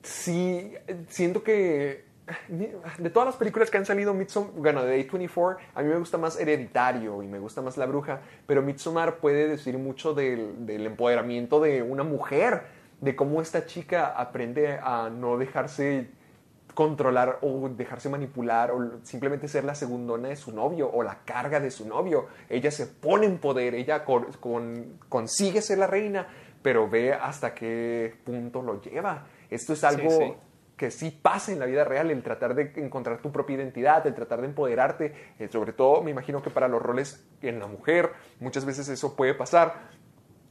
sí, siento que de todas las películas que han salido, Midsommar, bueno, de A24, a mí me gusta más Hereditario y me gusta más La Bruja, pero Midsommar puede decir mucho del, del empoderamiento de una mujer, de cómo esta chica aprende a no dejarse controlar o dejarse manipular o simplemente ser la segundona de su novio o la carga de su novio. Ella se pone en poder, ella con- con- consigue ser la reina, pero ve hasta qué punto lo lleva. Esto es algo sí. que sí pasa en la vida real, el tratar de encontrar tu propia identidad, el tratar de empoderarte, eh, sobre todo me imagino que para los roles en la mujer muchas veces eso puede pasar.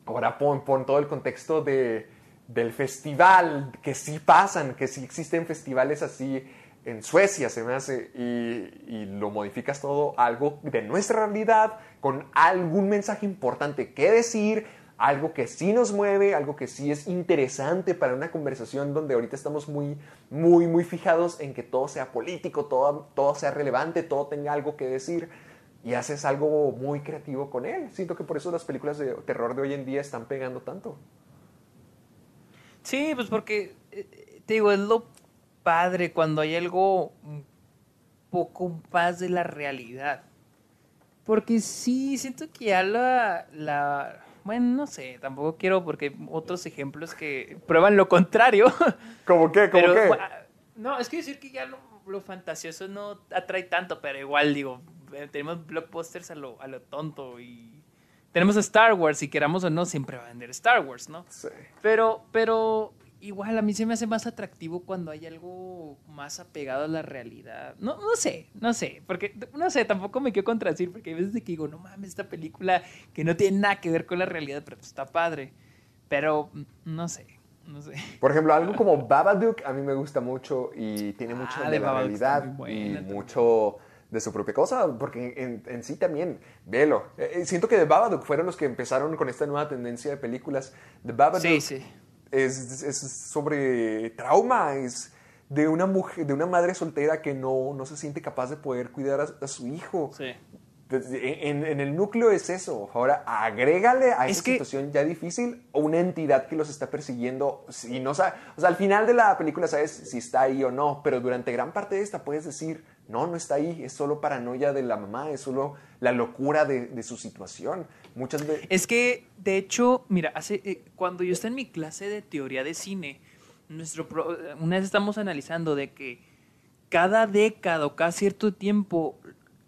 Ahora pon, pon todo el contexto de, del festival, que sí pasan, que sí existen festivales así en Suecia, se me hace, y, y lo modificas todo a algo de nuestra realidad, con algún mensaje importante que decir, algo que sí nos mueve, algo que sí es interesante para una conversación donde ahorita estamos muy, muy, muy fijados en que todo sea político, todo, todo sea relevante, todo tenga algo que decir y haces algo muy creativo con él. Siento que por eso las películas de terror de hoy en día están pegando tanto. Sí, pues porque, eh, te digo, es lo padre cuando hay algo poco más de la realidad. Porque sí, siento que ya la, la bueno, no sé, tampoco quiero porque otros ejemplos que prueban lo contrario. ¿Cómo qué? ¿Cómo qué? No, es que decir que ya lo, fantasioso no atrae tanto, pero igual digo, eh, tenemos blockbusters a lo, a lo tonto y tenemos Star Wars, y queramos o no, siempre va a vender Star Wars, ¿no? Sí. Pero, pero igual a mí se me hace más atractivo cuando hay algo más apegado a la realidad. No, no sé, no sé, porque no sé, tampoco me quiero contradecir porque hay veces que digo, no mames, esta película que no tiene nada que ver con la realidad, pero pues está padre. Pero mm, no sé, no sé. Por ejemplo, algo como Babadook a mí me gusta mucho y tiene mucho ah, de, la realidad y mucho de su propia cosa, porque en, sí también, velo. Eh, eh, siento que The Babadook fueron los que empezaron con esta nueva tendencia de películas. The Babadook sí, sí es, sobre trauma, es de una mujer, de una madre soltera que no, no se siente capaz de poder cuidar a, su hijo. Sí. En, en, el núcleo es eso. Ahora, agrégale a esa situación ya difícil una entidad que los está persiguiendo. Si no sabe, o sea, al final de la película sabes si está ahí o no, pero durante gran parte de esta puedes decir, no, no está ahí, es solo paranoia de la mamá, es solo la locura de, de su situación. Muchas veces... Es que, de hecho, mira, hace, eh, cuando yo estaba en mi clase de teoría de cine, nuestro una vez estamos analizando de que cada década o cada cierto tiempo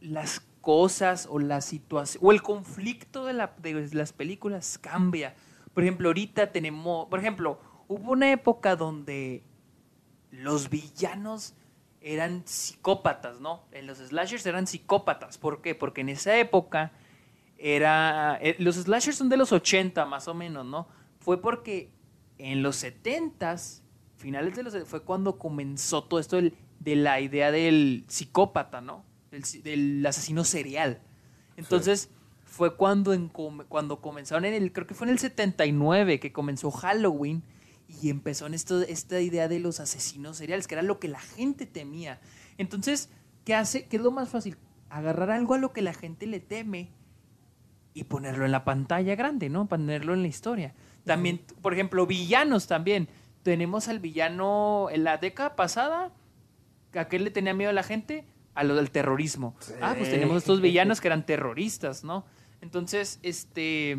las cosas o la situación o el conflicto de, de las películas cambia. Por ejemplo, ahorita tenemos, por ejemplo, hubo una época donde los villanos eran psicópatas, ¿no? En los slashers eran psicópatas. ¿Por qué? Porque en esa época era... Eh, los slashers son de los 80 más o menos, ¿no? Fue porque en los 70s, finales de los... fue cuando comenzó todo esto de la idea del psicópata, ¿no? Del, asesino serial. Entonces... Fue cuando, en, cuando comenzaron en el, creo que fue en el 79 que comenzó Halloween y empezó en esto, esta idea de los asesinos seriales, que era lo que la gente temía. Entonces, ¿qué hace? ¿Qué es lo más fácil? Agarrar algo a lo que la gente le teme y ponerlo en la pantalla grande, ¿no? Ponerlo en la historia. También, por ejemplo, villanos también. Tenemos al villano en la década pasada, ¿a qué le tenía miedo a la gente? A lo del terrorismo. Ah, pues teníamos estos villanos que eran terroristas, ¿no? Entonces, este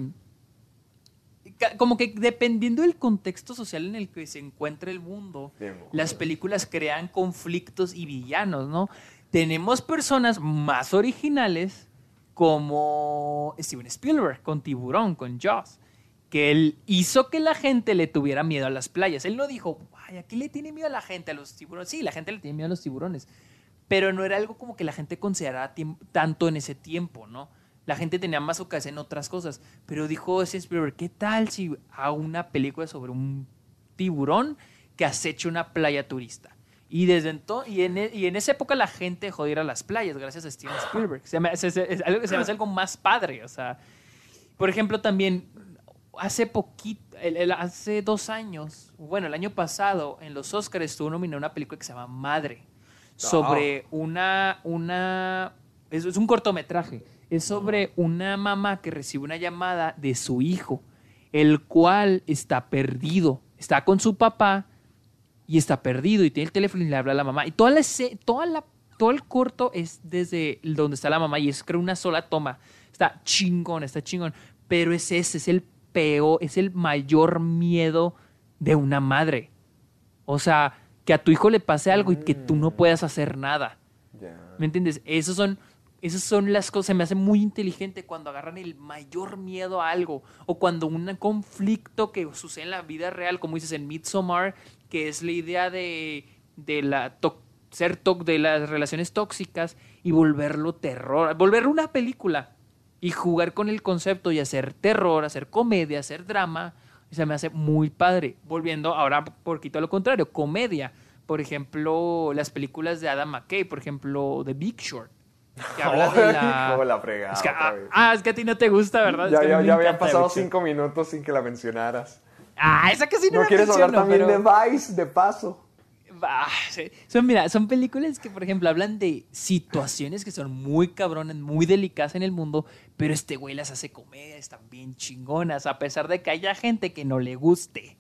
como que dependiendo del contexto social en el que se encuentra el mundo, las películas crean conflictos y villanos, ¿no? Tenemos personas más originales como Steven Spielberg con Tiburón, con Jaws, que él hizo que la gente le tuviera miedo a las playas. Él no dijo, ay, ¿a qué le tiene miedo a la gente a los tiburones? Sí, la gente le tiene miedo a los tiburones, pero no era algo como que la gente considerara tanto en ese tiempo, ¿no? la gente tenía más ocasión en otras cosas. Pero dijo Spielberg, ¿qué tal si hago una película sobre un tiburón que acecha una playa turista? Y desde entonces, y en, y en esa época la gente dejó de ir a las playas gracias a Steven Spielberg. Se me, se, se, algo, se me hace algo más padre. O sea, por ejemplo, también hace poquito, hace dos años, bueno, el año pasado, en los Oscars estuvo nominada una película que se llama Madre. Sobre una, una, es un cortometraje es sobre una mamá que recibe una llamada de su hijo, el cual está perdido, está con su papá y está perdido y tiene el teléfono y le habla a la mamá. Y toda la, toda la, todo el corto es desde donde está la mamá y es creo una sola toma. Está chingón, está chingón. Pero es ese, es el peor, es el mayor miedo de una madre. O sea, que a tu hijo le pase algo y que tú no puedas hacer nada. ¿Me entiendes? Esos son esas son las cosas, se me hace muy inteligente cuando agarran el mayor miedo a algo o cuando un conflicto que sucede en la vida real, como dices en Midsommar, que es la idea de de la ser de las relaciones tóxicas y volverlo terror, volverlo una película y jugar con el concepto y hacer terror, hacer comedia, hacer drama, se me hace muy padre. Volviendo ahora poquito a lo contrario, comedia. Por ejemplo, las películas de Adam McKay, por ejemplo, The Big Short. Que habla de la... La fregada Es que, otra ah, ah, es que a ti no te gusta, ¿verdad? Ya, Es que a ya, ya habían pasado cinco minutos sin que la mencionaras. Ah, esa casi no ¿No la quieres hablar menciono, también pero- de Vice, de paso? Ah, sí. Son, mira, son películas que, por ejemplo, hablan de situaciones que son muy cabronas, muy delicadas en el mundo, pero este güey las hace comedia, están bien chingonas, a pesar de que haya gente que no le guste.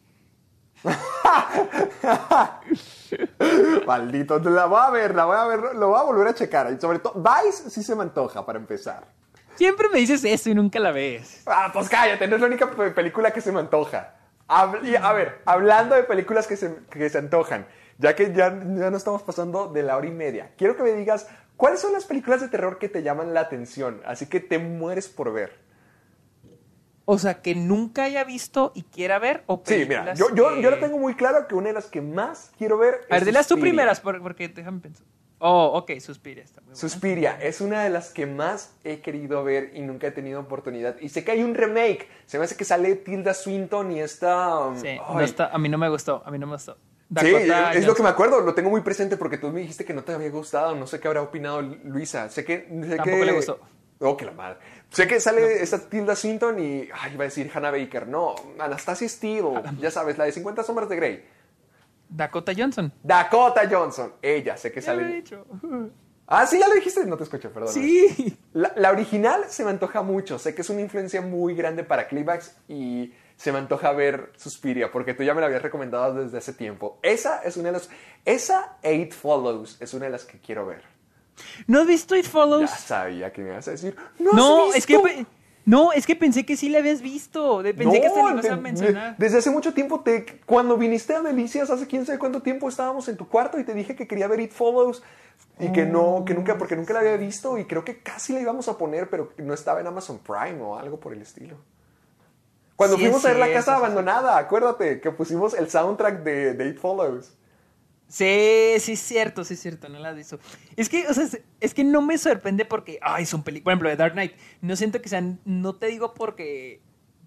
Maldito, la voy a ver, la voy a ver, lo voy a volver a checar. Y sobre todo, Vice sí se me antoja para empezar. Siempre me dices eso y nunca la ves. Ah, pues cállate, no es la única pe- película que se me antoja. A ver, hablando de películas que se, que se antojan, ya que ya, ya no estamos pasando de la hora y media, quiero que me digas cuáles son las películas de terror que te llaman la atención, así que te mueres por ver. O sea, que nunca haya visto y quiera ver, o Sí, mira, yo, yo, que- yo lo tengo muy claro que una de las que más quiero ver A ver, es de las tú Suspiria. primeras, por- porque déjame pensar. Oh, ok, Suspiria está muy buena. Suspiria es una de las que más he querido ver y nunca he tenido oportunidad. Y sé que hay un remake. Se me hace que sale Tilda Swinton y esta. um, Sí, no está, a mí no me gustó, a mí no me gustó. Sí, Dakota es lo que me acuerdo, lo tengo muy presente porque tú me dijiste que no te había gustado, no sé qué habrá opinado Luisa, sé que... Sé Tampoco que- le gustó. Oh, que la madre. Sé que sale esta Tilda Swinton y, ay, iba a decir Hannah Baker, no, Anastasia Steele, ya sabes, la de 50 sombras de Grey. Dakota Johnson. Dakota Johnson, ella, sé que Ya lo he sale... dicho. Ah, sí, ya lo dijiste, no te escuché, perdón. Sí. La, la original se me antoja mucho. Sé que es una influencia muy grande para Climax y se me antoja ver Suspiria porque tú ya me la habías recomendado desde hace tiempo. Esa es una de las. Esa Eight Follows es una de las que quiero ver. ¿No has visto It Ya Follows? sabía que me ibas a decir. No, No, has es que visto?". pe- no, es que pensé que sí la habías visto. De- Pensé que hasta le ibas a mencionar. de- desde hace mucho tiempo, te, cuando viniste a Delicias, hace quién sabe cuánto tiempo estábamos en tu cuarto y te dije que quería ver It Follows y que no, que nunca, porque nunca la había visto y creo que casi la íbamos a poner, pero no estaba en Amazon Prime o algo por el estilo. Cuando Sí, fuimos a ver la casa abandonada, acuérdate que pusimos el soundtrack de, de It Follows. Sí, sí es cierto, sí es cierto, no la has visto. Es que, o sea, es, que no me sorprende porque, ay, son películas, por ejemplo, de Dark Knight, no siento que sean, no te digo porque,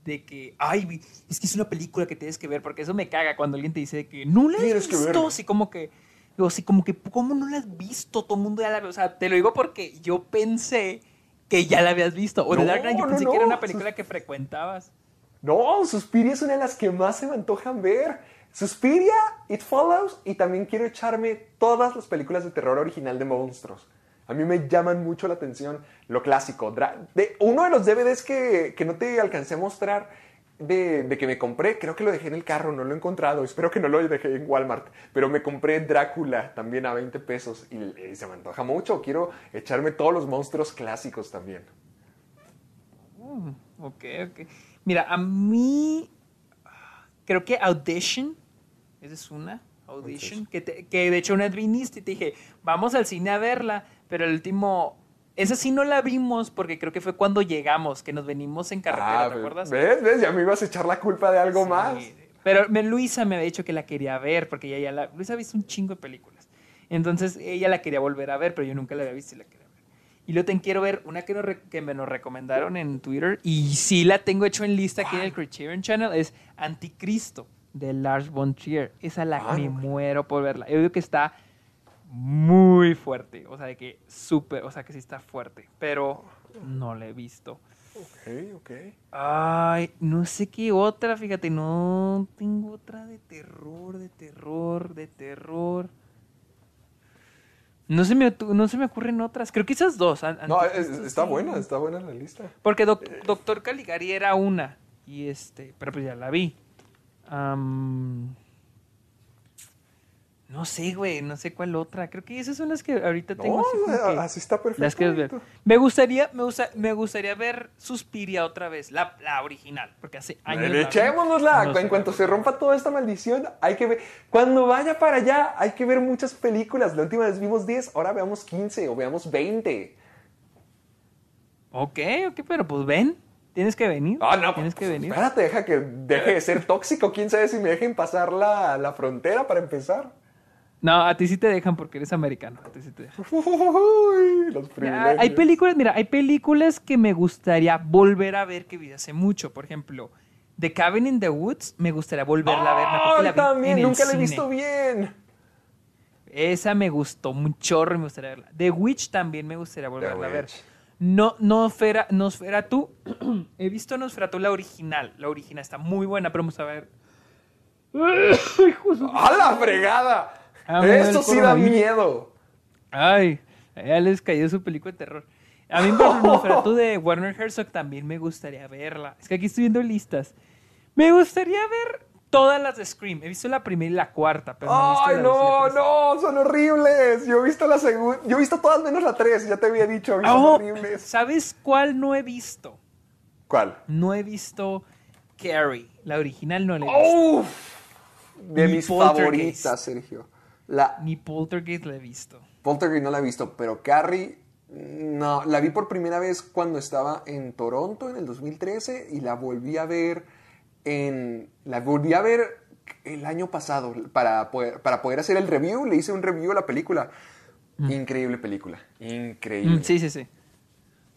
de que, ay, es que es una película que tienes que ver, porque eso me caga cuando alguien te dice que no la has Tienes visto, así como que, digo, así como que, ¿cómo no la has visto? Todo el mundo ya la ve, o sea, te lo digo porque yo pensé que ya la habías visto, o de No, Dark Knight yo no, pensé que era no. una película que frecuentabas. No, Suspiria es una de las que más se me antojan ver. Suspiria, It Follows y también quiero echarme todas las películas de terror original de monstruos. A mí me llaman mucho la atención lo clásico. De, uno de los DVDs que, que no te alcancé a mostrar de, que me compré, creo que lo dejé en el carro, no lo he encontrado, espero que no lo dejé en Walmart, pero me compré Drácula también a 20 pesos y, y se me antoja mucho. Quiero echarme todos los monstruos clásicos también. Mm, ok, ok. Mira, a mí creo que Audition, esa es una, Audition, que, te- que de hecho una vez viniste y te dije, vamos al cine a verla, pero el último, esa sí no la vimos porque creo que fue cuando llegamos, que nos venimos en carretera, Ah, ¿te acuerdas? ¿Ves? ¿Ves? Ya me ibas a echar la culpa de algo Sí, más. Pero Luisa me había dicho que la quería ver, porque ella ya la, Luisa ha visto un chingo de películas. Entonces ella la quería volver a ver, pero yo nunca la había visto y la quería ver. Y luego te quiero ver una que, nos que me nos recomendaron en Twitter, y sí la tengo hecho en lista aquí en el Criterion Channel, es Anticristo, de Lars von Trier. Esa la Ah, me muero por verla. Yo digo que está muy fuerte, o sea, de que súper, o sea, que sí está fuerte, pero no la he visto. Ok, ok. Ay, no sé qué otra, fíjate, no tengo otra de terror, de terror, de terror. No se me, no se me ocurren otras. Creo que esas dos. No, es- está sí. buena, está buena la lista. Porque Doc- Doctor Caligari era una. Y este, pero pues ya la vi. Am, no sé, güey, no sé cuál otra. Creo que esas son las que ahorita tengo No, así como que- así está perfecto. las ver. Víctor. Me gustaría, me, gusta- me gustaría ver Suspiria otra vez, la, la original, porque hace años. Echémonosla. No en cuanto se rompa toda esta maldición, hay que ver. Cuando vaya para allá, hay que ver muchas películas. La última vez vimos 10, ahora veamos 15 o veamos 20. Ok, ok, pero pues ven, tienes que venir. Ah, no, Tienes que pues, venir. Espérate, deja que deje de ser tóxico. Quién sabe si me dejen pasar la, la frontera para empezar. No, a ti sí te dejan porque eres americano. A ti sí te dejan. Uy, los privilegios. hay películas, mira, hay películas que me gustaría volver a ver que vi hace mucho. Por ejemplo, The Cabin in the Woods, me gustaría volverla a ver. La vi también, en nunca la he visto bien. Esa me gustó un chorro y me gustaría verla. The Witch también me gustaría volverla a ver. No, Nosfera, Nosferatu. He visto Nosferatu la original. La original está muy buena, pero vamos a ver. ¡A la fregada! Ah, Esto sí da miedo. Ay, ya les cayó su película de terror. A mí por Nosferatu de Warner Herzog también me gustaría verla. Es que aquí estoy viendo listas. Me gustaría ver todas las de Scream. He visto la primera y la cuarta, pero no he visto ¡Ay, no, tres. no! Son horribles. Yo he visto la segunda. Yo he visto todas menos la 3. Ya te había dicho. Son Oh, horribles. ¿Sabes cuál no he visto? ¿Cuál? No he visto Carrie. La original no la he visto. ¡Uf! De mis favoritas, Sergio. La Ni Poltergeist la he visto. Poltergeist no la he visto, pero Carrie, no, la vi por primera vez cuando estaba en Toronto en el 2013 y la volví a ver en, la volví a ver el año pasado para poder, para poder hacer el review, le hice un review a la película. Increíble película, increíble. Mm, sí, sí, sí.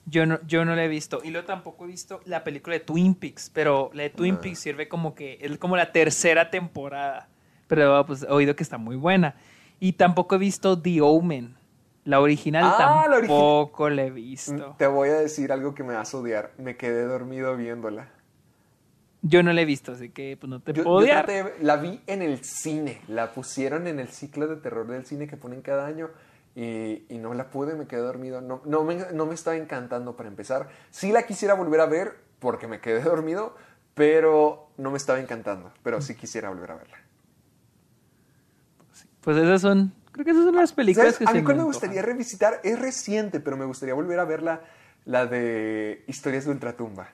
Yo no, yo no la he visto. Y luego tampoco he visto la película de Twin Peaks. Pero la de Twin Ah. Peaks sirve como que es como la tercera temporada. Pero pues he oído que está muy buena. Y tampoco he visto The Omen. La original Ah, la origi- tampoco la he visto. Te voy a decir algo que me vas a odiar. Me quedé dormido viéndola. Yo no la he visto, así que pues no te Yo, puedo yo odiar. traté de- la vi en el cine, la pusieron en el ciclo de terror del cine que ponen cada año y, y no la pude, me quedé dormido. No, no, me, no me estaba encantando para empezar. Sí la quisiera volver a ver porque me quedé dormido, pero no me estaba encantando. Pero sí quisiera volver a verla. Pues esas son, creo que esas son las películas ¿Sabes? que A se mí cuál me gustaría revisitar, es reciente, pero me gustaría volver a verla, la de Historias de Ultratumba.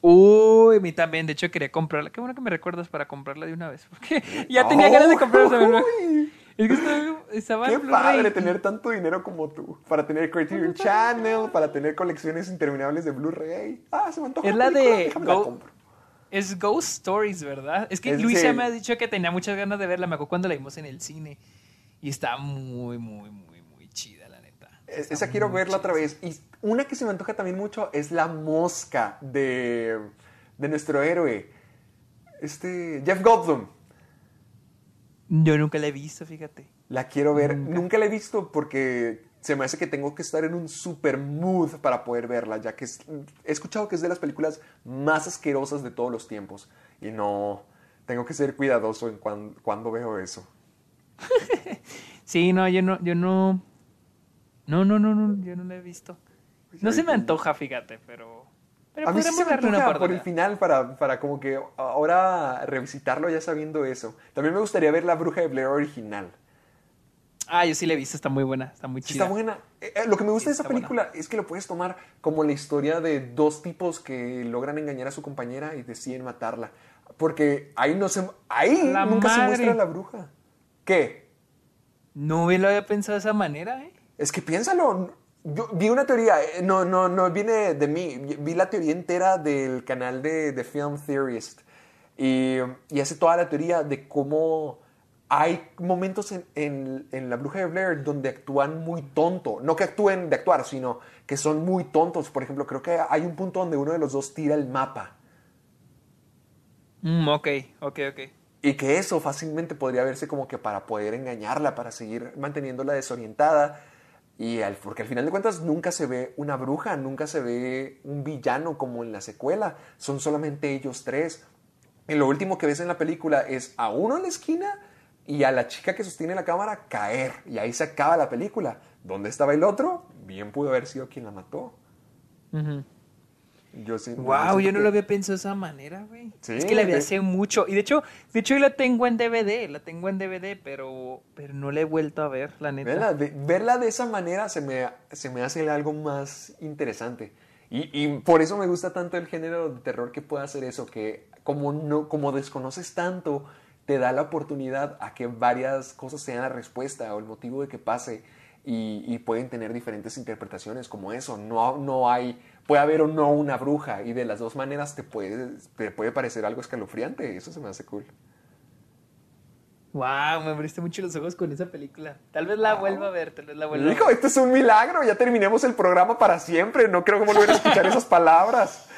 Uy, a mí también. De hecho, quería comprarla. Qué bueno que me recuerdas para comprarla de una vez. Porque ya tenía ganas de comprarla. Uy. Es que estaba, estaba Qué padre tener tanto dinero como tú. Para tener Criterion Channel, para tener colecciones interminables de Blu-ray. Ah, se me antoja. Es la película, de déjame la Go- compro. Es Ghost Stories, ¿verdad? Es que Es Luisa me ha dicho que tenía muchas ganas de verla. Me acuerdo cuando la vimos en el cine. Y está muy, muy, muy, muy chida, la neta. Es- Esa quiero verla otra vez. Y una que se me antoja también mucho es La Mosca de, de nuestro héroe. Este, Jeff Goldblum. Yo nunca la he visto, fíjate. La quiero ver. Nunca. la he visto porque se me hace que tengo que estar en un super mood para poder verla, ya que es- he escuchado que es de las películas más asquerosas de todos los tiempos. Y no, tengo que ser cuidadoso en cuan- cuando veo eso. Sí, no, yo no, yo no. No, no, no, no, yo no la he visto. No se me antoja, fíjate, pero. Pero A mí sí se me antoja por el final para, para como que ahora revisitarlo ya sabiendo eso. También me gustaría ver La Bruja de Blair original. Ah, yo sí la he visto, está muy buena, está muy Sí, chida. está buena. Eh, eh, lo que me gusta Sí, de esa buena. película es que lo puedes tomar como la historia de dos tipos que logran engañar a su compañera y deciden matarla. Porque ahí no se ahí La nunca se muestra la bruja. ¿Qué? No lo había pensado de esa manera, ¿eh? Es que piénsalo. Yo vi una teoría, eh, no, no, no viene de mí. Vi la teoría entera del canal de, de Film Theorist. Y, y hace toda la teoría de cómo hay momentos en, en- en La Bruja de Blair donde actúan muy tonto. No que actúen de actuar, sino que son muy tontos. Por ejemplo, creo que hay un punto donde uno de los dos tira el mapa. Mm, ok, ok, ok. Y que eso fácilmente podría verse como que para poder engañarla, para seguir manteniéndola desorientada. Y al, porque al final de cuentas nunca se ve una bruja, nunca se ve un villano como en la secuela. Son solamente ellos tres. Y lo último que ves en la película es a uno en la esquina y a la chica que sostiene la cámara caer. Y ahí se acaba la película. ¿Dónde estaba el otro? Bien pudo haber sido quien la mató. Yo sí- Wow, yo no que- lo había pensado de esa manera, güey. Sí, es que la vi hace mucho. Y de hecho, de hecho yo la tengo en DVD, la tengo en DVD, pero, pero no la he vuelto a ver, la neta. Verla de, verla de esa manera se me, se me hace algo más interesante. Y, y por eso me gusta tanto el género de terror que pueda hacer eso, que como, no, como desconoces tanto, te da la oportunidad a que varias cosas sean la respuesta o el motivo de que pase y, y pueden tener diferentes interpretaciones como eso. No, no hay, puede haber o no una bruja y de las dos maneras te puede, te puede parecer algo escalofriante. Eso se me hace cool. Wow, me abriste mucho los ojos con esa película. Tal vez la vuelva a ver, tal vez la vuelva a Hijo, ver. esto es un milagro. Ya terminemos el programa para siempre. No creo que volver a escuchar esas palabras.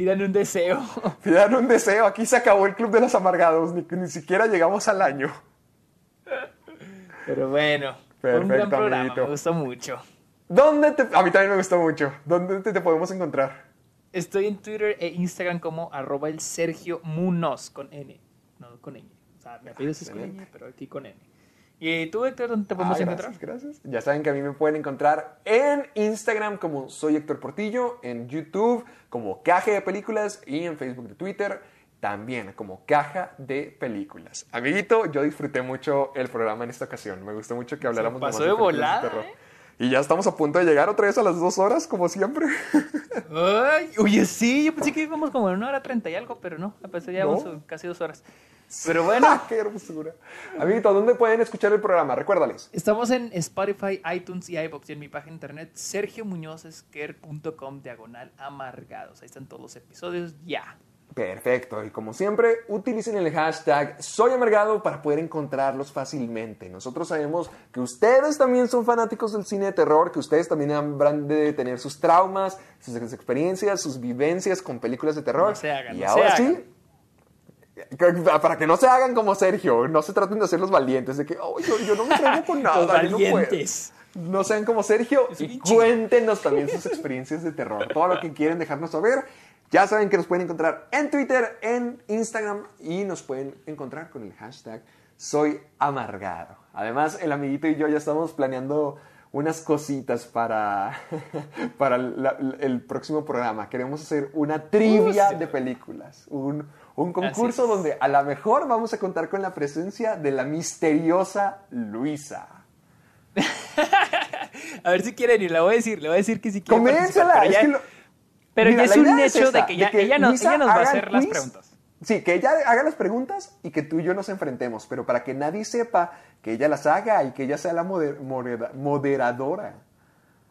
Pidan un deseo. Pidan un deseo. Aquí se acabó el Club de los Amargados. Ni, ni siquiera llegamos al año. Pero bueno, fue un gran Perfecto, programa, amiguito. me gustó mucho. ¿Dónde te.? A mí también me gustó mucho. ¿Dónde te, te podemos encontrar? Estoy en Twitter e Instagram como arroba el Sergio Munoz con N, no con Ñ. O sea, mi apellido es con Ñ, pero aquí con N. ¿Y tú, Héctor, dónde te podemos Ah, encontrar? gracias, gracias. Ya saben que a mí me pueden encontrar en Instagram como soy Héctor Portillo, en YouTube como Caja de Películas y en Facebook y Twitter también como Caja de Películas. Amiguito, yo disfruté mucho el programa en esta ocasión. Me gustó mucho que habláramos pasó de películas volada, terror. ¿eh? Y ya estamos a punto de llegar otra vez a las dos horas, como siempre. Ay, oye, sí, yo pensé que íbamos como en una hora treinta y algo, pero no, a pesar ya No. vamos casi dos horas. Pero bueno, ¡Qué hermosura! Amiguito, ¿dónde pueden escuchar el programa? Recuérdales. estamos en Spotify, iTunes y iVoox y en mi página de internet sergiomuñozesquer.com diagonal amargados. Ahí están todos los episodios ya. Perfecto, y como siempre, utilicen el hashtag Soy Amargado para poder encontrarlos fácilmente. Nosotros sabemos que ustedes también son fanáticos del cine de terror, que ustedes también habrán de tener sus traumas, sus experiencias, sus vivencias con películas de terror. No se hagan, y no se ahora hagan. sí, para que no se hagan como Sergio, no se traten de hacer los valientes, de que "Oh, yo, yo no me traigo con nada. Los yo no puedo". valientes. No sean como Sergio y cuéntenos también sus experiencias de terror. Todo lo que quieren dejarnos saber. Ya saben que nos pueden encontrar en Twitter, en Instagram y nos pueden encontrar con el hashtag Soy Amargado. Además, el amiguito y yo ya estamos planeando unas cositas para, para la- el próximo programa. Queremos hacer una trivia de películas. Un, un concurso donde a lo mejor vamos a contar con la presencia de la misteriosa Luisa. A ver si quieren y le voy a decir, le voy a decir que si quieren Coménsela, es pero que ya- lo- Pero Mira, ya es un es hecho de que ya, de ella, nos, ella nos va a hacer las preguntas. Sí, que ella haga las preguntas y que tú y yo nos enfrentemos, pero para que nadie sepa que ella las haga y que ella sea la moder- modera- moderadora.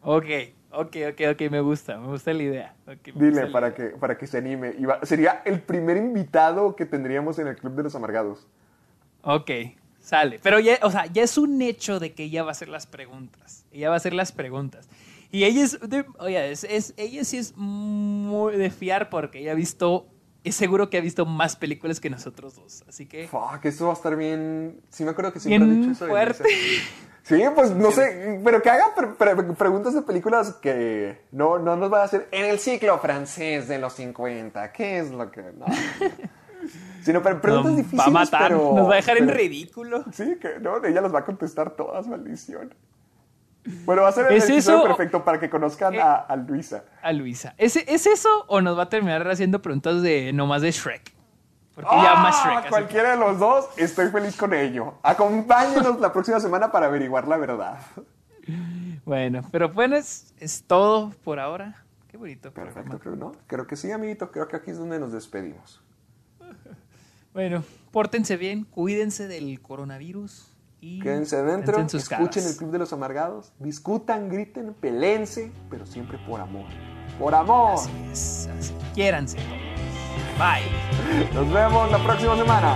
Ok, ok, ok, ok, me gusta, me gusta la idea. Ok, me gusta Dile la para idea. que, para que se anime. Y va- sería el primer invitado que tendríamos en el Club de los Amargados. Ok, sale. Pero ya, o sea, ya es un hecho de que ella va a hacer las preguntas. Ella va a hacer las preguntas. Y ella es, de- oye, es, es- ella sí es muy de fiar porque ella ha visto, es seguro que ha visto más películas que nosotros dos. Así que, Fuck, eso va a estar bien. Sí, me acuerdo que siempre han bien dicho eso. fuerte. Sí, pues no sé, pero que haga pre- pre- preguntas de películas que no, no nos va a hacer en el ciclo francés de los 50. ¿Qué es lo que.? No. Sino pero preguntas difíciles. va a matar, pero- nos va a dejar en ridículo. Sí, que no, ella las va a contestar todas, maldición. Bueno, va a ser el ¿Es eso? perfecto para que conozcan Eh. a, a Luisa. A Luisa. ¿Es, ¿Es eso o nos va a terminar haciendo preguntas de nomás de Shrek? Porque ya más ¡Ah! Shrek. así Cualquiera de los dos, estoy feliz con ello. Acompáñenos la próxima semana para averiguar la verdad. Bueno, pero bueno, es, es todo por ahora. Qué bonito. Perfecto, creo, ¿no? Creo que sí, amiguito. Creo que aquí es donde nos despedimos. Bueno, pórtense bien, cuídense del coronavirus y Quédense dentro, escuchen casas. el Club de los Amargados, discutan, griten, pelense, pero siempre por amor. ¡Por amor! Así es, así. Quiéranse. Bye. Nos vemos la próxima semana.